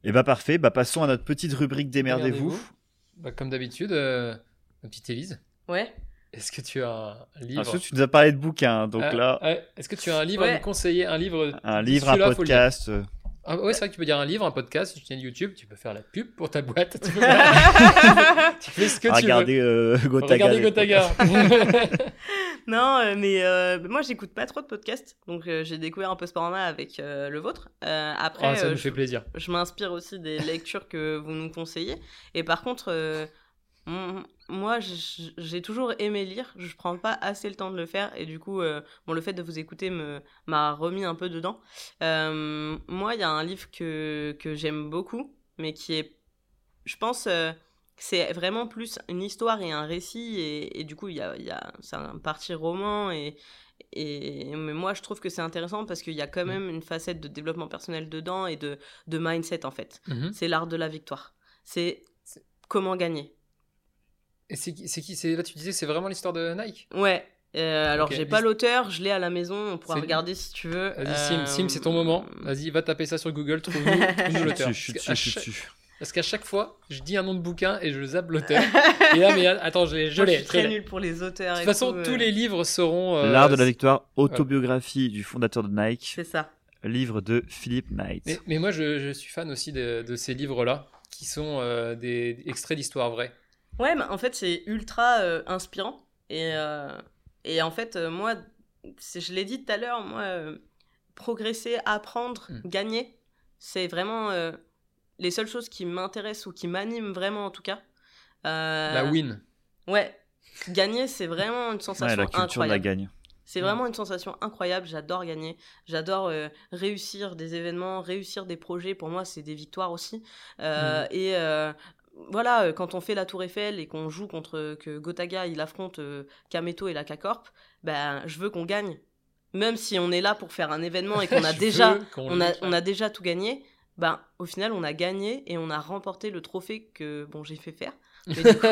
Et bah parfait. Bah passons à notre petite rubrique démerdez-vous.
Bah, comme d'habitude, euh, ma petite Élise,
Ouais.
est-ce que tu as un livre?
Ensuite, tu nous as parlé de bouquins, donc
Ah,
là,
ouais, Est-ce que tu as un livre à nous conseiller? Un livre
un livre, un podcast. euh,
Ah, ouais, c'est vrai que tu peux dire un livre, un podcast, une chaîne YouTube, tu peux faire la pub pour ta boîte. <laughs> Tu, peux faire- <laughs> tu fais ce que tu veux.
Regardez euh, Gotaga.
Regardez Gotaga. <laughs>
Non, euh, mais euh, moi j'écoute pas trop de podcasts, donc euh, j'ai découvert un peu ce format avec euh, le vôtre. Après,
Ah, ça nous
je,
fait plaisir.
je m'inspire aussi des <laughs> lectures que vous nous conseillez. Et par contre, moi j'ai toujours aimé lire, je prends pas assez le temps de le faire, et du coup, bon, le fait de vous écouter me m'a remis un peu dedans. Moi, il y a un livre que, que j'aime beaucoup, mais qui est, je pense. Euh, c'est vraiment plus une histoire et un récit et, et du coup il y a, il y a c'est un parti roman et, et mais moi je trouve que c'est intéressant parce qu'il y a quand
Mm.
même une facette de développement personnel dedans et de, de mindset en fait
Mhm.
c'est l'art de la victoire c'est comment gagner
Et c'est qui, c'est qui c'est- Là, tu disais que c'est vraiment l'histoire de Nike?
Ouais euh, alors
Ok,
j'ai pas l'auteur je l'ai à la maison on pourra
C'est-
regarder si tu veux
Vas-y, Sim,
Euh,
Sim c'est ton moment. Vas-y, va taper ça sur Google, trouve-nous trouve-nous <laughs> l'auteur.
Je suis dessus, je suis dessus.
Parce qu'à chaque fois, je dis un nom de bouquin et je zappe l'auteur. et là, mais attends, je l'ai. je l'ai,
suis très nul pour les auteurs
De toute façon,
tout,
tous
euh,
les livres seront. euh,
L'art de la victoire, autobiographie du fondateur de Nike,
c'est ça
livre de Philippe Knight.
Mais, mais moi, je, je suis fan aussi de, de ces livres-là, qui sont euh, des, des extraits d'histoire vraie.
Ouais, mais en fait, c'est ultra euh, inspirant. Et, euh, et en fait, euh, moi, je l'ai dit tout à l'heure, moi, euh, progresser, apprendre,
Mm.
gagner, c'est vraiment euh, les seules choses qui m'intéressent ou qui m'animent vraiment, en tout cas. Euh,
La win.
Ouais, gagner, c'est vraiment une sensation
Ouais, la culture de la gagne.
C'est vraiment une sensation incroyable. J'adore gagner. J'adore euh, réussir des événements, réussir des projets. Pour moi, c'est des victoires aussi. Euh, Et euh, voilà, quand on fait la Tour Eiffel et qu'on joue contre que Gotaga, il affronte euh, Kameto et la K-Corp, ben, je veux qu'on gagne. Même si on est là pour faire un événement et <laughs> qu'on a déjà, on a, on a déjà tout gagné, ben, au final, on a gagné et on a remporté le trophée que bon, j'ai fait faire. <laughs> Mais du coup,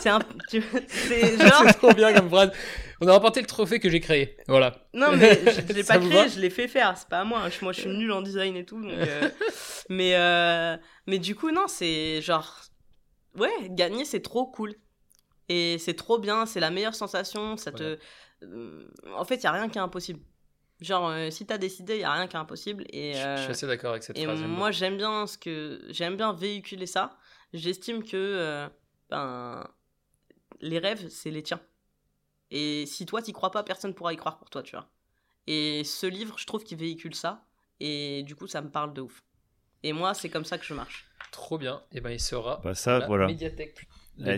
c'est un, c'est <laughs> genre,
C'est trop bien comme phrase. On a remporté le trophée que j'ai créé. Voilà.
Non, mais <laughs> je, l'ai pas créé, je l'ai fait faire. C'est pas à moi. Moi, je suis nulle en design et tout. donc, euh, mais, euh, mais du coup, non, c'est genre. Ouais, gagner, c'est trop cool. Et c'est trop bien. C'est la meilleure sensation. Ça te. euh, En fait, il y a rien qui est impossible. Genre, euh, si t'as décidé, il y a rien qui est impossible. Et,
Je- Je,
euh,
suis assez d'accord avec cette
et
phrase.
moi, j'aime bien ce que j'aime bien véhiculer ça. J'estime que euh, ben les rêves, c'est les tiens. Et si toi t'y crois pas, personne pourra y croire pour toi, tu vois. Et ce livre, je trouve qu'il véhicule ça. Et du coup, ça me parle de ouf. Et moi, c'est comme ça que je marche.
Trop bien. Et ben, il sera.
Bah ça,
la
voilà.
médiathèque.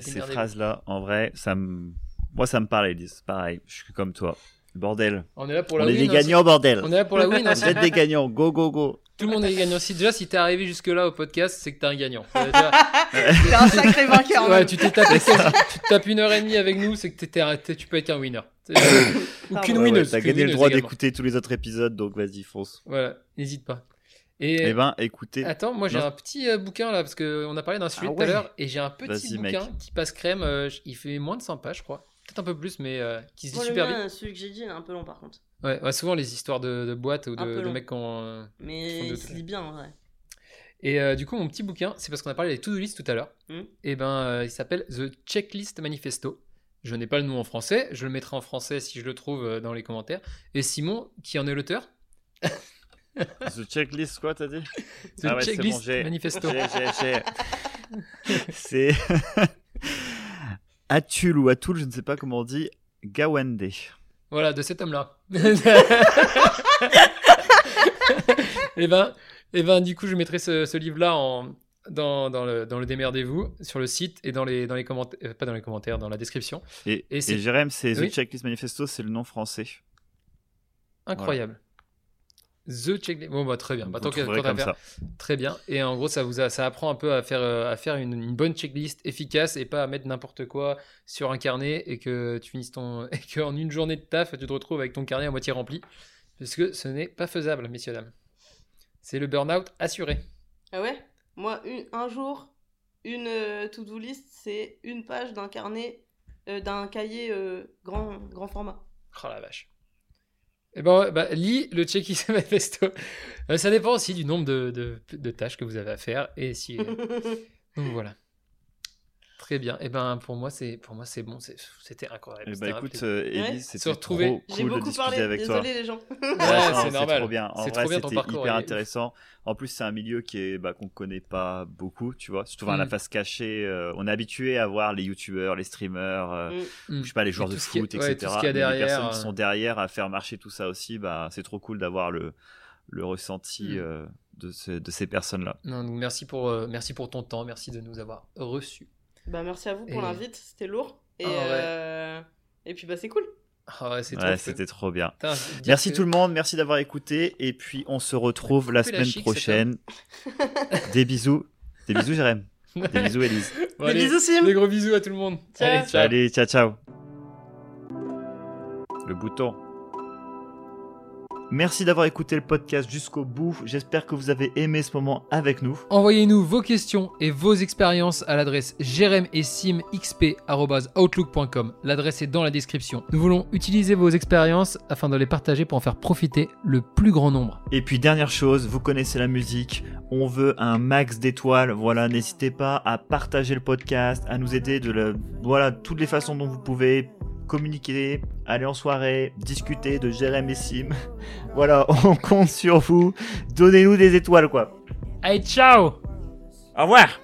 ces phrases-là, en vrai, ça me... Moi, ça me parle, Elise. Pareil, je suis comme toi. Bordel.
On est là pour
On
la
est
win.
des
hein,
gagnants, bordel.
On est là pour la win. hein,
Vous êtes des gagnants. Go, go, go.
Tout le monde est gagnant. Si déjà si t'es arrivé jusque là au podcast, c'est que t'es un gagnant. Euh, <laughs>
T'es un sacré vainqueur.
ouais, tu t'es tapé, tu te tapes une heure et demie avec nous, c'est que un- t'es- tu peux être qu'un winner. Ou qu'une
Ouais, ouais,
winneuse.
T'as gagné le droit d'écouter tous les autres épisodes, donc vas-y, fonce.
Voilà, n'hésite pas. Et
Eh ben, écoutez.
attends, moi j'ai un petit euh, bouquin là parce que on a parlé d'un sujet
Ah
tout à l'heure et j'ai un petit
mec.
bouquin qui passe crème. euh, il fait moins de 100 pages, je crois. Peut-être un peu plus, mais euh, qui se lit
Moi, le
super
mien,
vite.
celui que j'ai dit, il est un peu long par contre.
Ouais, ouais, souvent les histoires de, de boîtes ou de, de mecs qui ont. euh,
Mais il se lit bien en vrai.
Et euh, du coup, mon petit bouquin, c'est parce qu'on a parlé des to-do list tout à l'heure.
Hmm.
Et ben, euh, il s'appelle The Checklist Manifesto. Je n'ai pas le nom en français, je le mettrai en français si je le trouve euh, dans les commentaires. Et Simon, qui en est l'auteur? <laughs>
The checklist, quoi, t'as dit?
The
Ah ouais, c'est
Checklist
bon,
Manifesto. <laughs>
C'est. <laughs> Atul ou Atul, je ne sais pas comment on dit. Gawande.
Voilà, de cet homme-là. <laughs> et ben, et ben, du coup, je mettrai ce, ce livre-là en dans, dans le dans le démerdez-vous sur le site et dans les dans les commentaires, euh, pas dans les commentaires, dans la description.
Et,
Et
Jérém, c'est
Oui.
The Checklist Manifesto, c'est le nom français.
Incroyable. The checklist. Bon bah très bien. Bah, tant que-
comme
faire,
ça.
Très bien. Et en gros, ça vous a- ça apprend un peu à faire, euh, à faire une, une bonne checklist efficace et pas à mettre n'importe quoi sur un carnet et que tu finisses ton. <laughs> et qu'en une journée de taf, tu te retrouves avec ton carnet à moitié rempli. Parce que ce n'est pas faisable, messieurs, dames. C'est le burn-out assuré.
Ah ouais? Moi, une- un jour, une euh, to-do list, c'est une page d'un carnet, euh, d'un cahier euh, grand, grand format.
Oh la vache. Et ben, bah, lis le checklist <laughs> manifesto. Euh, ça dépend aussi du nombre de, de- de tâches que vous avez à faire. Et si. euh, <laughs> Donc voilà. Très bien. Et ben pour moi c'est pour moi c'est bon. C'était incroyable.
Eh
C'était
bah
un
écoute, euh. Elise,
Se
c'était trop cool de
beaucoup
discuter
parlé,
avec toi.
désolé les gens.
Ouais, c'est normal.
trop bien. En vrai, c'était hyper intéressant. En plus, c'est un milieu qui est bah, qu'on connaît pas beaucoup, tu vois. Surtout enfin, la
Mm.
face cachée. euh, on est habitué à voir les youtubeurs, les streamers, euh,
Mm.
Mm.
je sais pas, les joueurs de
est-
foot,
ouais,
etc.
tout ce qu'il y a
Mais les
derrière,
personnes qui
euh.
sont derrière à faire marcher tout ça aussi, bah, c'est trop cool d'avoir le, le ressenti
Mm.
euh, de, ce- de ces personnes-là.
Merci pour euh, merci pour ton temps. Merci de nous avoir reçus.
Bah, merci à vous pour
Et-
l'invite, c'était lourd. Et,
Ah ouais.
euh, et puis bah c'est cool.
Ah ouais, c'est trop
Ouais,
cool.
c'était trop bien. Merci
que-
tout le monde, merci d'avoir écouté. Et puis, on se retrouve la
Coupez la
semaine
chic,
prochaine. Des bisous. Des bisous, Jérém. Des bisous, Elise.
Bon,
Des
allez,
bisous, Sim.
Des gros bisous à tout le monde.
Ciao.
Allez, ciao.
Allez, ciao, ciao. Le bouton. Merci d'avoir écouté le podcast jusqu'au bout. J'espère que vous avez aimé ce moment avec nous.
Envoyez-nous vos questions et vos expériences à l'adresse jeremessimxp.outlook.com. L'adresse est dans la description. Nous voulons utiliser vos expériences afin de les partager pour en faire profiter le plus grand nombre.
Et puis dernière chose, vous connaissez la musique, on veut un max d'étoiles. Voilà, n'hésitez pas à partager le podcast, à nous aider de la, voilà, toutes les façons dont vous pouvez communiquer, aller en soirée, discuter de Jérém et Sim. Voilà, <laughs> on compte sur vous. Donnez-nous des étoiles quoi.
Allez, ciao
Au revoir.